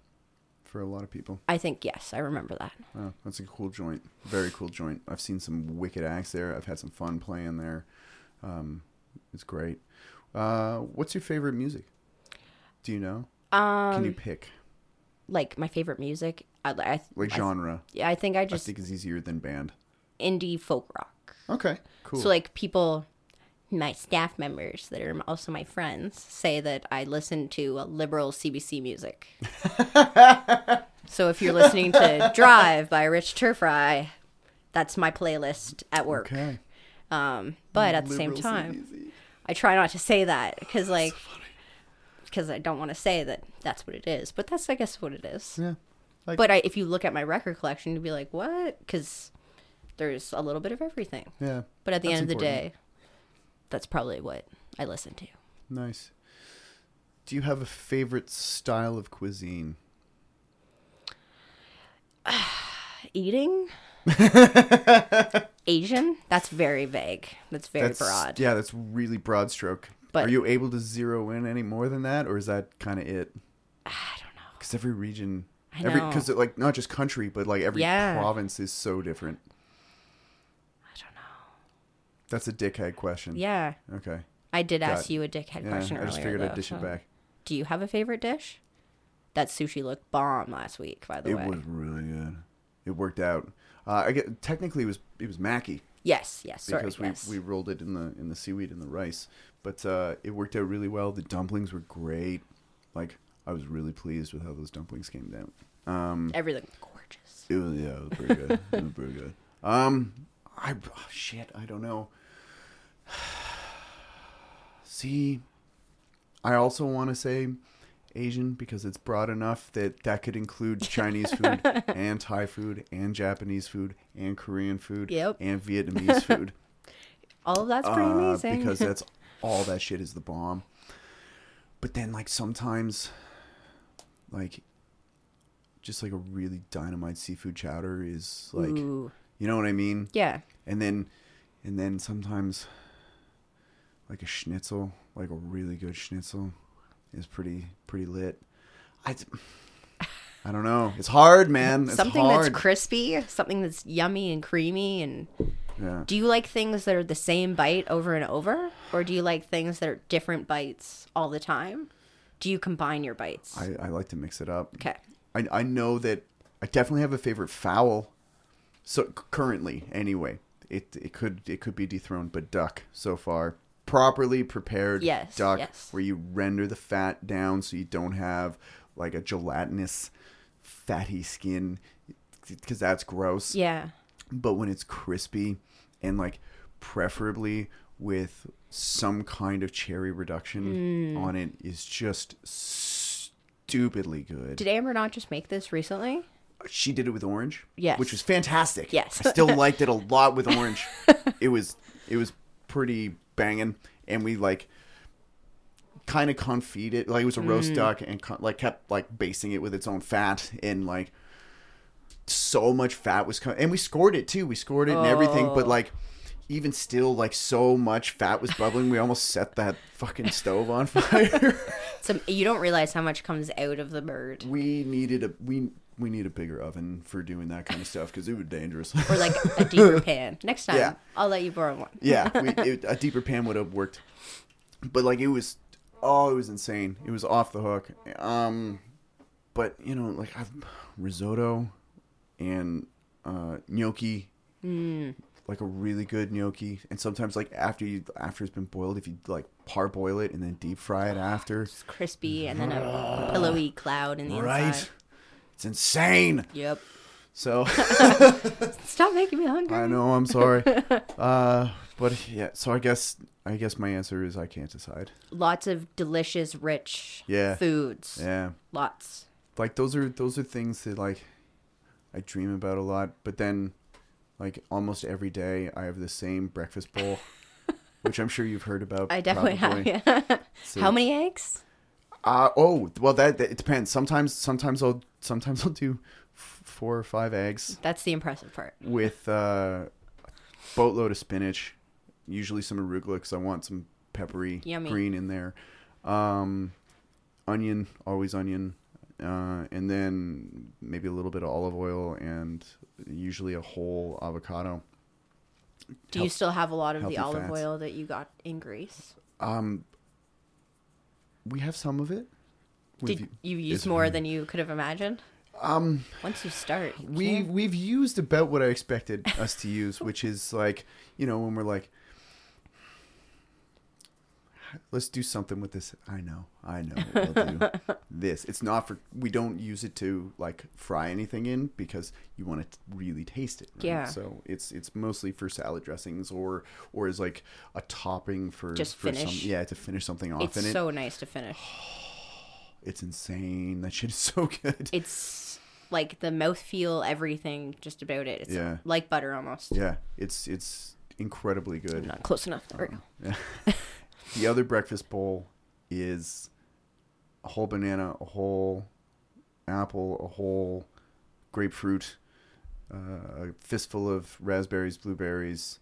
for a lot of people. I think yes, I remember that. Oh, that's a cool joint. Very cool joint. I've seen some wicked acts there. I've had some fun playing there. Um, it's great. Uh, what's your favorite music? Do you know? Um, Can you pick like my favorite music. I, I like genre? yeah, I think I I just think it's easier than band. indie folk rock. Okay, cool. So like people, my staff members that are also my friends say that I listen to liberal CBC music. [LAUGHS] so if you're listening to Drive by Rich Terfry, that's my playlist at work. okay. Um, but at the same time, CBC. I try not to say that because like because I don't want to say that that's what it is. But that's I guess what it is. Yeah. Like- but I, if you look at my record collection, you'd be like, what? Because there's a little bit of everything. Yeah. But at the end of the day, that's probably what I listen to. Nice. Do you have a favorite style of cuisine? [SIGHS] Eating? [LAUGHS] Asian? That's very vague. That's very that's broad. Yeah, that's really broad stroke. But- Are you able to zero in any more than that, or is that kind of it? I don't know. Because every region, I every because like not just country, but like every Yeah. province is so different. I don't know. That's a dickhead question. Yeah. Okay. I did Got ask it. you a dickhead Yeah, question I earlier. just figured though, I'd dish so- it back. Do you have a favorite dish? That sushi looked bomb last week, by the It way. It was really good. It worked out. Uh, I get technically it was it was maki Yes, yes, sorry. because we, yes. we rolled it in the in the seaweed and the rice, but uh, it worked out really well. The dumplings were great. Like I was really pleased with how those dumplings came down. Um, Everything gorgeous. it was yeah, it was pretty good. it was pretty good. [LAUGHS] Um, I oh, shit, I don't know. [SIGHS] See, I also want to say Asian because it's broad enough that that could include Chinese food [LAUGHS] and Thai food and Japanese food and Korean food Yep. and Vietnamese [LAUGHS] food. All of that's pretty Uh, amazing. because [LAUGHS] that's all that shit is the bomb. But then, like sometimes, like just like a really dynamite seafood chowder is like, Ooh. you know what I mean? Yeah. And then, and then sometimes, like a schnitzel, like a really good schnitzel, is pretty pretty lit. I, [LAUGHS] I don't know. It's hard, man. It's something hard. that's crispy, something that's yummy and creamy and yeah. do you like things that are the same bite over and over or do you like things that are different bites all the time? Do you combine your bites? I, I like to mix it up. okay. I I know that I definitely have a favorite fowl. So currently, anyway, it it could it could be dethroned, but duck so far properly prepared Yes, duck yes. where you render the fat down so you don't have like a gelatinous fatty skin because that's gross. Yeah. But when it's crispy and like preferably with some kind of cherry reduction Mm. on it is just stupidly good. Did Amber not just make this recently? she did it with orange. Yes. Which was fantastic. Yes. I still liked it a [LAUGHS] lot with orange. it was it was pretty banging and we like kind of confit it like it was a roast Mm. duck and like kept like basing it with its own fat and like so much fat was coming and we scored it too we scored it and everything but Oh. like even still like so much fat was bubbling we almost set that fucking stove on fire [LAUGHS] So you don't realize how much comes out of the bird. we needed a we we need a bigger oven for doing that kind of stuff because it would be dangerous. [LAUGHS] Or like a deeper pan. [LAUGHS] Next time, Yeah. I'll let you borrow one. yeah, [LAUGHS] we, it, a deeper pan would have worked, but like it was, oh, it was insane. It was off the hook. Um, but you know, like I've risotto and uh, gnocchi, like a really good gnocchi, and sometimes like after you after it's been boiled, if you like parboil it and then deep fry it after, It's crispy and then a pillowy cloud in the right? inside. It's insane. Yep. So. [LAUGHS] [LAUGHS] Stop making me hungry. I know. I'm sorry. [LAUGHS] uh, but yeah. So I guess I guess my answer is I can't decide. Lots of delicious, rich Yeah. foods. Yeah. Lots. Like those are those are things that like I dream about a lot. But then, like almost every day, I have the same breakfast bowl, which I'm sure you've heard about. I definitely probably. have. Yeah. So- How many eggs? Uh, oh, well, that, that it depends. Sometimes, sometimes I'll sometimes I'll do f- four or five eggs That's the impressive part. with uh, a boatload of spinach, usually some arugula because I want some peppery Yummy. green in there. Um, onion, always onion, uh, and then maybe a little bit of olive oil and usually a whole avocado. Do you still have a lot of the olive fats. oil that you got in Greece? Um, we have some of it. We've Did you use more than you could have imagined? Um, Once you start, you we can't- we've used about what I expected us to use, which is like you know when we're like, let's do something with this. I know, I know, we'll do [LAUGHS] this. It's not for we don't use it to like fry anything in because you want to really taste it. Right? Yeah. So it's it's mostly for salad dressings or or as like a topping for Just for finish. Some, yeah, to finish something off it's in it. It's so nice to finish. [SIGHS] It's insane. That shit is so [LAUGHS] good. It's like the mouthfeel, everything, just about it. It's Yeah. like butter almost. yeah, it's it's incredibly good. Not close enough. There we oh. go. [LAUGHS] The other breakfast bowl is a whole banana, a whole apple, a whole grapefruit, uh, a fistful of raspberries, blueberries,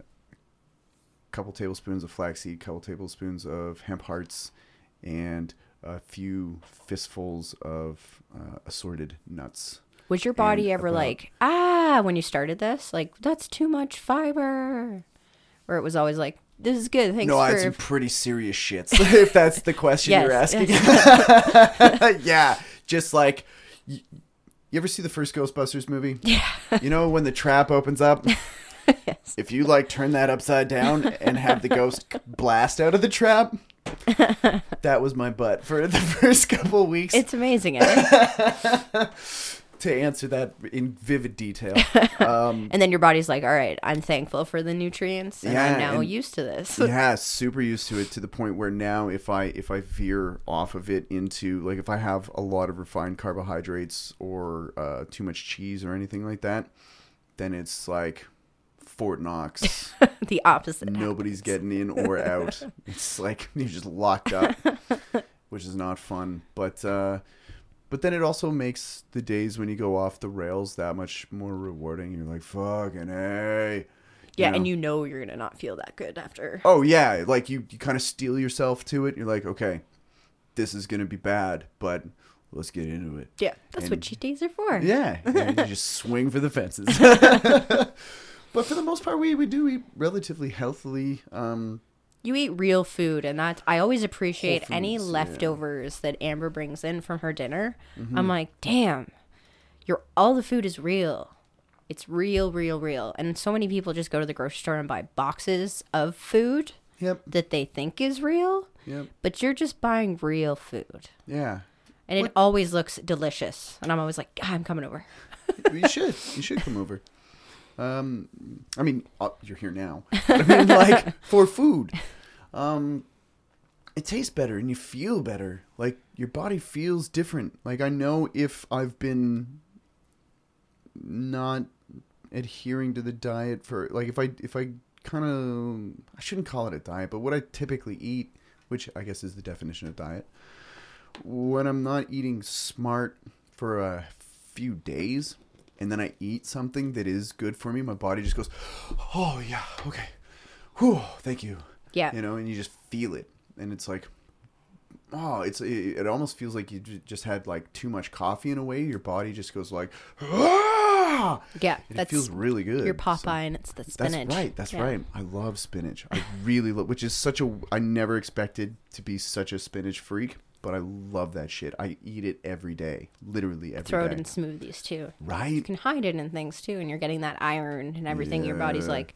a couple tablespoons of flaxseed, couple tablespoons of hemp hearts, and a few fistfuls of uh, assorted nuts. Was your body And ever about- like, ah, when you started this, like that's too much fiber, or it was always like, this is good. Thanks for no, I had some pretty serious shits. [LAUGHS] [LAUGHS] if that's the question you're asking. Yes, [LAUGHS] yeah, just like you, you ever see the first Ghostbusters movie? yeah. You know when the trap opens up. yes. If you like turn that upside down and have the ghost blast out of the trap, that was my butt for the first couple weeks. It's amazing, eh? To answer that in vivid detail. [LAUGHS] Um, and then your body's like, all right, I'm thankful for the nutrients, and Yeah, I'm now and- used to this. yeah, [LAUGHS] super used to it to the point where now if I if I veer off of it into like if I have a lot of refined carbohydrates or uh, too much cheese or anything like that, then it's like Fort Knox. [LAUGHS] the opposite. Nobody's getting in or out. It's like you're just locked up, which is not fun. But uh, but then it also makes the days when you go off the rails that much more rewarding. You're like fucking hey. Yeah, know? and you know you're gonna not feel that good after. Oh yeah, like you, you kind of steel yourself to it. You're like, okay, this is gonna be bad, but let's get into it. Yeah, that's what And- cheat days are for. Yeah, [LAUGHS] you just swing for the fences. [LAUGHS] but for the most part, we, we do eat relatively healthily. Um, You eat real food, and that's I always appreciate Whole any foods, yeah. leftovers that Amber brings in from her dinner. Mm-hmm. I'm like, damn, your all the food is real. It's real, real, real. And so many people just go to the grocery store and buy boxes of food yep, that they think is real, yep, but you're just buying real food. yeah. And it always looks delicious. And I'm always like, "Ah, I'm coming over. you should, you should come over. [LAUGHS] Um, I mean, uh, you're here now. [LAUGHS] I mean, like for food, um, it tastes better and you feel better. Like your body feels different. Like I know if I've been not adhering to the diet for like if I if I kind of I shouldn't call it a diet, but what I typically eat, which I guess is the definition of diet, when I'm not eating smart for a few days and then I eat something that is good for me, my body just goes, "Oh yeah, okay. Whew, thank you." Yeah. You know, and you just feel it. And it's like oh, it's it, it almost feels like you ju- just had like too much coffee in a way. Your body just goes like, ah! Yeah, it feels really good. your So- Popeye, and it's the spinach. that's right. That's Yeah. right. I love spinach. I really love, which is such a. I never expected to be such a spinach freak, but I love that shit. I eat it every day, literally every day. Throw it in smoothies too. Right. You can hide it in things too, and you're getting that iron and everything. Your body's like,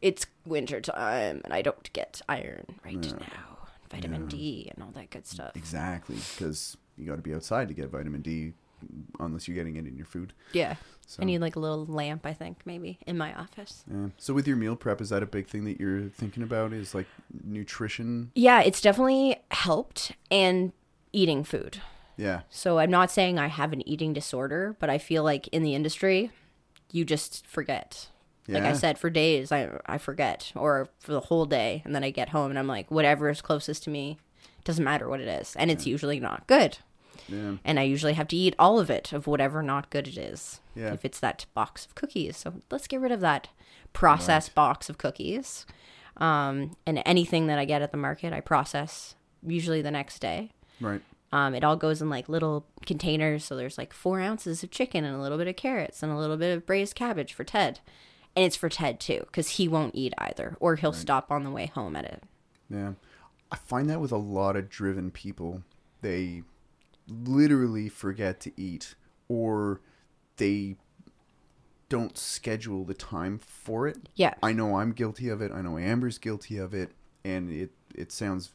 it's winter time, and I don't get iron right now. Vitamin D and all that good stuff. Exactly, because you got to be outside to get vitamin D, unless you're getting it in your food. Yeah. So, I need like a little lamp, I think, maybe in my office. yeah. So with your meal prep, is that a big thing that you're thinking about? Is like nutrition? Yeah, it's definitely helped and eating food. Yeah. So I'm not saying I have an eating disorder, but I feel like in the industry, you just forget. Like I said, for days I I forget, or for the whole day, and then I get home and I'm like, whatever is closest to me, doesn't matter what it is, and it's usually not good. Yeah. And I usually have to eat all of it of whatever not good it is. Yeah. If it's that box of cookies, so let's get rid of that processed box of cookies. Um, and anything that I get at the market, I process usually the next day. Right. Um, it all goes in like little containers. So there's like four ounces of chicken and a little bit of carrots and a little bit of braised cabbage for Ted. And it's for Ted too, because he won't eat either, or he'll stop on the way home at it. Yeah. I find that with a lot of driven people. They literally forget to eat or they don't schedule the time for it. Yeah. I know I'm guilty of it. I know Amber's guilty of it. And it, it sounds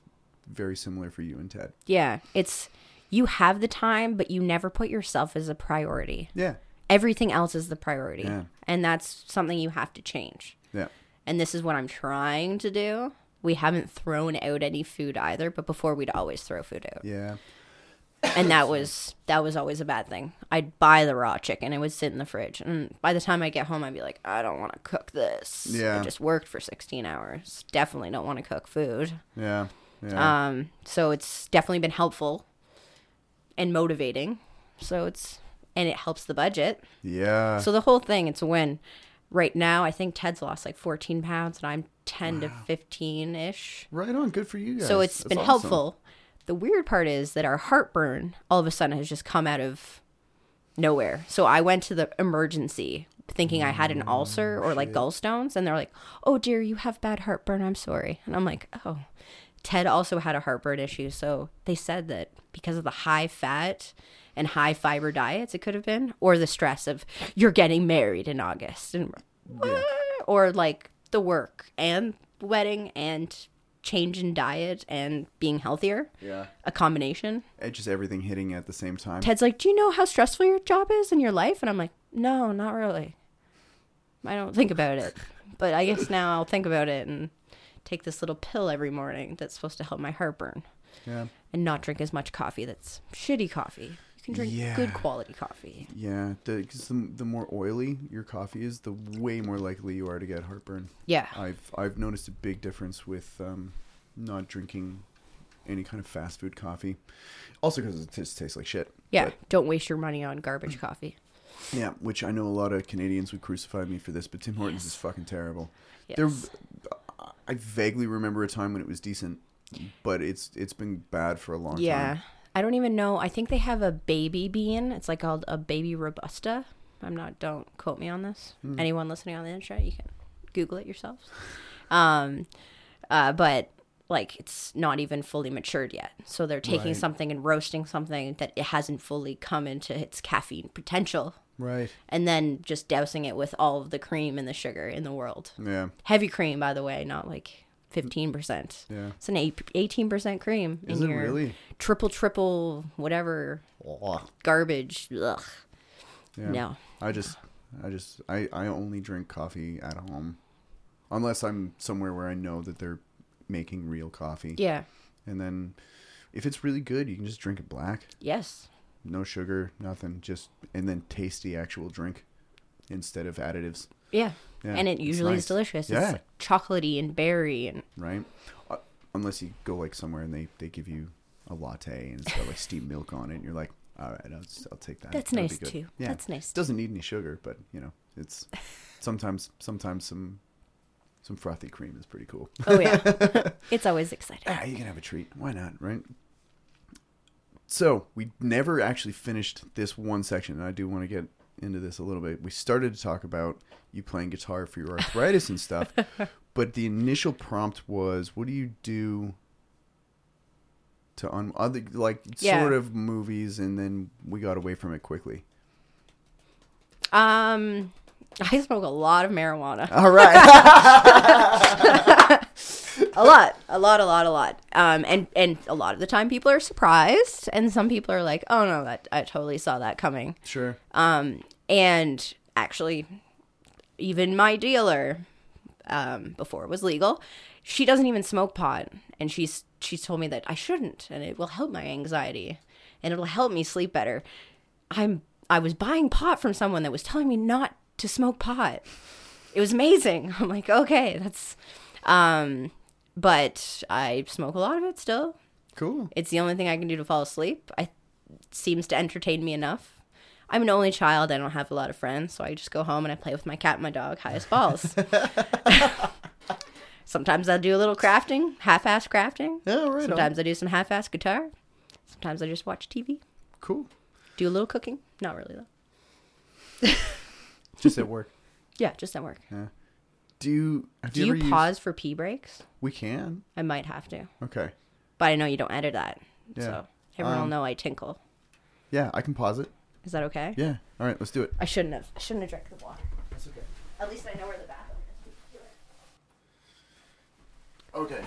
very similar for you and Ted. Yeah. It's you have the time, but you never put yourself as a priority. Yeah. Everything else is the priority. Yeah. And that's something you have to change. Yeah. And this is what I'm trying to do. We haven't thrown out any food either, but before we'd always throw food out. Yeah. and that was that was always a bad thing. I'd buy the raw chicken; it would sit in the fridge, and by the time I get home, I'd be like, I don't want to cook this. Yeah. I just worked for sixteen hours. Definitely don't want to cook food. Yeah. Yeah. Um, so it's definitely been helpful and motivating. So it's and it helps the budget. yeah. So the whole thing, it's a win. Right now, I think Ted's lost like fourteen pounds, and I'm ten to fifteen ish. right on. Good for you guys. So it's That's been awesome. helpful. The weird part is that our heartburn all of a sudden has just come out of nowhere. So I went to the emergency thinking I had an ulcer or like gallstones, and they're like, "Oh dear, you have bad heartburn. I'm sorry." And I'm like, "Oh." Ted also had a heartburn issue, so they said that because of the high fat and high fiber diets, it could have been, or the stress of you're getting married in August, and [LAUGHS] or like the work and wedding and change in diet and being healthier, Yeah. a combination. It's just everything hitting at the same time. Ted's like, "Do you know how stressful your job is in your life?" And I'm like, "No, not really. I don't think about it, [LAUGHS] but I guess now I'll think about it and take this little pill every morning that's supposed to help my heartburn yeah. and not drink as much coffee that's shitty coffee. You can drink Yeah. good quality coffee. Yeah. Because the, the more oily your coffee is, the way more likely you are to get heartburn. Yeah. I've I've noticed a big difference with um, not drinking any kind of fast food coffee. Also because it just tastes like shit. Yeah, But, don't waste your money on garbage [CLEARS THROAT] coffee. yeah, which I know a lot of Canadians would crucify me for this, but Tim Hortons is fucking terrible. Yes. There, I vaguely remember a time when it was decent, but it's it's been bad for a long Yeah. time. Yeah. I don't even know. I think they have a baby bean. It's like called a baby robusta. I'm not don't quote me on this. Hmm. Anyone listening on the internet, you can Google it yourselves. Um uh but like it's not even fully matured yet. So they're taking Right. something and roasting something that it hasn't fully come into its caffeine potential Right. and then just dousing it with all of the cream and the sugar in the world. Yeah. Heavy cream by the way, not like 15%. Yeah. It's an 18% cream Is it really? triple triple whatever garbage. Ugh. Yeah. No. I just, I just, I, I only drink coffee at home, unless I'm somewhere where I know that they're making real coffee. Yeah. And then, if it's really good, you can just drink it black, Yes. No sugar, nothing, just and then tasty actual drink instead of additives. Yeah. Yeah, and it usually nice. is delicious. Yeah. It's like chocolatey and berry and right? Uh, unless you go like somewhere and they they give you a latte and it's got like steamed [LAUGHS] milk on it, and you're like, all right, I'll, just, I'll take that. That's That'll nice good." too. Yeah, That's nice. It doesn't need any sugar, but you know, it's [LAUGHS] sometimes sometimes some some frothy cream is pretty cool. Oh yeah. [LAUGHS] it's always exciting. ah, you can have a treat. Why not, right? So we never actually finished this one section, and I do want to get into this a little bit. We started to talk about you playing guitar for your arthritis and stuff, [LAUGHS] but the initial prompt was, "What do you do to un other like Yeah. sort of movies?" And then we got away from it quickly. Um I smoke a lot of marijuana. All right. [LAUGHS] a lot. A lot, a lot, a lot. Um and and a lot of the time people are surprised and some people are like, "Oh no, that I totally saw that coming." sure. Um, and actually, even my dealer, um, before it was legal, she doesn't even smoke pot, and she's she's told me that I shouldn't, and it will help my anxiety, and it'll help me sleep better. I'm I was buying pot from someone that was telling me not to smoke pot. It was amazing. [LAUGHS] I'm like, okay, that's, um, but I smoke a lot of it still. Cool. It's the only thing I can do to fall asleep. I it seems to entertain me enough. I'm an only child. I don't have a lot of friends, so I just go home and I play with my cat and my dog, high as balls. [LAUGHS] [LAUGHS] Sometimes I do a little crafting, half-ass crafting. Yeah, right. on. Sometimes I do some half-ass guitar. Sometimes I just watch TV, Cool. do a little cooking. Not really though. [LAUGHS] Just at work. Yeah, just at work. Do you? Do you, you, pause for pee breaks? We can. I might have to, Okay. but I know you don't edit that, Yeah. so everyone will Um, know I tinkle. Yeah, I can pause it. Is that okay? Yeah. All right, let's do it. I shouldn't have. I shouldn't have drank the water. That's okay. At least I know where the bathroom is. Okay.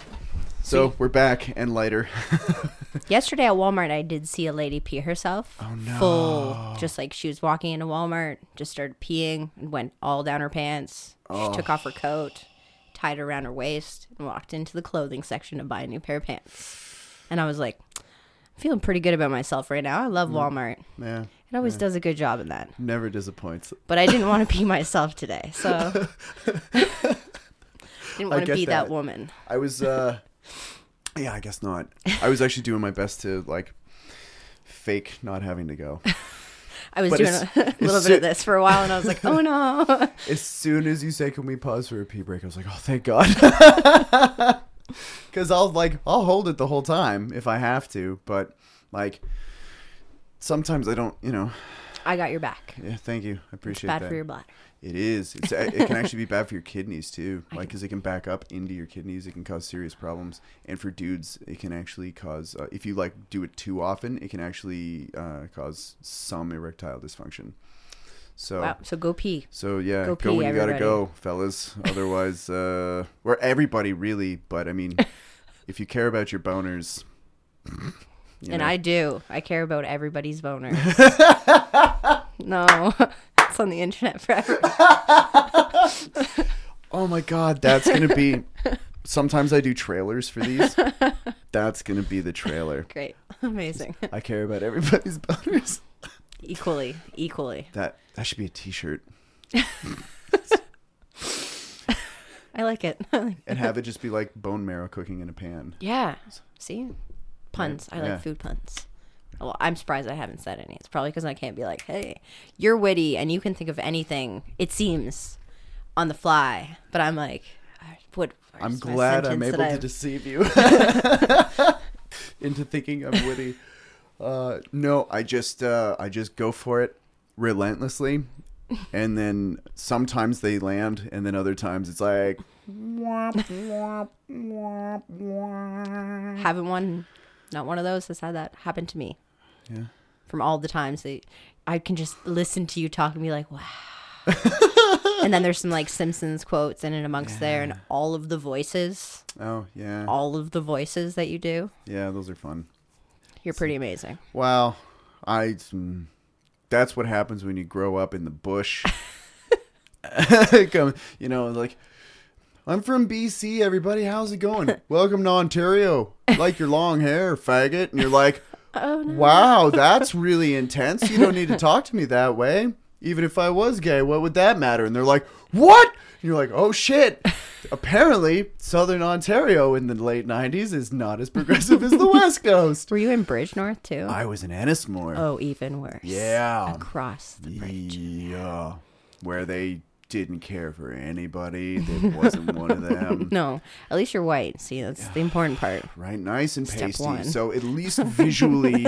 So we're back and lighter. [LAUGHS] Yesterday at Walmart, I did see a lady pee herself. Oh, no. Full, just like she was walking into Walmart, just started peeing and went all down her pants. Oh. She took off her coat, tied it around her waist, and walked into the clothing section to buy a new pair of pants. And I was like, I'm feeling pretty good about myself right now. I love Walmart. yeah. It always does a good job in that. Never disappoints. But I didn't want to pee myself today, so [LAUGHS] [LAUGHS] didn't want to be that that. woman. I was uh yeah, I guess not. I was actually doing my best to like fake not having to go. [LAUGHS] I was But doing a, [LAUGHS] little bit of this for a while, and I was like, oh no. [LAUGHS] As soon as you say can we pause for a pee break, I was like, "Oh, thank God." Cuz I'll like I'll hold it the whole time if I have to, but like sometimes I don't, you know. I got your back. Yeah, thank you. I It's appreciate bad that. for your bladder. It is. It's, it can actually be bad for your kidneys too, [LAUGHS] like because it can back up into your kidneys. It can cause serious problems, and for dudes, it can actually cause. Uh, if you like do it too often, it can actually uh, cause some erectile dysfunction. So, Wow. So go pee. so yeah, Go go, pee, when you gotta go, fellas. [LAUGHS] Otherwise, uh, or everybody really, but I mean, [LAUGHS] if you care about your boners, you and know. I do. I care about everybody's boners. no, on the internet forever. [LAUGHS] Oh my god, that's gonna be. Sometimes I do trailers for these. [LAUGHS] That's gonna be the trailer. Great, [LAUGHS] amazing. I care about everybody's boners. equally, equally. That that should be a T-shirt I like it. and have it just be like bone marrow cooking in a pan. yeah. See, puns. I like Yeah. food puns. Well, I'm surprised I haven't said any. It's probably because I can't be like, "Hey, you're witty and you can think of anything." It seems on the fly, but I'm like, I- what? I'm glad I'm able to I've- deceive you [LAUGHS] into thinking I'm witty. Uh, no, I just uh, I just go for it relentlessly, and then sometimes they land, and then other times it's like haven't one not one of those has had that happen to me yeah. from all the times that i can just listen to you talk and be like wow [LAUGHS] and then there's some like simpsons quotes in and amongst there and all of the voices Oh yeah, all of the voices that you do yeah, those are fun. you're pretty amazing Wow, I. mm, That's what happens when you grow up in the bush. [LAUGHS] [LAUGHS] Come, you know, like I'm from BC. Everybody, how's it going? Welcome to Ontario. Like your long hair, faggot. And you're like, oh no wow, [LAUGHS] that's really intense. You don't need to talk to me that way. Even if I was gay, what would that matter? And they're like, what? And you're like, oh shit. Apparently, Southern Ontario in the late 90s is not as progressive as the [LAUGHS] West Coast. were you in bridgenorth too I was in Ennismore. oh even worse Yeah. across the bridge Yeah. Where they didn't care for anybody. that wasn't one of them. [LAUGHS] no at least you're white see that's the important part Right? Nice and Step pasty. one. So at least [LAUGHS] visually,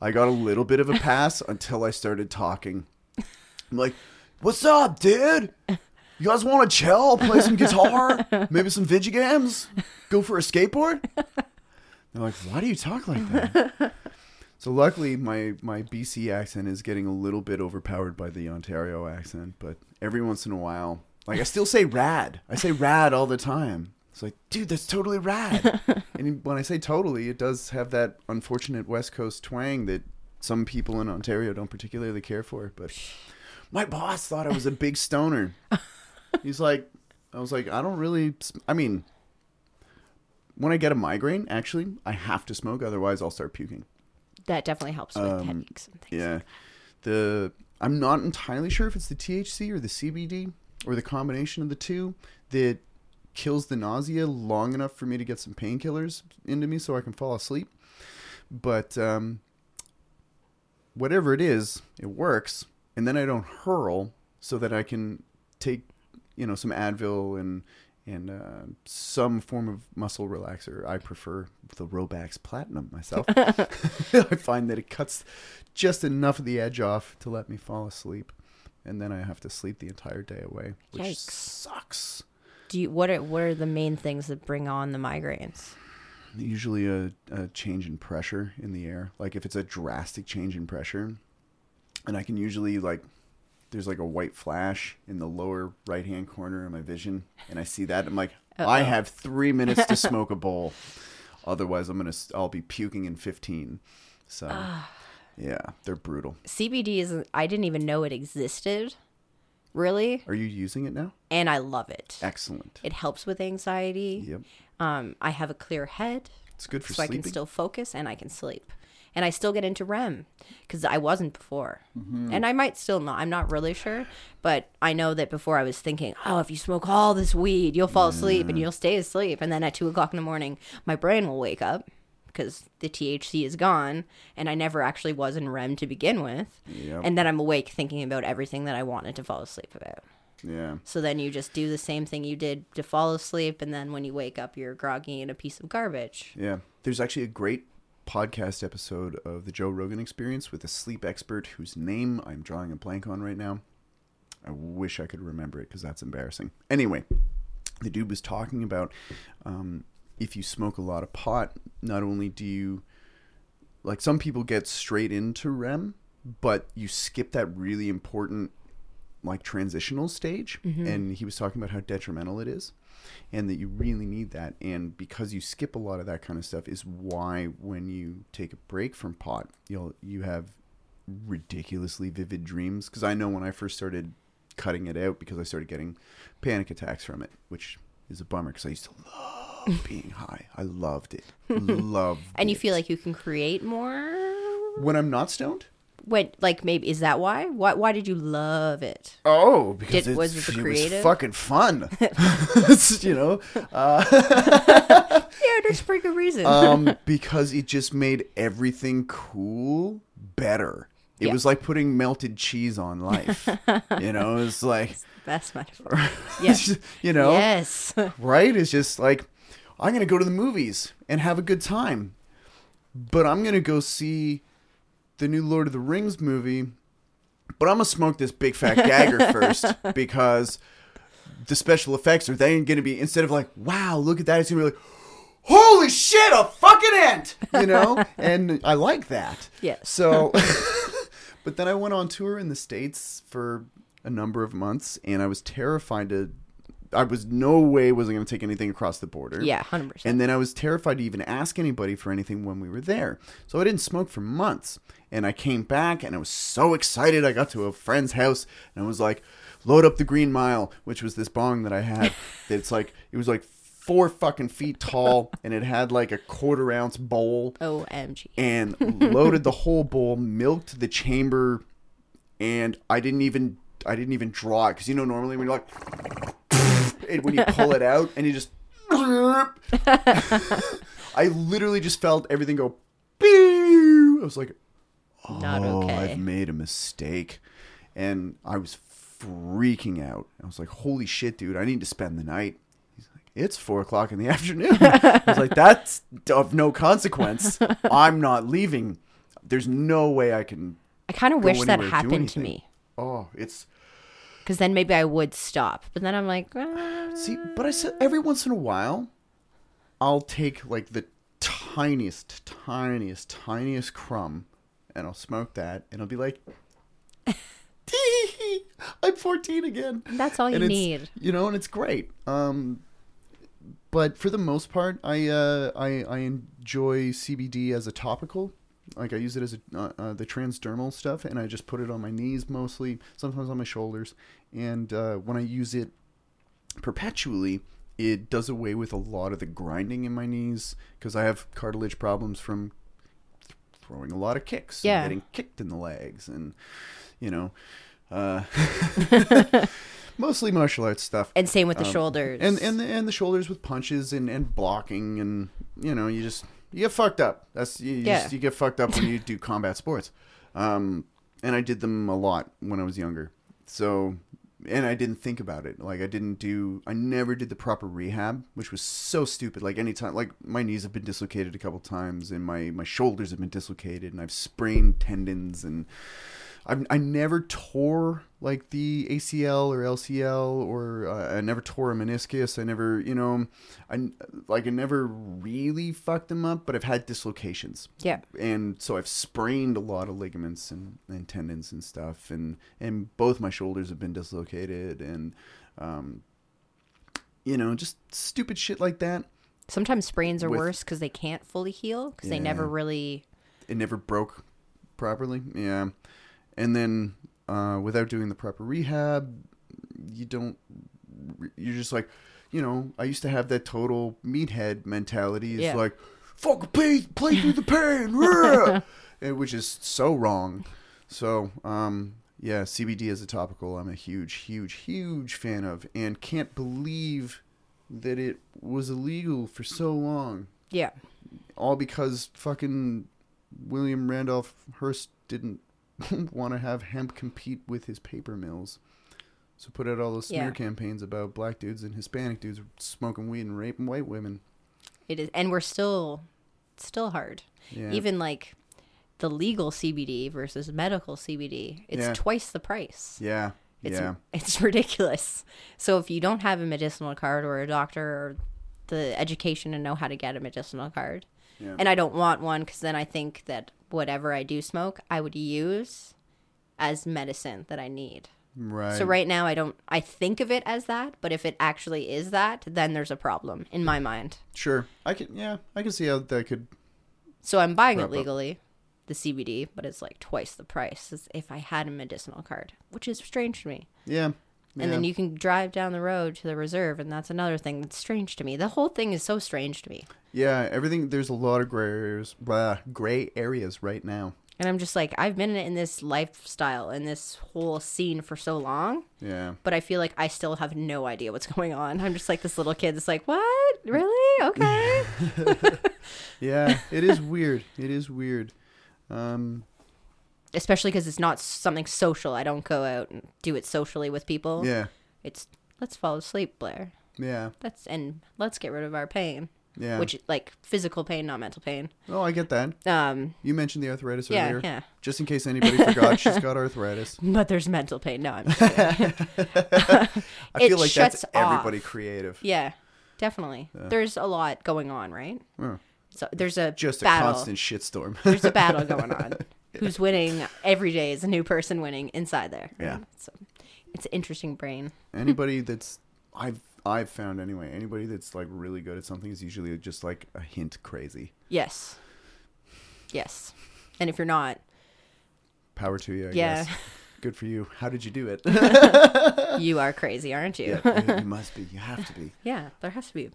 I got a little bit of a pass until I started talking. I'm like, what's up, dude? You guys want to chill, play some guitar, [LAUGHS] maybe some video games, go for a skateboard? They're like, why do you talk like that? So luckily, my my BC accent is getting a little bit overpowered by the Ontario accent, but every once in a while, like I still say rad. I say rad all the time. It's like, dude, that's totally rad. [LAUGHS] and when I say totally, it does have that unfortunate West Coast twang that some people in Ontario don't particularly care for. But my boss thought I was a big stoner. [LAUGHS] He's like, I was like, I don't really. I mean, when I get a migraine, actually, I have to smoke, otherwise I'll start puking. That definitely helps with Um, headaches and things Yeah. The I'm not entirely sure if it's the THC or the CBD or the combination of the two that kills the nausea long enough for me to get some painkillers into me so I can fall asleep. But um, whatever it is, it works, and then I don't hurl, so that I can take you know some Advil and and uh, some form of muscle relaxer. I prefer the Robax Platinum myself. [LAUGHS] [LAUGHS] I find that it cuts just enough of the edge off to let me fall asleep, and then I have to sleep the entire day away, which Yikes. sucks. Do you what are what are the main things that bring on the migraines? Usually a, a change in pressure in the air. Like if it's a drastic change in pressure, and I can usually like there's like a white flash in the lower right hand corner of my vision, and I see that I'm like, [LAUGHS] I have three minutes to [LAUGHS] smoke a bowl. Otherwise, I'm gonna I'll be puking in 15. So yeah, they're brutal. CBD is I didn't even know it existed. Really? Are you using it now? And I love it. Excellent. It helps with anxiety. Yep, Um I have a clear head it's good for so I can still focus and I can sleep. And I still get into REM cuz I wasn't before. Mm-hmm. And I might still not. I'm not really sure, but I know that before I was thinking, "Oh, if you smoke all this weed, you'll fall asleep and you'll stay asleep." And then at two o'clock in the morning, my brain will wake up because the THC is gone, and I never actually was in REM to begin with. Yep. And then I'm awake thinking about everything that I wanted to fall asleep about. yeah. So then you just do the same thing you did to fall asleep, and then when you wake up, you're groggy and a piece of garbage. Yeah. There's actually a great podcast episode of the Joe Rogan Experience with a sleep expert whose name I'm drawing a blank on right now. I wish I could remember it because that's embarrassing. Anyway, the dude was talking about um, if you smoke a lot of pot, not only do you, like, some people get straight into REM, but you skip that really important like transitional stage and he was talking about how detrimental it is and that you really need that and because you skip a lot of that kind of stuff is why when you take a break from pot you'll you have ridiculously vivid dreams because i know when i first started cutting it out because i started getting panic attacks from it which is a bummer because i used to love being high i loved it [LAUGHS] loved And you it. feel like you can create more? when i'm not stoned When, like, maybe, is that why? Why, why did you love it? Oh, because Did- it's, was it it creative? was fucking fun. [LAUGHS] [LAUGHS] You know, Uh, [LAUGHS] Yeah, there's pretty good reason. um, because it just made everything cool better. It was like putting melted cheese on life. you know, it's like, Best metaphor. Yes. you know, Yes. right? It's just like, I'm going to go to the movies and have a good time. But I'm going to go see the new Lord of the Rings movie. But I'm to smoke this big fat gagger [LAUGHS] first because the special effects are then to be, instead of like, wow, look at that, it's to be like, holy shit, a fucking ant, you know? [LAUGHS] and I like that. Yeah. So, [LAUGHS] but then I went on tour in the States for a number of months and I was terrified to, I was no way was I going to take anything across the border. Yeah, 100%. And then I was terrified to even ask anybody for anything when we were there. So I didn't smoke for months. And I came back and I was so excited. I got to a friend's house and I was like, load up the Green Mile, which was this bong that I had. [LAUGHS] it's like, it was like four fucking feet tall and it had like a quarter ounce bowl OMG. and [LAUGHS] loaded the whole bowl, milked the chamber, and I didn't even I didn't even draw it because you know normally when you're like and when you pull it out and you just [LAUGHS] I literally just felt everything go. Pew! I was like, Not oh, okay. I've made a mistake, and I was freaking out. I was like, holy shit, dude! I need to spend the night. He's like, it's four o'clock in the [LAUGHS] afternoon. I was like, that's of no consequence. [LAUGHS] I'm not leaving. There's no way I can. I kind of wish that happened to me. Oh, it's Because then maybe I would stop. But then I'm like, ah. See, but I said every once in a while, I'll take like the tiniest, tiniest, tiniest crumb, and I'll smoke that, and I'll be like, I'm 14 again. that's all you and need. you know, and it's great. Um, but for the most part, I uh, I I enjoy CBD as a topical. Like I use it as a uh, uh, the transdermal stuff, and I just put it on my knees mostly, sometimes on my shoulders. And uh, when I use it perpetually, it does away with a lot of the grinding in my knees because I have cartilage problems from th- throwing a lot of kicks, and Yeah. getting kicked in the legs, and you know. Uh, [LAUGHS] [LAUGHS] mostly martial arts stuff And same with the shoulders. Um, and and the, and the shoulders with punches and, and blocking and you know you just you get fucked up. That's you, you, Yeah. just, you get fucked up when you [LAUGHS] do combat sports. Um, and I did them a lot when I was younger. So and I didn't think about it. Like I didn't do I never did the proper rehab, which was so stupid. Like anytime like my knees have been dislocated a couple times and my my shoulders have been dislocated and I've sprained tendons and I've, I never tore like the ACL or LCL or uh, I never tore a meniscus. I never, you know, I like I never really fucked them up, but I've had dislocations. yeah. And so I've sprained a lot of ligaments and, and tendons and stuff, and and both my shoulders have been dislocated, and um, you know, just stupid shit like that. Sometimes sprains are With- worse because they can't fully heal because they never really. it never broke properly. Yeah, and then uh, without doing the proper rehab, you don't. You're just like, you know, I used to have that total meathead mentality. It's Yeah. like, fuck, play, play through the pain, [LAUGHS] rah!" And which is so wrong. So, um, yeah, CBD as a topical, I'm a huge, huge, huge fan of, and can't believe that it was illegal for so long Yeah. all because fucking William Randolph Hearst didn't [LAUGHS] want to have hemp compete with his paper mills. So put out all those smear Yeah. campaigns about black dudes and Hispanic dudes smoking weed and raping white women. It is, and we're still, still hard. Yeah. Even like the legal CBD versus medical CBD, it's Yeah. twice the price. yeah. It's yeah. it's [LAUGHS] ridiculous. So if you don't have a medicinal card or a doctor or the education to know how to get a medicinal card, and I don't want one because then I think that whatever I do smoke, I would use as medicine that I need. Right. So right now I don't I think of it as that, but if it actually is that, then there's a problem in my mind. Sure. I can. Yeah, I can see how that could. So I'm buying it up. legally, the CBD, but it's like twice the price as if I had a medicinal card, which is strange to me. Yeah. And then you can drive down the road to the reserve, and that's another thing that's strange to me. The whole thing is so strange to me. Yeah, everything. There's a lot of gray areas. Blah, gray areas right now. And I'm just like, I've been in this lifestyle and this whole scene for so long, Yeah. but I feel like I still have no idea what's [LAUGHS] going on. I'm just like this little kid that's like, what? Really? Okay. [LAUGHS] Yeah. It is weird. It is weird. Um. Especially because it's not something social. I don't go out and do it socially with people. Yeah. It's let's fall asleep, Blair. Yeah. Let's and let's get rid of our pain, Yeah. which like physical pain, not mental pain. Oh, I get that. Um, You mentioned the arthritis yeah, earlier. yeah. Just in case anybody forgot, she's got arthritis. [LAUGHS] But there's mental pain. No, I'm. [LAUGHS] I feel like that's everybody off. creative. yeah, definitely. There's a lot going on, right? Yeah. So there's a Just a constant shitstorm. There's a battle [LAUGHS] going on. Who's winning every day is a new person winning inside there. Yeah. So it's an interesting brain. anybody that's I've I've found anyway. Anybody that's like really good at something is usually just like a hint crazy. Yes. Yes. And if you're not, Power to you. I Yeah. guess. Good for you. How did you do it? [LAUGHS] you are crazy, aren't you? yeah, you, you must be. You have to be. [LAUGHS] Yeah, there has to be.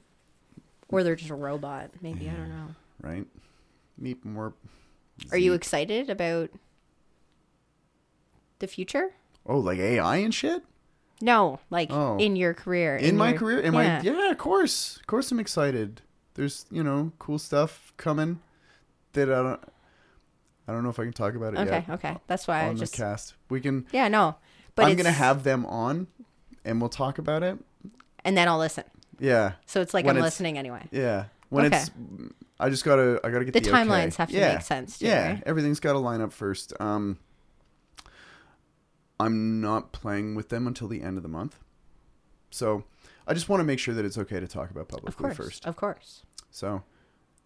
Or they're just a robot. Maybe I don't know. Right. Meet more. Are you excited about the future? Oh, like AI and shit. No, like Oh. in your career. In, my your- career, in yeah. my yeah, of course, of course, I'm excited. There's you know cool stuff coming that I don't. I don't know if I can talk about it Okay, yet okay. That's why I on just the cast. We can. Yeah, no. But I'm it's, gonna have them on, and we'll talk about it. and then I'll listen. Yeah, So it's like When I'm it's- listening anyway. yeah. When Okay. it's, I just gotta, I gotta get The the, timelines okay. have to yeah. make sense too, Yeah, right? everything's got to line up first. Um, I'm not playing with them until the end of the month, so I just want to make sure that it's okay to talk about Of publicly course. first. Of course. So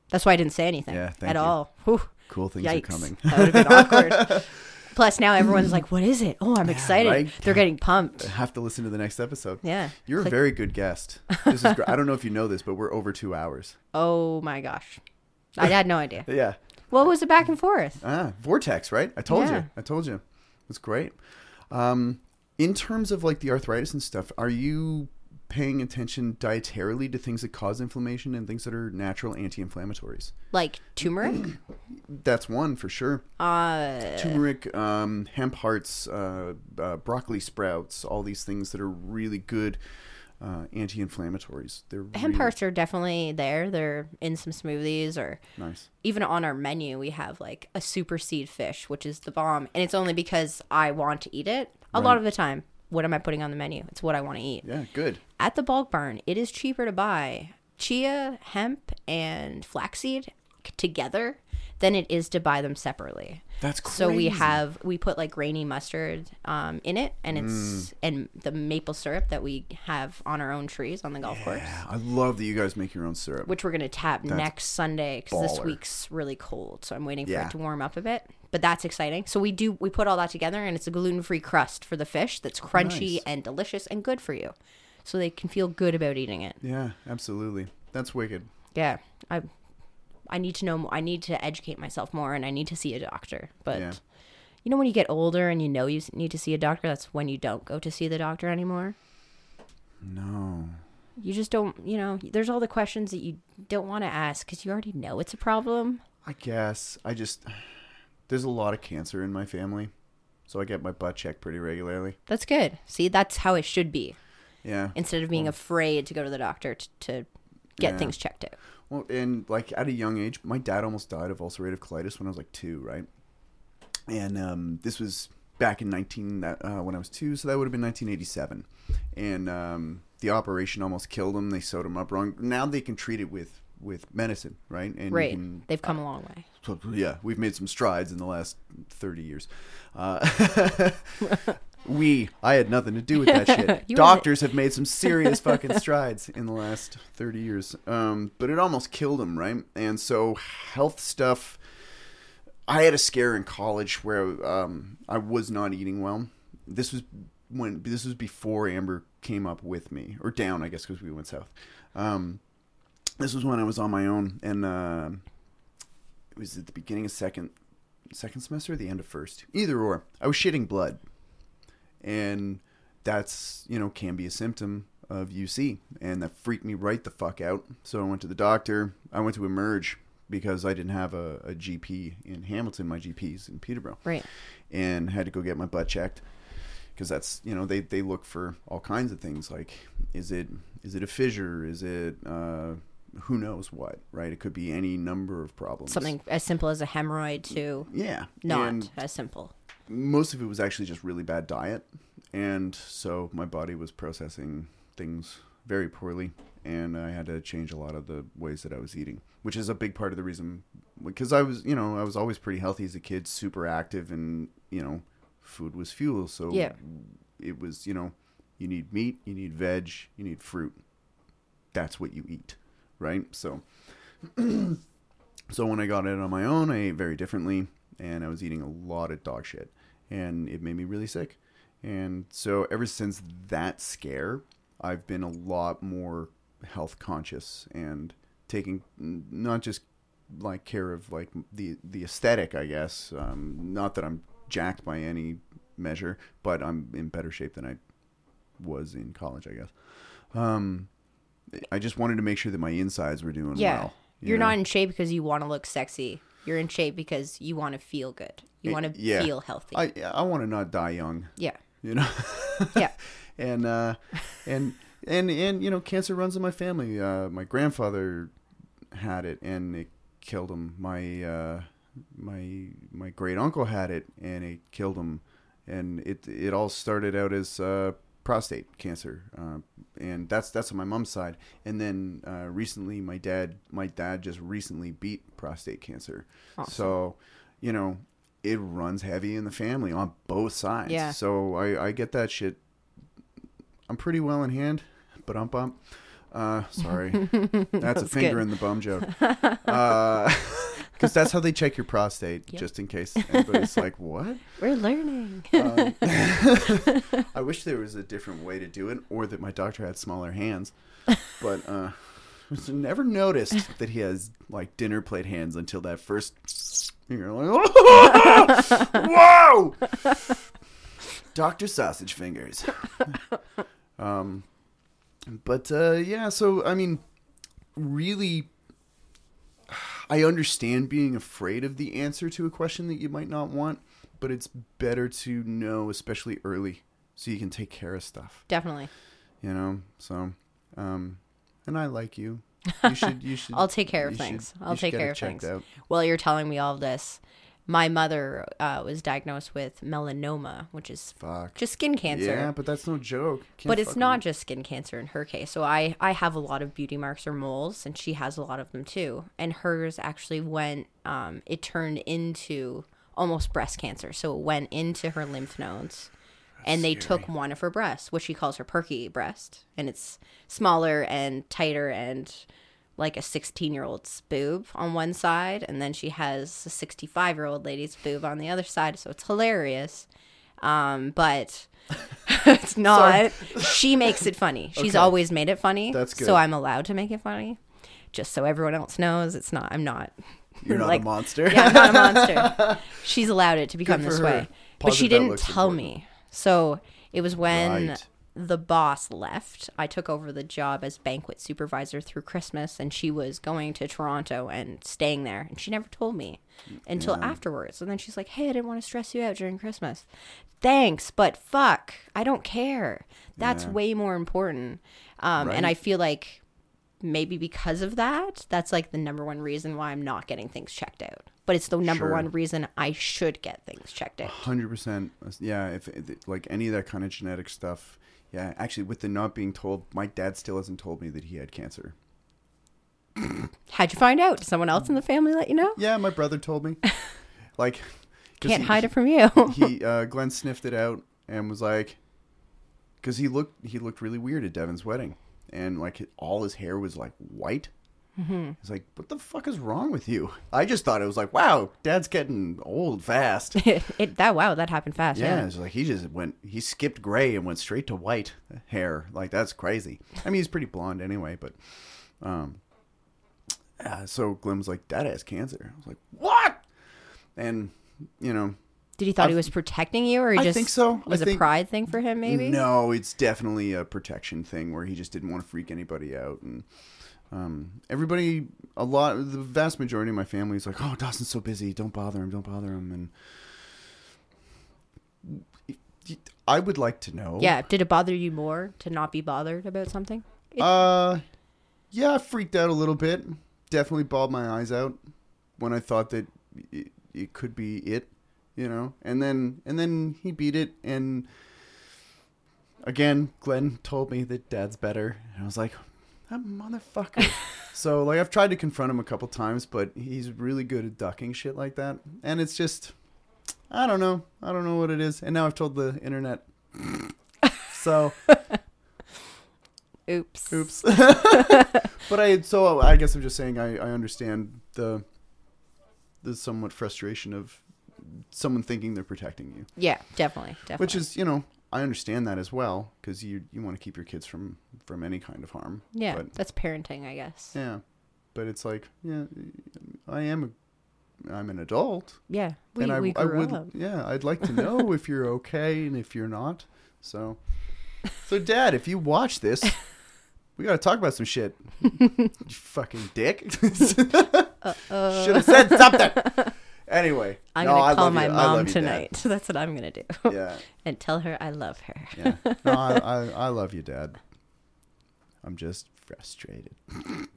That's why I didn't say anything Yeah, at you. all. Whew, cool things yikes. are coming. That would have been awkward. [LAUGHS] Plus now everyone's like, What is it? Oh, I'm excited. right? They're getting pumped. I have to listen to the next episode. Yeah. You're a very good guest. This is. gr- I don't know if you know this, but we're over two hours. [LAUGHS] Oh my gosh. I had no idea. [LAUGHS] Yeah. What was it back and forth? Ah, Vortex, right? I told Yeah. you. I told you. It's great. Um, in terms of like the arthritis and stuff, are you paying attention dietarily to things that cause inflammation and things that are natural anti-inflammatories? Like turmeric? [CLEARS THROAT] That's one for sure. Uh Turmeric, um, hemp hearts, uh, uh, broccoli sprouts, all these things that are really good uh, anti-inflammatories. They're hemp really hearts are definitely there. They're in some smoothies or nice. even on our menu we have like a super seed fish, which is the bomb. And it's only because I want to eat it. A lot of the time. What am I putting on the menu? It's what I want to eat. Yeah, good. At the bulk barn, it is cheaper to buy chia, hemp, and flaxseed together than it is to buy them separately. That's crazy. So we have we put like grainy mustard um, in it, and Mm. it's and the maple syrup that we have on our own trees on the golf course, Yeah, I love that you guys make your own syrup. which we're gonna tap next Sunday because this week's really cold. So I'm waiting for Yeah. it to warm up a bit. But that's exciting. So we do we put all that together, and it's a gluten free crust for the fish that's crunchy Nice. and delicious and good for you, so they can feel good about eating it. Yeah, absolutely. That's wicked. Yeah, I I need to know. I need to educate myself more, and I need to see a doctor. But Yeah. you know, when you get older and you know you need to see a doctor, that's when you don't go to see the doctor anymore. No. You just don't. You know, there's all the questions that you don't want to ask because you already know it's a problem. I guess I just there's a lot of cancer in my family, so I get my butt checked pretty regularly. That's good. See, that's how it should be. Yeah. Instead of being afraid to go to the doctor t- to get Yeah. things checked out. Well, and like at a young age, my dad almost died of ulcerative colitis when I was like two, right? And um, this was back in 19 uh, when I was two, so that would have been 1987. And um, the operation almost killed him. They sewed him up wrong. Now they can treat it with with medicine, right? And Right. can- They've come a long way. So, yeah, we've made some strides in the last 30 years. Uh, [LAUGHS] we, I had nothing to do with that shit. [LAUGHS] You were the- Doctors have made some serious [LAUGHS] fucking strides in the last 30 years. Um, but it almost killed him, right? And so, health stuff. I had a scare in college where um, I was not eating well. This was when this was before Amber came up with me or down, I guess, because we went south. Um, this was when I was on my own, and uh, it was at the beginning of second second semester, or the end of first, either or. I was shitting blood, and that's you know can be a symptom of UC, and that freaked me right the fuck out. So I went to the doctor. I went to Emerge because I didn't have a, a GP in Hamilton. My GP's in Peterborough, Right. and had to go get my butt checked because that's you know they they look for all kinds of things like is it is it a fissure is it uh, who knows what right it could be any number of problems Something as simple as a hemorrhoid to yeah not and as simple. Most of it was actually just really bad diet. And so my body was processing things very poorly and i had to change a lot of the ways that i was eating which is a big part of the reason because i was you know i was always pretty healthy as a kid super active and you know food was fuel. So Yeah. it was you know you need meat you need veg you need fruit. That's what you eat right? So [CLEARS THROAT] so when i got it on my own i ate very differently and i was eating a lot of dog shit and it made me really sick and so ever since that scare i've been a lot more health conscious and taking not just like care of like the the aesthetic i guess um, not that i'm jacked by any measure but i'm in better shape than i was in college i guess um, i just wanted to make sure that my insides were doing Yeah. well you You're know? not in shape because you want to look sexy. You're in shape because you want to feel good. You want to yeah. feel healthy. i i want to not die young yeah. you know Yeah. [LAUGHS] and uh and and and you know cancer runs in my family uh my grandfather had it and it killed him my uh my my great uncle had it and it killed him and it it all started out as uh prostate cancer uh, and that's that's on my mom's side and then uh, recently my dad my dad just recently beat prostate cancer Awesome. so you know it runs heavy in the family on both sides Yeah. so i i get that shit i'm pretty well in hand but I'm bump uh sorry [LAUGHS] that's, a finger good. in the bum joke [LAUGHS] uh because that's how they check your prostate Yep. just in case anybody's like [LAUGHS] what We're learning. um, [LAUGHS] [LAUGHS] I wish there was a different way to do it, or that my doctor had smaller hands. But uh, I never noticed that he has like dinner plate hands until that first. You're like, whoa, Doctor Sausage Fingers. um, but uh, yeah, so I mean, really. I understand being afraid of the answer to a question that you might not want, but it's better to know, especially early, so you can take care of stuff. Definitely. You know, so um, and I like you. You should. You [LAUGHS] should. I'll take care of you should- things. I'll take care of things. out. While you're telling me all this, my mother uh, was diagnosed with melanoma, which is Fuck. just skin cancer. Yeah, but that's no joke. Can't but it's not with just skin cancer in her case. So I I have a lot of beauty marks or moles, and she has a lot of them too. And hers actually went. Um, it turned into almost breast cancer. So it went into her lymph nodes, and they took one of her breasts, which she calls her perky breast, and it's smaller and tighter and like a 16 year old's boob on one side, and then she has a 65 year old lady's boob on the other side. So it's hilarious. Um, but [LAUGHS] it's not. she makes it funny. She's Okay. always made it funny. That's good. So I'm allowed to make it funny. Just so everyone else knows it's not I'm not [LAUGHS] You're not like- a monster. yeah, I'm not a monster. [LAUGHS] She's allowed it to become this her. way. But she didn't tell important. me. So it was when Right. The boss left. I took over the job as banquet supervisor through Christmas, and she was going to Toronto and staying there. And she never told me until afterwards. And then she's like, Hey, I didn't want to stress you out during Christmas. Thanks, but fuck, I don't care. That's Yeah. way more important. Um, And I feel like maybe because of that, that's like the number one reason why I'm not getting things checked out. But it's the number Sure. one reason I should get things checked out. Hundred percent. Yeah. If if- like any of that kind of genetic stuff. Yeah. Actually, with the not being told, my dad still hasn't told me that he had cancer. How'd you find out? Did someone else in the family let you know? Yeah, my brother told me. [LAUGHS] like, Can't he- hide it from you. [LAUGHS] he uh, Glenn sniffed it out and was like, because he looked he looked really weird at Devin's wedding, and like all his hair was like white, Mm-hmm. He's like, "What the fuck is wrong with you?" I just thought it was like, "Wow, Dad's getting old fast." [LAUGHS] it that wow, that happened fast. Yeah, Yeah. it's like he just went. He skipped gray and went straight to white hair. Like that's crazy. I mean, he's pretty blonde anyway, but um, yeah. So was like, "Dad has cancer." I was like, "What?" And you know, Did he thought he I've- was protecting you, or he I just think so. Was a pride thing for him? Maybe. no, it's definitely a protection thing where he just didn't want to freak anybody out and. Um, everybody, a lot, the vast majority of my family is like, "Oh, Dawson's so busy. Don't bother him. Don't bother him." And I would like to know. Yeah. Did it bother you more to not be bothered about something? It- Uh, yeah, I freaked out a little bit. Definitely bawled my eyes out when I thought that it, it could be it, you know. And then and then he beat it, and again, Glenn told me that Dad's better, and I was like, that motherfucker. [LAUGHS] so like, I've tried to confront him a couple times, but he's really good at ducking shit like that, and it's just, I don't know, I don't know what it is, and now I've told the internet. [LAUGHS] So Oops. Oops. [LAUGHS] but I so I guess I'm just saying I, I understand the the somewhat frustration of someone thinking they're protecting you, Yeah, definitely, definitely. which is you know I understand that as well because you you want to keep your kids from from any kind of harm. yeah, but, that's parenting, I guess. Yeah, but it's like yeah, I am a I'm an adult, Yeah, we, and I we I grew would up. yeah I'd like to know [LAUGHS] if you're okay and if you're not. So so Dad, if you watch this. We gotta talk about some shit. [LAUGHS] you fucking dick. [LAUGHS] Should have said something. Anyway, I'm no, gonna I call my you. Mom tonight. Dad. [LAUGHS] That's what I'm gonna do, Yeah, [LAUGHS] and tell her I love her. yeah. No, [LAUGHS] I, I, I love you, Dad. I'm just frustrated.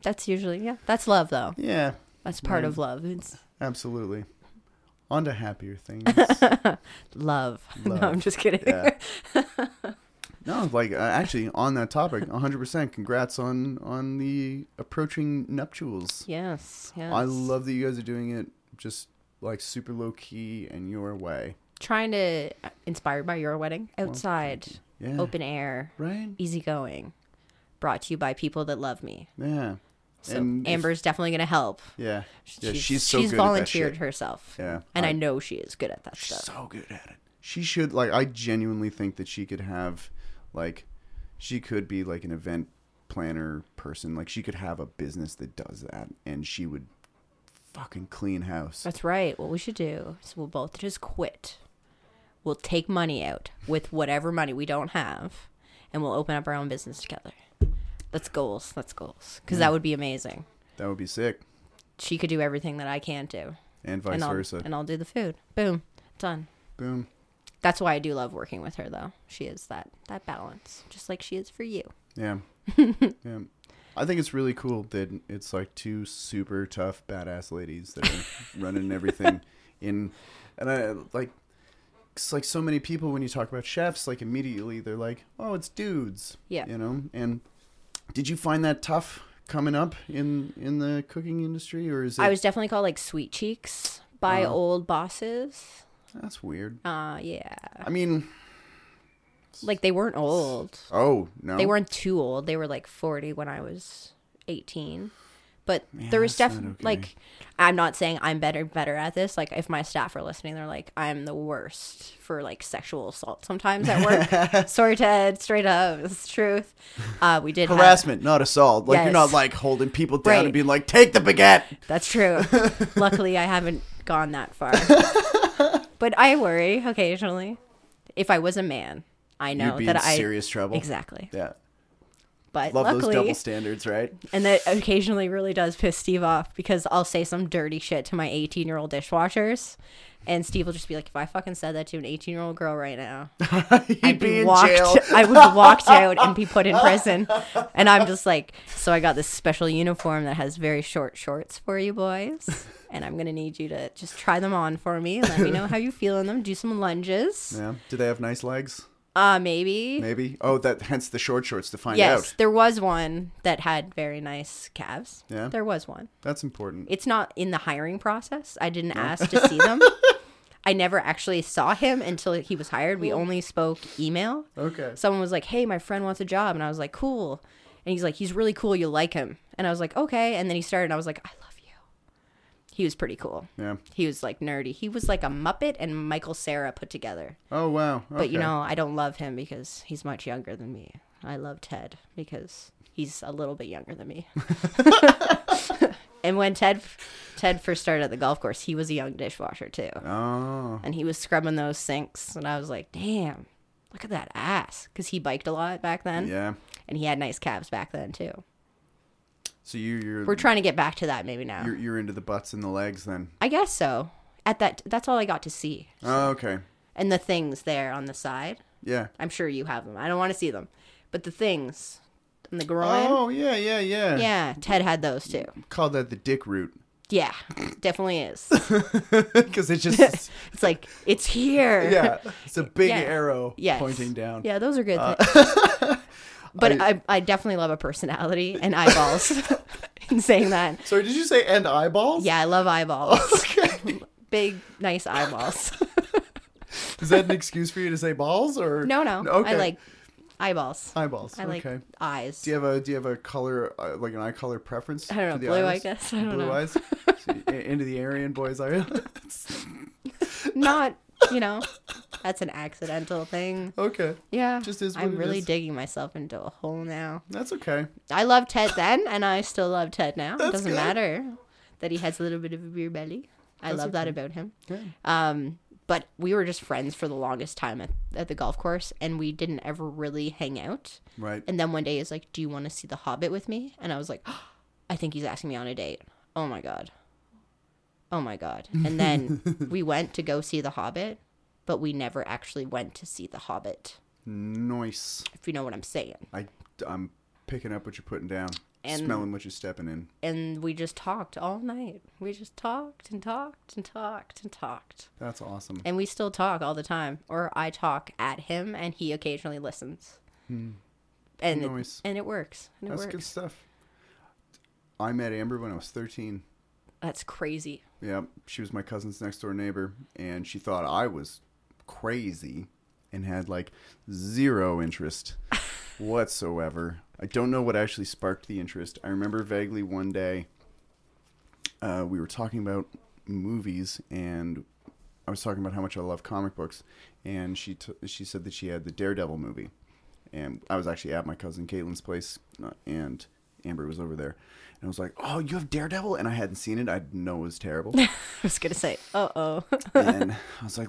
That's usually yeah. That's love, though. Yeah, That's part Mm. of love. It's absolutely. On to happier things. love. Love. No, I'm just kidding. yeah. No, like uh, actually on that topic, 100%. Congrats on on the approaching nuptials. yes, yes. I love that you guys are doing it just like super low key and your way. trying to uh, inspired by your wedding outside, Yeah. open air, Right? easygoing. Brought to you by people that love me. Yeah. So And if- Amber's definitely gonna help. Yeah. Yeah, she's, she's so she's good at that volunteered herself. Yeah. and I, I- know she is good at that She's stuff. so good at it. She should like I genuinely think that she could have like she could be like an event planner person. Like she could have a business that does that and she would fucking clean house. That's right. What we should do is we'll both just quit. We'll take money out with whatever money we don't have, and we'll open up our own business together. That's goals. That's goals. Because that would be amazing. That would be sick. She could do everything that I can't do, And vice and versa. and I'll do the food. Boom, done. Boom. That's why I do love working with her, though. She is that that balance, just like she is for you. Yeah. [LAUGHS] yeah. I think it's really cool that it's like two super tough badass ladies that are [LAUGHS] running everything in and I like it's like so many people when you talk about chefs like immediately they're like, "Oh, it's dudes." Yeah. You know? And did you find that tough coming up in in the cooking industry or is it I was definitely called like sweet cheeks by Oh. old bosses. That's weird. Uh yeah. I mean, Like they weren't old. oh, no. They weren't too old. They were like 40 when I was 18. But Yeah, there was definitely okay. like I'm not saying I'm better better at this. Like if my staff are listening, they're like I'm the worst for like sexual assault sometimes at work. [LAUGHS] Sorry, Ted. Straight up, it's the truth. Uh, we did have- harassment, not assault. Like you're not like holding people down Right. and being like, "Take the baguette." That's true. [LAUGHS] Luckily, I haven't gone that far. [LAUGHS] but I worry occasionally. If I was a man, I know You'd be that in I serious trouble. exactly. Yeah. But Love luckily, those double standards, right? And that occasionally really does piss Steve off because I'll say some dirty shit to my 18 year old dishwashers. And Steve will just be like, if I fucking said that to an 18 year old girl right now, [LAUGHS] I'd be be in walked, jail. [LAUGHS] I would be walked out and be put in prison. [LAUGHS] And I'm just like, so I got this special uniform that has very short shorts for you boys. And I'm going to need you to just try them on for me let me know how you feel in them. Do some lunges. Yeah. Do they have nice legs? Uh, maybe. Maybe. Oh, that hence the short shorts to find Yes, out. there was one that had very nice calves. Yeah? There was one. That's important. It's not in the hiring process. I didn't ask to see them. [LAUGHS] I never actually saw him until he was hired. We only spoke email. Okay. Someone was like, "Hey, my friend wants a job," and I was like, "Cool." And he's like, "He's really cool. You'll like him." And I was like, okay. And then he started, and I was like, I love you. He was pretty cool. Yeah. He was like nerdy. He was like a Muppet and Michael Cera put together. Oh wow. But you know, I don't love him because he's much younger than me. I love Ted because he's a little bit younger than me. [LAUGHS] and when Ted Ted first started at the golf course, he was a young dishwasher too. Oh. And he was scrubbing those sinks and I was like, "Damn. Look at that ass." Cuz he biked a lot back then Yeah. and he had nice calves back then too. So you you're We're trying to get back to that maybe now. you're you're into the butts and the legs then. I guess so. At that that's all I got to see. Oh, okay. And the things there on the side. Yeah. I'm sure you have them. I don't want to see them. But the things on the groin. Oh yeah yeah yeah. Yeah, Ted had those too. Call that the dick root [LAUGHS] Yeah, definitely is. [LAUGHS] because it's just [LAUGHS] It's like it's here. yeah it's a big Yeah. arrow Yes. pointing down. Yeah, those are good. Uh, but I, I, definitely love a personality and eyeballs. [LAUGHS] in saying that, Sorry, did you say and eyeballs? yeah, I love eyeballs. [LAUGHS] Okay. Big, nice eyeballs. [LAUGHS] Is that an excuse for you to say balls or No, no, Okay. I like eyeballs. eyeballs. I like okay. eyes. Do you have a do you have a color uh, like an eye color preference? I don't know, blue, I guess. I don't blue know. eyes. So, into the Aryan boys eye. Not, you know, that's an accidental thing. okay, Yeah, Just is I'm really is. digging myself into a hole now. that's okay. I loved Ted then, and I still love Ted now. That's it doesn't good. matter that he has a little bit of a beer belly. I That's love that about him. Yeah. Um, but we were just friends for the longest time at, at the golf course, and we didn't ever really hang out. Right. And then one day he's like, "Do you want to see The Hobbit with me?" And I was like, [GASPS] "I think he's asking me on a date." Oh my god. Oh my god. And then we [LAUGHS] went to go see The Hobbit, but we never actually went to see The Hobbit. Nice. If you know what I'm saying. I I'm picking up what you're putting down. And- smelling what you're stepping in. and we just talked all night. We just talked and talked and talked and talked. That's awesome. And we still talk all the time. Or I talk at him and he occasionally listens. Hmm. And Nice. it, and it works. And it That's works. good stuff. I met Amber when I was 13. That's crazy. Yeah, she was my cousin's next door neighbor, and she thought I was crazy and had like zero interest [LAUGHS] whatsoever. I don't know what actually sparked the interest. I remember vaguely one day uh, we were talking about movies, and I was talking about how much I love comic books, and she t- she said that she had the Daredevil movie, and I was actually at my cousin Caitlin's place, uh, and Amber was over there. And I was like, "Oh, you have Daredevil," and I hadn't seen it. I know it was terrible. [LAUGHS] I was going to say, uh oh. [LAUGHS] and I was like,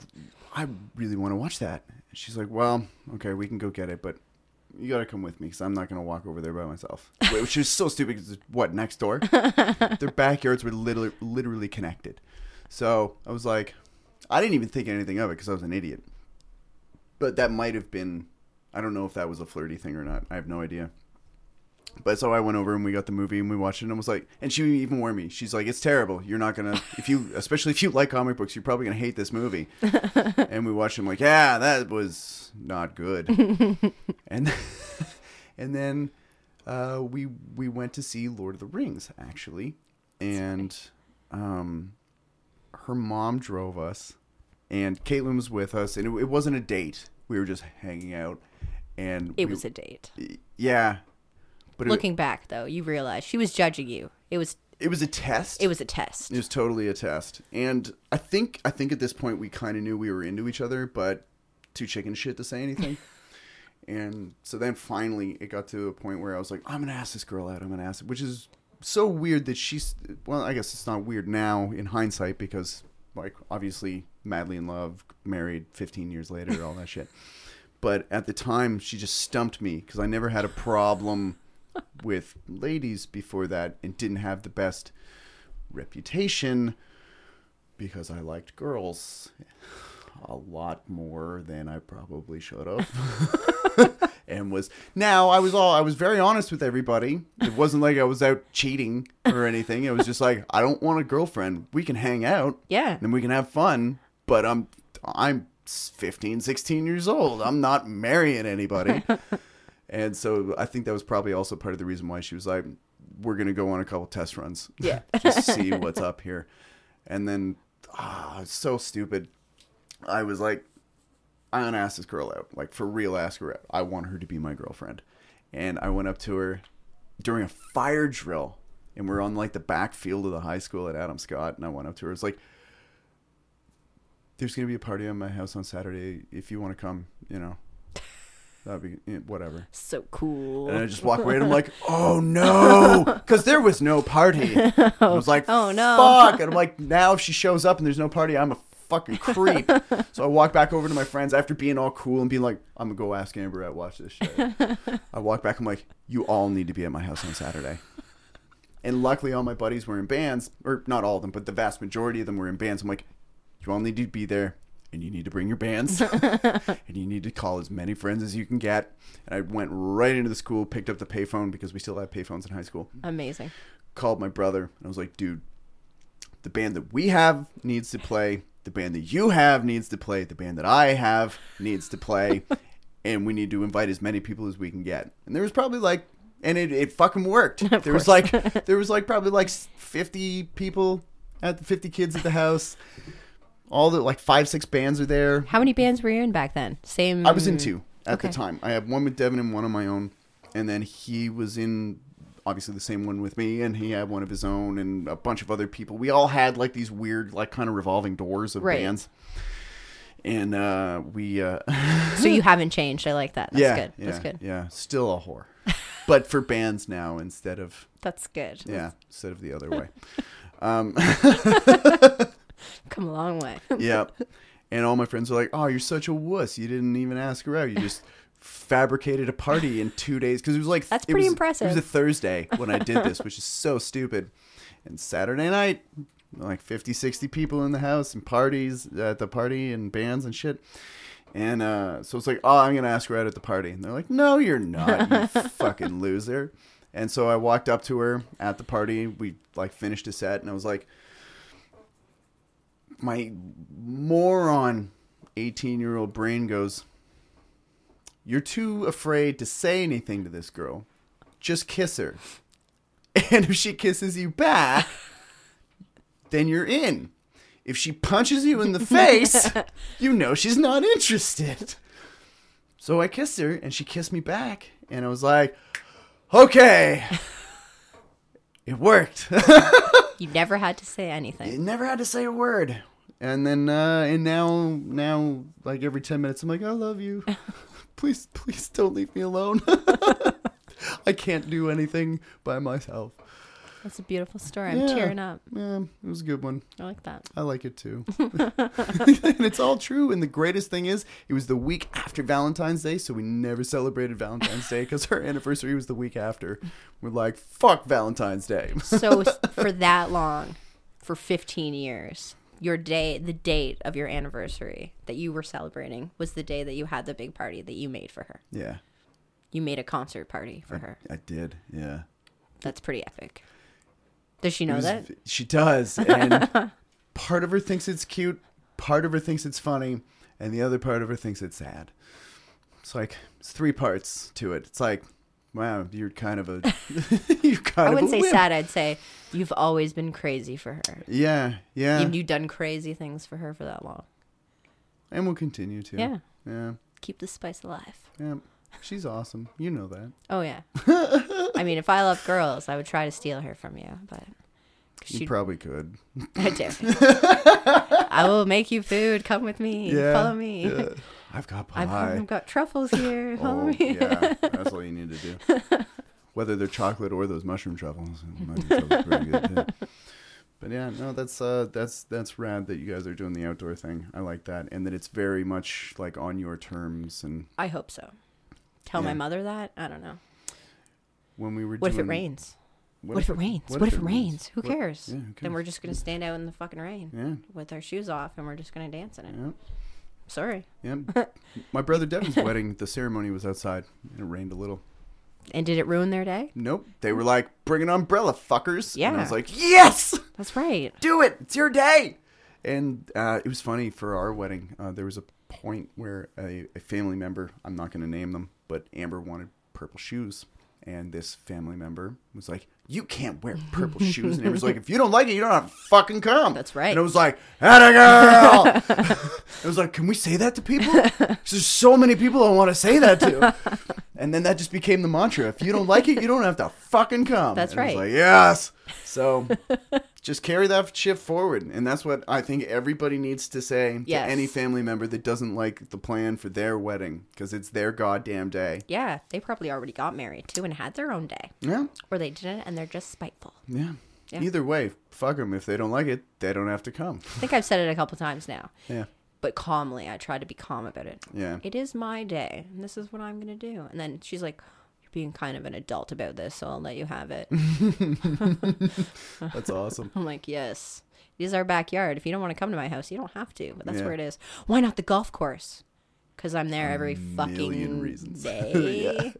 I really want to watch that. And she's like, Well, okay, we can go get it, but you got to come with me because I'm not going to walk over there by myself. Which is so stupid because what next door? [LAUGHS] Their backyards were literally literally connected. So I was like, I didn't even think anything of it because I was an idiot. But that might have been, I don't know if that was a flirty thing or not. I have no idea. But so I went over and we got the movie and we watched it and I was like, and she even warned me. She's like, it's terrible. You're not gonna, if you, [LAUGHS] especially if you like comic books, you're probably gonna hate this movie. [LAUGHS] and we watched it. I'm like, yeah, that was not good. [LAUGHS] and and then uh, we we went to see Lord of the Rings actually, and um, her mom drove us, and Caitlin was with us, and it, it wasn't a date. We were just hanging out, and It we- was a date. yeah, but it, Looking back, though, you realize she was judging you. It was it was a test. it was a test. It was totally a test, and I think I think at this point we kind of knew we were into each other, but too chicken shit to say anything. [LAUGHS] and so then finally it got to a point where I was like, I'm gonna ask this girl out. I'm gonna ask, which is so weird that she's. Well, I guess it's not weird now in hindsight because like obviously madly in love, married 15 years later, all that [LAUGHS] shit. But at the time, she just stumped me because I never had a problem with ladies before that and didn't have the best reputation because I liked girls a lot more than I probably should have. [LAUGHS] and was now I was all I was very honest with everybody. It wasn't like I was out cheating or anything. It was just like I don't want a girlfriend. We can hang out yeah. and we can have fun, but I'm I'm 15, 16 years old. I'm not marrying anybody. [LAUGHS] and so I think that was probably also part of the reason why she was like we're going to go on a couple test runs. Yeah. [LAUGHS] just see [LAUGHS] what's up here. And then ah, it's so stupid. I was like I'm going to ask this girl out. Like for real ask her out. I want her to be my girlfriend. And I went up to her during a fire drill. and we're on like the back field of the high school at Adam Scott, and I went up to her. It's like, "There's gonna be a party at my house on Saturday. If you want to come, you know, that'd be eh, whatever." So cool. And I just walk away, and I'm like, [LAUGHS] "Oh no," because there was no party. [LAUGHS] I was like, Oh, no. fuck!" And I'm like, "Now if she shows up and there's no party, I'm a fucking creep." [LAUGHS] so I walk back over to my friends after being all cool and being like, "I'm gonna go ask Amber at watch this shit." I walk back. I'm like, "You all need to be at my house on Saturday." And luckily, all my buddies were in bands, or not all of them, but the vast majority of them were in bands. I'm like, "You all need to be there." And you need to bring your bands, [LAUGHS] and you need to call as many friends as you can get. And I went right into the school, picked up the payphone because we still had payphones in high school Amazing. called my brother and I was like, dude, the band that we have needs to play. The band that you have needs to play. The band that I have needs to play. [LAUGHS] and we need to invite as many people as we can get. And there was probably like, and it, it fucking worked. [LAUGHS] there was like, there was like probably like 50 people at the 50 kids at the house. All the like five, six bands are there. How many bands were you in back then? Same. I was in two at Okay. the time. I had one with Devin and one on my own, and then he was in obviously the same one with me, and he had one of his own, and a bunch of other people. We all had like these weird, like kind of revolving doors of Right. bands, and uh, we, uh, [LAUGHS] So you haven't changed. I like that. That's yeah, good. yeah, That's good. yeah, still a whore, but for bands now instead of That's good. yeah, instead of the other [LAUGHS] way. Um, [LAUGHS] [LAUGHS] Come a long way. [LAUGHS] yeah. And all my friends are like, "Oh, you're such a wuss. You didn't even ask her out. You just fabricated a party in two days." Because it was like That's it pretty was- impressive. It was a Thursday [LAUGHS] when I did this, which is so stupid. And Saturday night, like 50, 60 people in the house and parties at the party and bands and shit. And uh, so it's like, oh, I'm gonna ask her out at the party, and they're like, no, you're not, you fucking loser. And so I walked up to her at the party. We like finished a set, and I was like, my moron 18 year old brain goes, You're too afraid to say anything to this girl. Just kiss her. And if she kisses you back, then you're in. If she punches you in the face, [LAUGHS] you know she's not interested. So I kissed her and she kissed me back. And I was like, Okay. [LAUGHS] It worked. [LAUGHS] You never had to say anything. never had to say a word. And then uh and now now like every 10 minutes I'm like I love you. [LAUGHS] please please don't leave me alone. [LAUGHS] I can't do anything by myself. That's a beautiful story. I'm Yeah. tearing up. Yeah, it was a good one. I like that. I like it too. [LAUGHS] and it's all true. And the greatest thing is, it was the week after Valentine's Day, so we never celebrated Valentine's Day because her anniversary was the week after. We're like, fuck Valentine's Day. So for that long, for 15 years, your day, the date of your anniversary that you were celebrating was the day that you had the big party that you made for her. yeah, You made a concert party for her. I did. Yeah. That's pretty epic. Does she know was- that? She does. And [LAUGHS] part of her thinks it's cute, part of her thinks it's funny, and the other part of her thinks it's sad. It's like it's three parts to it. It's like, wow, you're kind of a [LAUGHS] [LAUGHS] you're kind I wouldn't say sad. I'd say you've always been crazy for her. Yeah, yeah. You've, you've done crazy things for her for that long. and we'll continue to. Yeah. Yeah. Keep the spice alive. Yeah. She's awesome. You know that. Oh yeah. [LAUGHS] I mean, if I loved girls, I would try to steal her from you, but You she probably could. I dare. I will make you food. Come with me. Yeah. Follow me. yeah. I've got pie. I've, I've got truffles [LAUGHS] here. Follow oh, me. yeah. That's all you need to do. [LAUGHS] Whether they're chocolate or those mushroom truffles. Mushroom truffles pretty good too. [LAUGHS] But yeah, no, that's uh, that's that's rad that you guys are doing the outdoor thing. I like that, and that it's very much like on your terms. And I hope so. Tell my mother that. I don't know. when we were What if it rains? What, if it rains? What, if it rains? Who What- cares? yeah, who Then we're just gonna stand out in the fucking rain Yeah, with our shoes off, and we're just gonna dance in it. Yeah. Sorry. Yeah. [LAUGHS] My brother Devin's wedding, the ceremony was outside and it rained a little. And did it ruin their day? Nope. They were like, bring an umbrella, fuckers. And I was like, yes, That's right. [LAUGHS] do it. It's your day. And uh, it was funny for our wedding. Uh, there was a point where a, a family member, I'm not going to name them, but Amber wanted purple shoes. And this family member was like, you can't wear [LAUGHS] purple shoes. And it was like, if you don't like it, you don't have to fucking come. That's right. And it was like, atta girl. [LAUGHS] it was like, can we say that to people? There's so many people I want to say that to. And then that just became the mantra. If you don't like it, you don't have to fucking come. That's And I was right. like, yes. So just carry that shit forward. And that's what I think everybody needs to say Yes. to any family member that doesn't like the plan for their wedding because it's their goddamn day. Yeah, they probably already got married too and had their own day. Yeah. Or they didn't and they're just spiteful. Yeah. Yeah. Either way, fuck them. If they don't like it, they don't have to come. I think I've said it a couple times now. Yeah. But calmly, I try to be calm about it. Yeah. It is my day, and this is what I'm going to do. And then she's like, being kind of an adult about this, so I'll let you have it. [LAUGHS] That's awesome. I'm like, Yes, it is our backyard. If you don't want to come to my house, you don't have to, but that's Yeah. where it is. Why not the golf course? Because I'm there every fucking reasons. [LAUGHS] day. Yeah.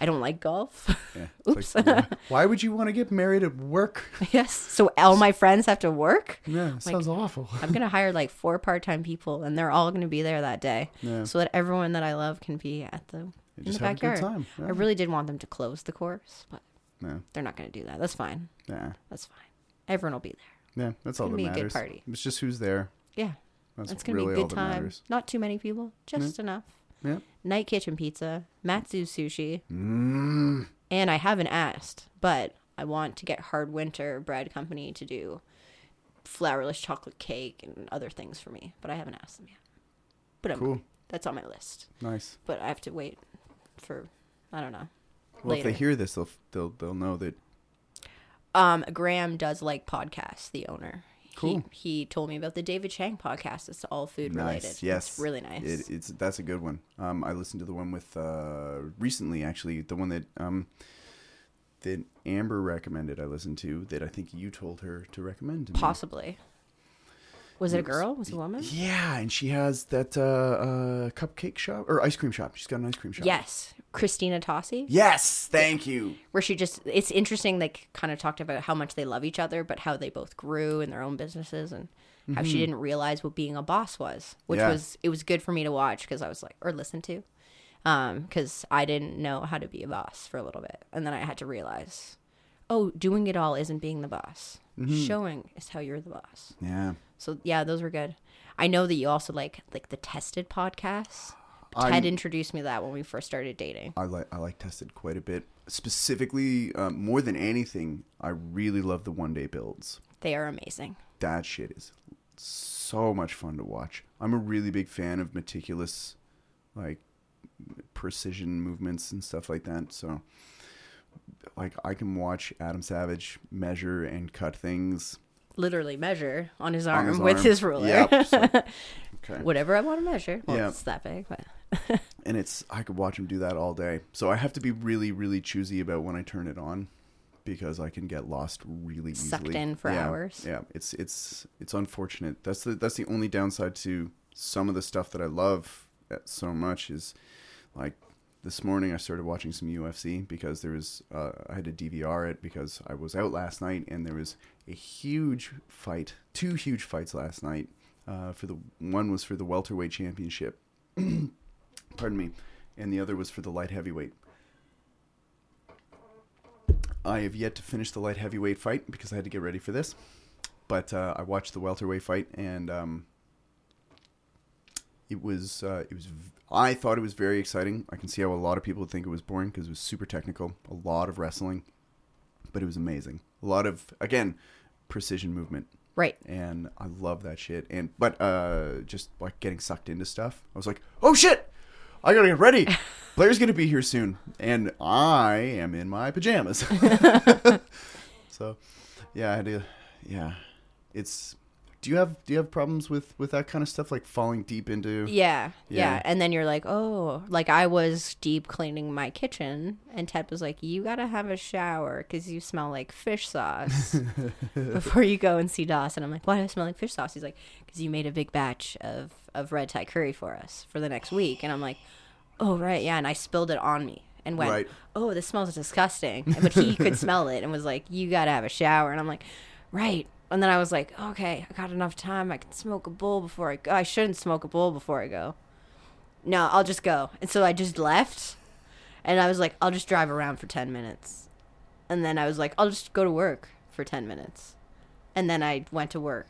I don't like golf. Yeah. It's like, [LAUGHS] why- would you want to get married at work? yes. So all my friends have to work? Yeah, it sounds awful. I'm gonna hire like four part-time people, and they're all gonna be there that day, Yeah. so that everyone that I love can be at the in the just have a good backyard. time, I really did want them to close the course, but Yeah. they're not gonna do that. That's fine. Yeah. That's fine. Everyone will be there. Yeah. That's all gonna that be a good party. It's just who's there. Yeah, That's it's gonna really be a good time. matters. Not too many people, just enough. Yeah. Night kitchen pizza, Matsu sushi, Mm. and I haven't asked, but I want to get Hard Winter Bread Company to do flourless chocolate cake and other things for me, but I haven't asked them yet. But I'm, Cool. that's on my list. Nice. but I have to wait for I don't know. Well, if they hear this, they'll they'll they'll know that. Um, Graham does like podcasts. The owner. Cool. He, he told me about the David Chang podcast. It's all food Nice. related. Yes. it's really nice. It, it's that's a good one. Um, I listened to the one with uh recently actually the one that um that Amber recommended. I listened to that I think you told her to recommend. To me. Possibly. Was it a girl? Was it a woman? Yeah, and she has that uh, uh cupcake shop or ice cream shop. She's got an ice cream shop. Yes, Christina Tosi. Yes. Thank you. Where she just, it's interesting. They kind of talked about how much they love each other, but how they both grew in their own businesses and how she didn't realize what being a boss was, which Mm-hmm. Yeah. was, it was good for me to watch because I was like, or listen to, because I didn't know how to be a boss for a little bit. And then I had to realize, oh, doing it all isn't being the boss. Mm-hmm. Showing is how you're the boss. Yeah. So yeah, those were good. I know that you also like like the tested podcasts. I'm- Ted introduced me to that when we first started dating. I like I like tested quite a bit. Specifically, um, more than anything, I really love the one day builds. They are amazing. That shit is so much fun to watch. I'm a really big fan of meticulous, like precision movements and stuff like that. So, like, I can watch Adam Savage measure and cut things Literally measure on his on arm his with arm. his ruler. Yep. So- [LAUGHS] okay. Whatever I want to measure. Well, Yeah. it's that big, but [LAUGHS] and it's I could watch him do that all day. So I have to be really, really choosy about when I turn it on because I can get lost really easily. Sucked in for Yeah, hours. Yeah, it's it's it's unfortunate. That's the that's the only downside to some of the stuff that I love uh, so much is like this morning I started watching some UFC because there was uh, I had to DVR it because I was out last night and there was a huge fight, two huge fights last night. Uh, for the one was for the welterweight championship, [CLEARS THROAT] pardon me, and the other was for the light heavyweight. I have yet to finish the light heavyweight fight because I had to get ready for this, but uh, I watched the welterweight fight and um, it was uh, it was v- I thought it was very exciting. I can see how a lot of people would think it was boring because it was super technical, a lot of wrestling, but it was amazing. A lot of again precision movement right. and I love that shit. And but uh, just like getting sucked into stuff, I was like, oh shit, I gotta get ready. [LAUGHS] Blair's gonna be here soon, and I am in my pajamas. [LAUGHS] [LAUGHS] so, yeah, I had to. Yeah, it's. Do you have do you have problems with with that kind of stuff, like falling deep into? Yeah, yeah, Yeah. And then you're like, oh, like I was deep cleaning my kitchen, and Ted was like, you gotta have a shower because you smell like fish sauce [LAUGHS] before you go and see Dawson. And I'm like, why do I smell like fish sauce? He's like, because you made a big batch of of red Thai curry for us for the next week, and I'm like, oh right, yeah, and I spilled it on me. And went, Right. oh, this smells disgusting. But he could smell it and was like, you gotta have a shower. And I'm like, right. And then I was like, okay, I got enough time. I can smoke a bowl before I go. I shouldn't smoke a bowl before I go. No, I'll just go. And so I just left. And I was like, I'll just drive around for 10 minutes. And then I was like, I'll just go to work for 10 minutes. And then I went to work.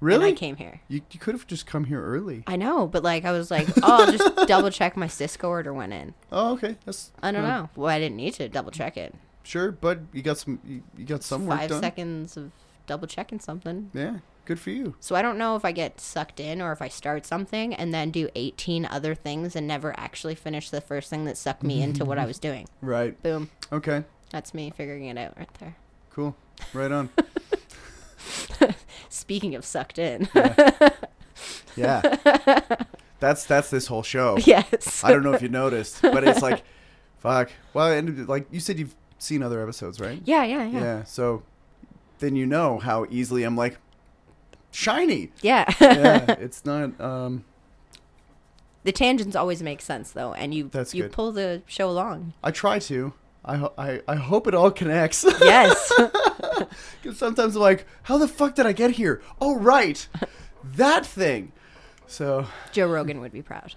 Really? And I came here. You, you could have just come here early. I know, but like I was like, oh, I'll just [LAUGHS] double check my Sysco order went in. Oh, okay. That's I don't uh, know. Well, I didn't need to double check it. Sure, but you got some. You, you got some work Five done. seconds of double checking something. Yeah, good for you. So I don't know if I get sucked in or if I start something and then do 18 other things and never actually finish the first thing that sucked me into what I was doing. [LAUGHS] Right. Boom. Okay. That's me figuring it out right there. Cool. Right on. [LAUGHS] Speaking of sucked in. [LAUGHS] yeah. That's that's this whole show. yes. I don't know if you noticed, but it's like, fuck. Well, and like you said, you've seen other episodes, right? Yeah, yeah, yeah. Yeah. So then you know how easily I'm like shiny. Yeah. Yeah. [LAUGHS] it's not. Um. the tangents always make sense though, and you That's you good. pull the show along. I try to. I ho- I I hope it all connects. Yes. [LAUGHS] Because sometimes I'm like, how the fuck did I get here? Oh right, [LAUGHS] that thing. So Joe Rogan would be proud.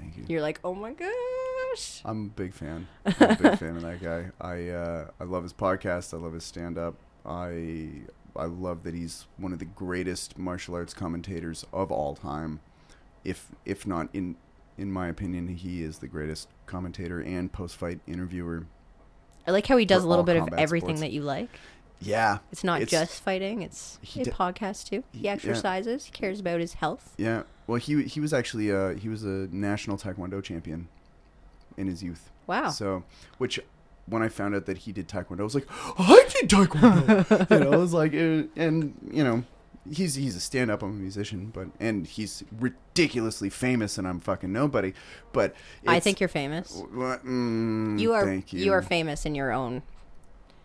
Thank you. You're like, "Oh my gosh." I'm a big fan. [LAUGHS] I'm a big fan of that guy. I uh, I love his podcast. I love his stand up. I I love that he's one of the greatest martial arts commentators of all time. If if not in in my opinion, he is the greatest commentator and post fight interviewer. I like how he does a little bit of everything sports. that you like. Yeah. It's not It's- just fighting. It's He a d- podcast too. He yeah. exercises. He cares about his health. Yeah. Well, he he was actually uh, he was a national taekwondo champion in his youth. Wow. So, which when I found out that he did taekwondo, I was like, I did taekwondo. [LAUGHS] you know, I was like, uh, and you know, he's he's a stand-up, I'm a musician, but and he's ridiculously famous, and I'm fucking nobody. But I think you're famous. Mm, You are you. you are famous in your own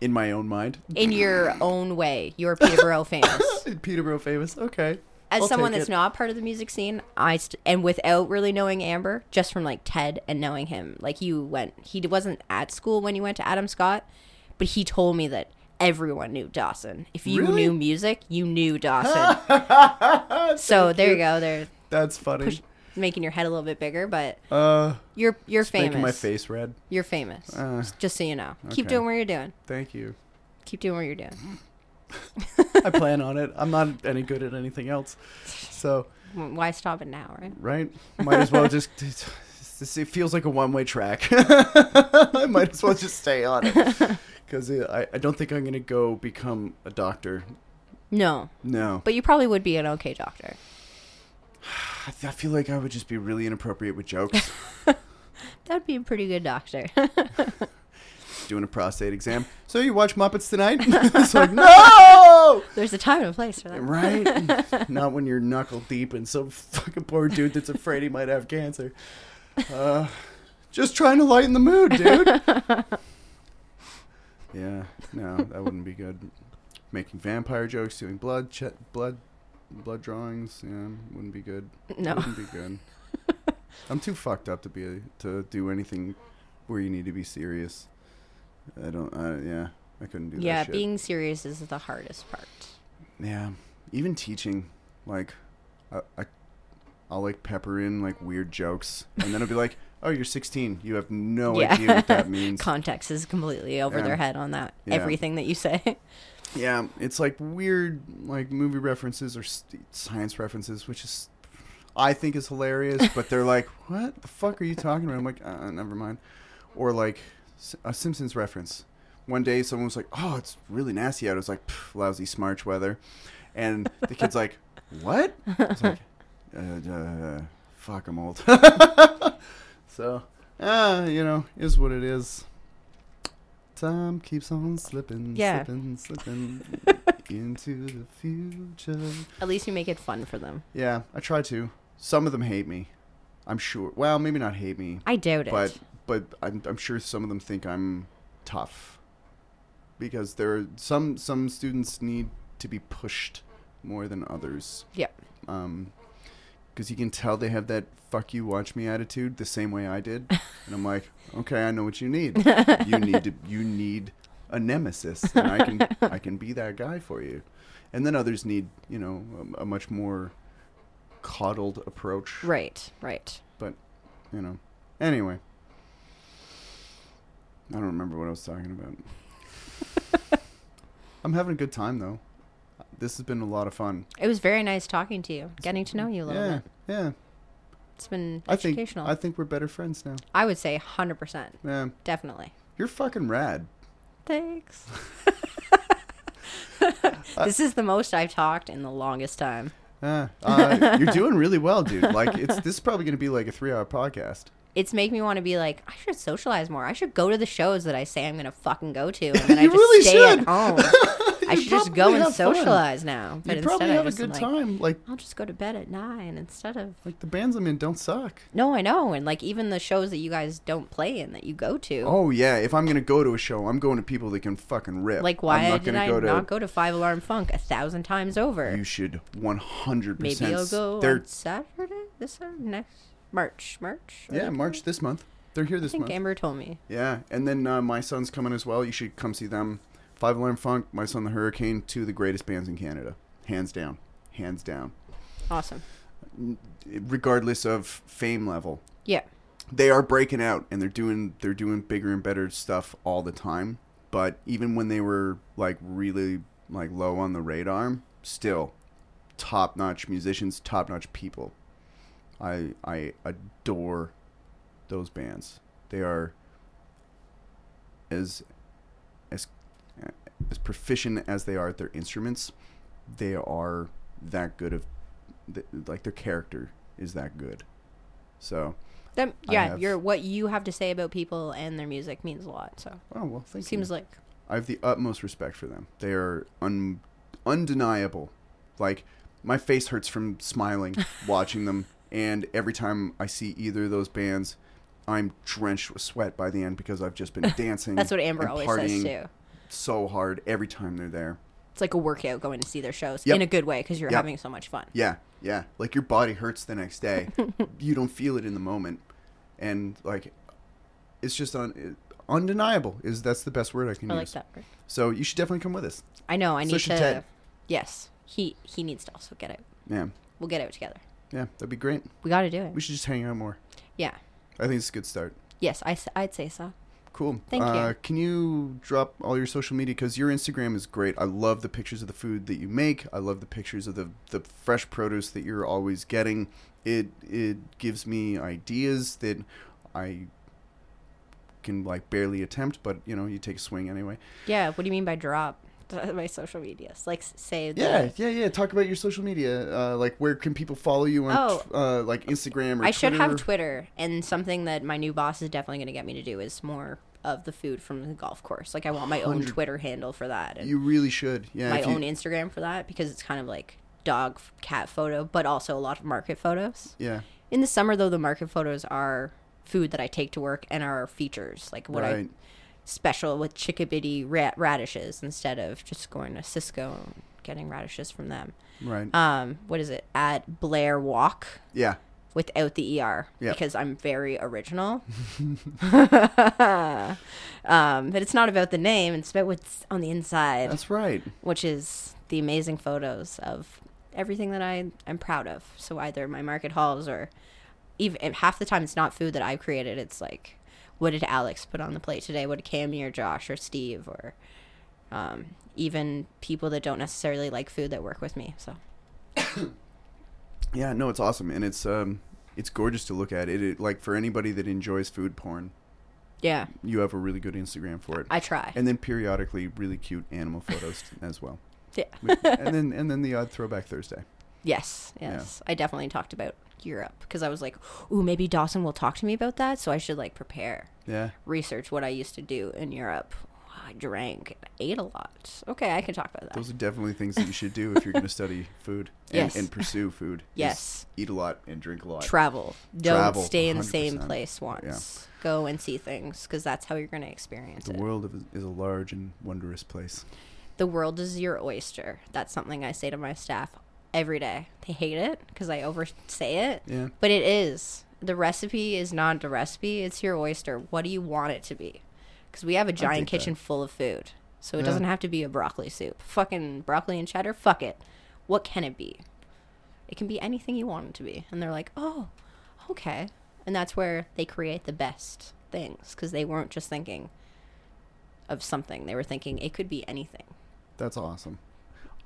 in my own mind. in your own way. You're Peterborough [LAUGHS] famous. Peterborough famous. Okay. As I'll someone that's it. not part of the music scene, I st- and without really knowing Amber, just from like Ted and knowing him, like you went, he wasn't at school when you went to Adam Scott, but he told me that everyone knew Dawson. If you Really? knew music, you knew Dawson. [LAUGHS] so there you go. They're That's funny. push, making your head a little bit bigger, but uh, you're you're famous. making my face red. You're famous. Uh, just so you know. Keep doing what you're doing. Thank you. Keep doing what you're doing. I plan on it. I'm not any good at anything else. So, Why stop it now, right? right? Might as well just. [LAUGHS] This, it feels like a one way track. [LAUGHS] I might as well just stay on it. [LAUGHS] Because I, I don't think I'm going to go become a doctor. No, No. but you probably would be an okay doctor. [SIGHS] [SIGHS] I, I feel like I would just be really inappropriate with jokes. [LAUGHS] That'd be a pretty good doctor. [LAUGHS] Doing a prostate exam. So, you watch Muppets tonight? [LAUGHS] it's like, no! There's a time and a place for that. Right? Not when you're knuckle deep in some fucking poor dude that's afraid he might have cancer. Uh, just trying to lighten the mood, dude. yeah, no, that wouldn't be good. Making vampire jokes, doing blood, ch- blood, blood drawings. Yeah, wouldn't be good. No. wouldn't be good. [LAUGHS] I'm too fucked up to be a, to do anything where you need to be serious. I don't. Uh, yeah, I couldn't do Yeah, being serious is the hardest part. Yeah, even teaching, like, I, I, I'll like pepper in like weird jokes, and then I'll be like, [LAUGHS] "Oh, you're 16. You have no Yeah. idea what that [LAUGHS] means." Context is completely over Yeah. their head on that. Yeah. Everything that you say. Yeah, it's like weird, like movie references or science references, which is, I think is hilarious. [LAUGHS] But they're like, "What the fuck are you talking about?" I'm like, uh, "Never mind." Or like a Simpsons reference. One day, someone was like, "Oh, it's really nasty out." I was like, "Pff, "Lousy smarch weather," and the kid's like, "What?" I was like, uh, uh, "Fuck, I'm old." [LAUGHS] so, ah, you know, is what it is. Time keeps on slipping, Yeah. slipping, slipping [LAUGHS] into the future. At least you make it fun for them. Yeah, I try to. Some of them hate me. I'm sure. Well, maybe not hate me, I doubt it. but but I'm I'm sure some of them think I'm tough because there are some some students need to be pushed more than others. yeah. Um, because you can tell they have that "fuck you, watch me" attitude the same way I did, and I'm like, [LAUGHS] okay, I know what you need. [LAUGHS] you need to you need a nemesis, and I can I can be that guy for you. And then others need you know a, a much more coddled approach. Right. Right. But you know, anyway, I don't remember what I was talking about. [LAUGHS] I'm having a good time though. This has been a lot of fun. It was very nice talking to you, getting to know you a little Yeah, bit. yeah. It's been I think educational. I think we're better friends now. I would say 100%. Yeah, Definitely. you're fucking rad. Thanks. [LAUGHS] [LAUGHS] this is the most I've talked in the longest time. Uh, uh, [LAUGHS] you're doing really well, dude. Like it's this is probably going to be like a three hour podcast. It's making me want to be like, I should socialize more. I should go to the shows that I say I'm going to fucking go to. And then I just really stay should. at home. I should just go and have fun. socialize now. But You probably have a good like, time. Like I'll just go to bed at nine instead of. like the bands I'm in don't suck. No, I know. And like even the shows that you guys don't play in that you go to. Oh yeah, if I'm gonna go to a show, I'm going to people that can fucking rip. Like, why I'm not did gonna I go to, not go to Five Alarm Funk a thousand times over? You should 100. percent Maybe I'll go They're on Saturday. This Saturday? next March. March. yeah, March this month. They're here I this think month. Amber told me. Yeah, and then uh, my son's coming as well. You should come see them. Five Alarm Funk, My Son the Hurricane, two of the greatest bands in Canada, hands down, hands down. Awesome. Regardless of fame level, Yeah. they are breaking out and they're doing they're doing bigger and better stuff all the time. But even when they were like really like low on the radar, still top notch musicians, top notch people. I I adore those bands. They are as as as proficient as they are at their instruments. They are that good of like their character is that good. So That, yeah, have- your what you have to say about people and their music means a lot. So Oh well, thank seems you. like I have the utmost respect for them. They are un- undeniable. Like my face hurts from smiling [LAUGHS] watching them, and every time I see either of those bands, I'm drenched with sweat by the end because I've just been [LAUGHS] dancing. that's what Amber always partying says too. So hard every time they're there. It's like a workout going to see their shows Yep. in a good way because you're Yep. having so much fun. Yeah, yeah. Like your body hurts the next day. [LAUGHS] you don't feel it in the moment, and like it's just un- undeniable. Is that's the best word I can use. I use. like that. word. So you should definitely come with us. I know. I need to. Ted. Yes, he he needs to also get out. Yeah, We'll get out together. yeah. That'd be great. We got to do it. We should just hang out more. yeah. I think it's a good start. Yes, I, I'd say so. Cool. Thank uh, you. Can you drop all your social media? Because your Instagram is great. I love the pictures of the food that you make. I love the pictures of the the fresh produce that you're always getting. It it gives me ideas that I can like barely attempt, but you know, you take a swing anyway. Yeah. What do you mean by drop? [LAUGHS] My social medias, like say. Yeah, yeah, yeah. Talk about your social media. Uh, like, where can people follow you on, Oh. uh, like Instagram or I should have Twitter? Twitter, and something that my new boss is definitely going to get me to do is more of the food from the golf course. Like I want my own Twitter handle for that, and You really should. Yeah. my you- own Instagram for that because it's kind of like dog cat photo, but also a lot of market photos. Yeah. In the summer, though, the market photos are food that I take to work and are features like what I Right. Special with chickabiddy ra- radishes instead of just going to Sysco and getting radishes from them. Right. Um, what is it at Blair Walk? yeah. without the er Yeah. because I'm very original. [LAUGHS] [LAUGHS] um, but it's not about the name; it's about what's on the inside, That's right. which is the amazing photos of everything that I am proud of. So either my market hauls or even half the time it's not food that I've created. It's like, what did Alex put on the plate today? What did Cammy or Josh or Steve or um, even people that don't necessarily like food that work with me. So [COUGHS] Yeah, no, it's awesome, and it's um, it's gorgeous to look at. It, it like for anybody that enjoys food porn, yeah, you have a really good Instagram for it, I try. and then periodically really cute animal photos [LAUGHS] as well. Yeah. and then and then the odd throwback Thursday. Yes, yes. I definitely talked about Europe because I was like, ooh, maybe Dawson will talk to me about that, so I should like prepare, Yeah, research what I used to do in Europe. I drank, ate a lot. Okay, I can talk about that. those are definitely things that you should do if you're going to study food and, Yes. and pursue food. [LAUGHS] Yes. eat a lot and drink a lot. Travel. Don't Travel, stay in the same place once. Go and see things because that's how you're going to experience the it. The world is a large and wondrous place. the world is your oyster. That's something I say to my staff every day. They hate it because I oversay it. Yeah. But it is. The recipe is not the recipe, it's your oyster. What do you want it to be? Because we have a giant kitchen that. full of food. So it Yeah. doesn't have to be a broccoli soup. Fucking broccoli and cheddar, fuck it. What can it be? It can be anything you want it to be. And they're like, oh, okay. And that's where they create the best things because they weren't just thinking of something, they were thinking it could be anything. That's awesome.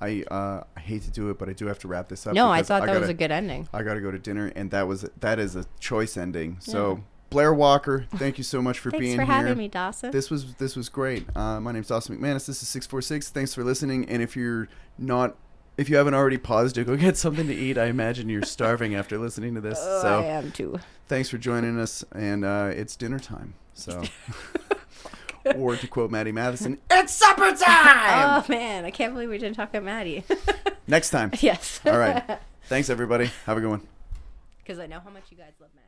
I uh, I hate to do it, but I do have to wrap this up. No, I because thought that gotta, was a good ending. I got to go to dinner, and that was that is a choice ending. So Blair Walker, thank you so much for [LAUGHS] being here. Thanks for having me, Dawson. This was this was great. Uh, my name's Dawson McManus. This is six four six. Thanks for listening. And if you're not, if you haven't already paused to go [LAUGHS] get something to eat, I imagine you're [LAUGHS] starving after listening to this. Oh, I am too. thanks for joining us. And uh, it's dinner time. So, [LAUGHS] or to quote Matty Matheson, [LAUGHS] it's supper time. Oh man, I can't believe we didn't talk about Matty. [LAUGHS] Next time. yes. All right. Thanks everybody. Have a good one. Because I know how much you guys love Matty.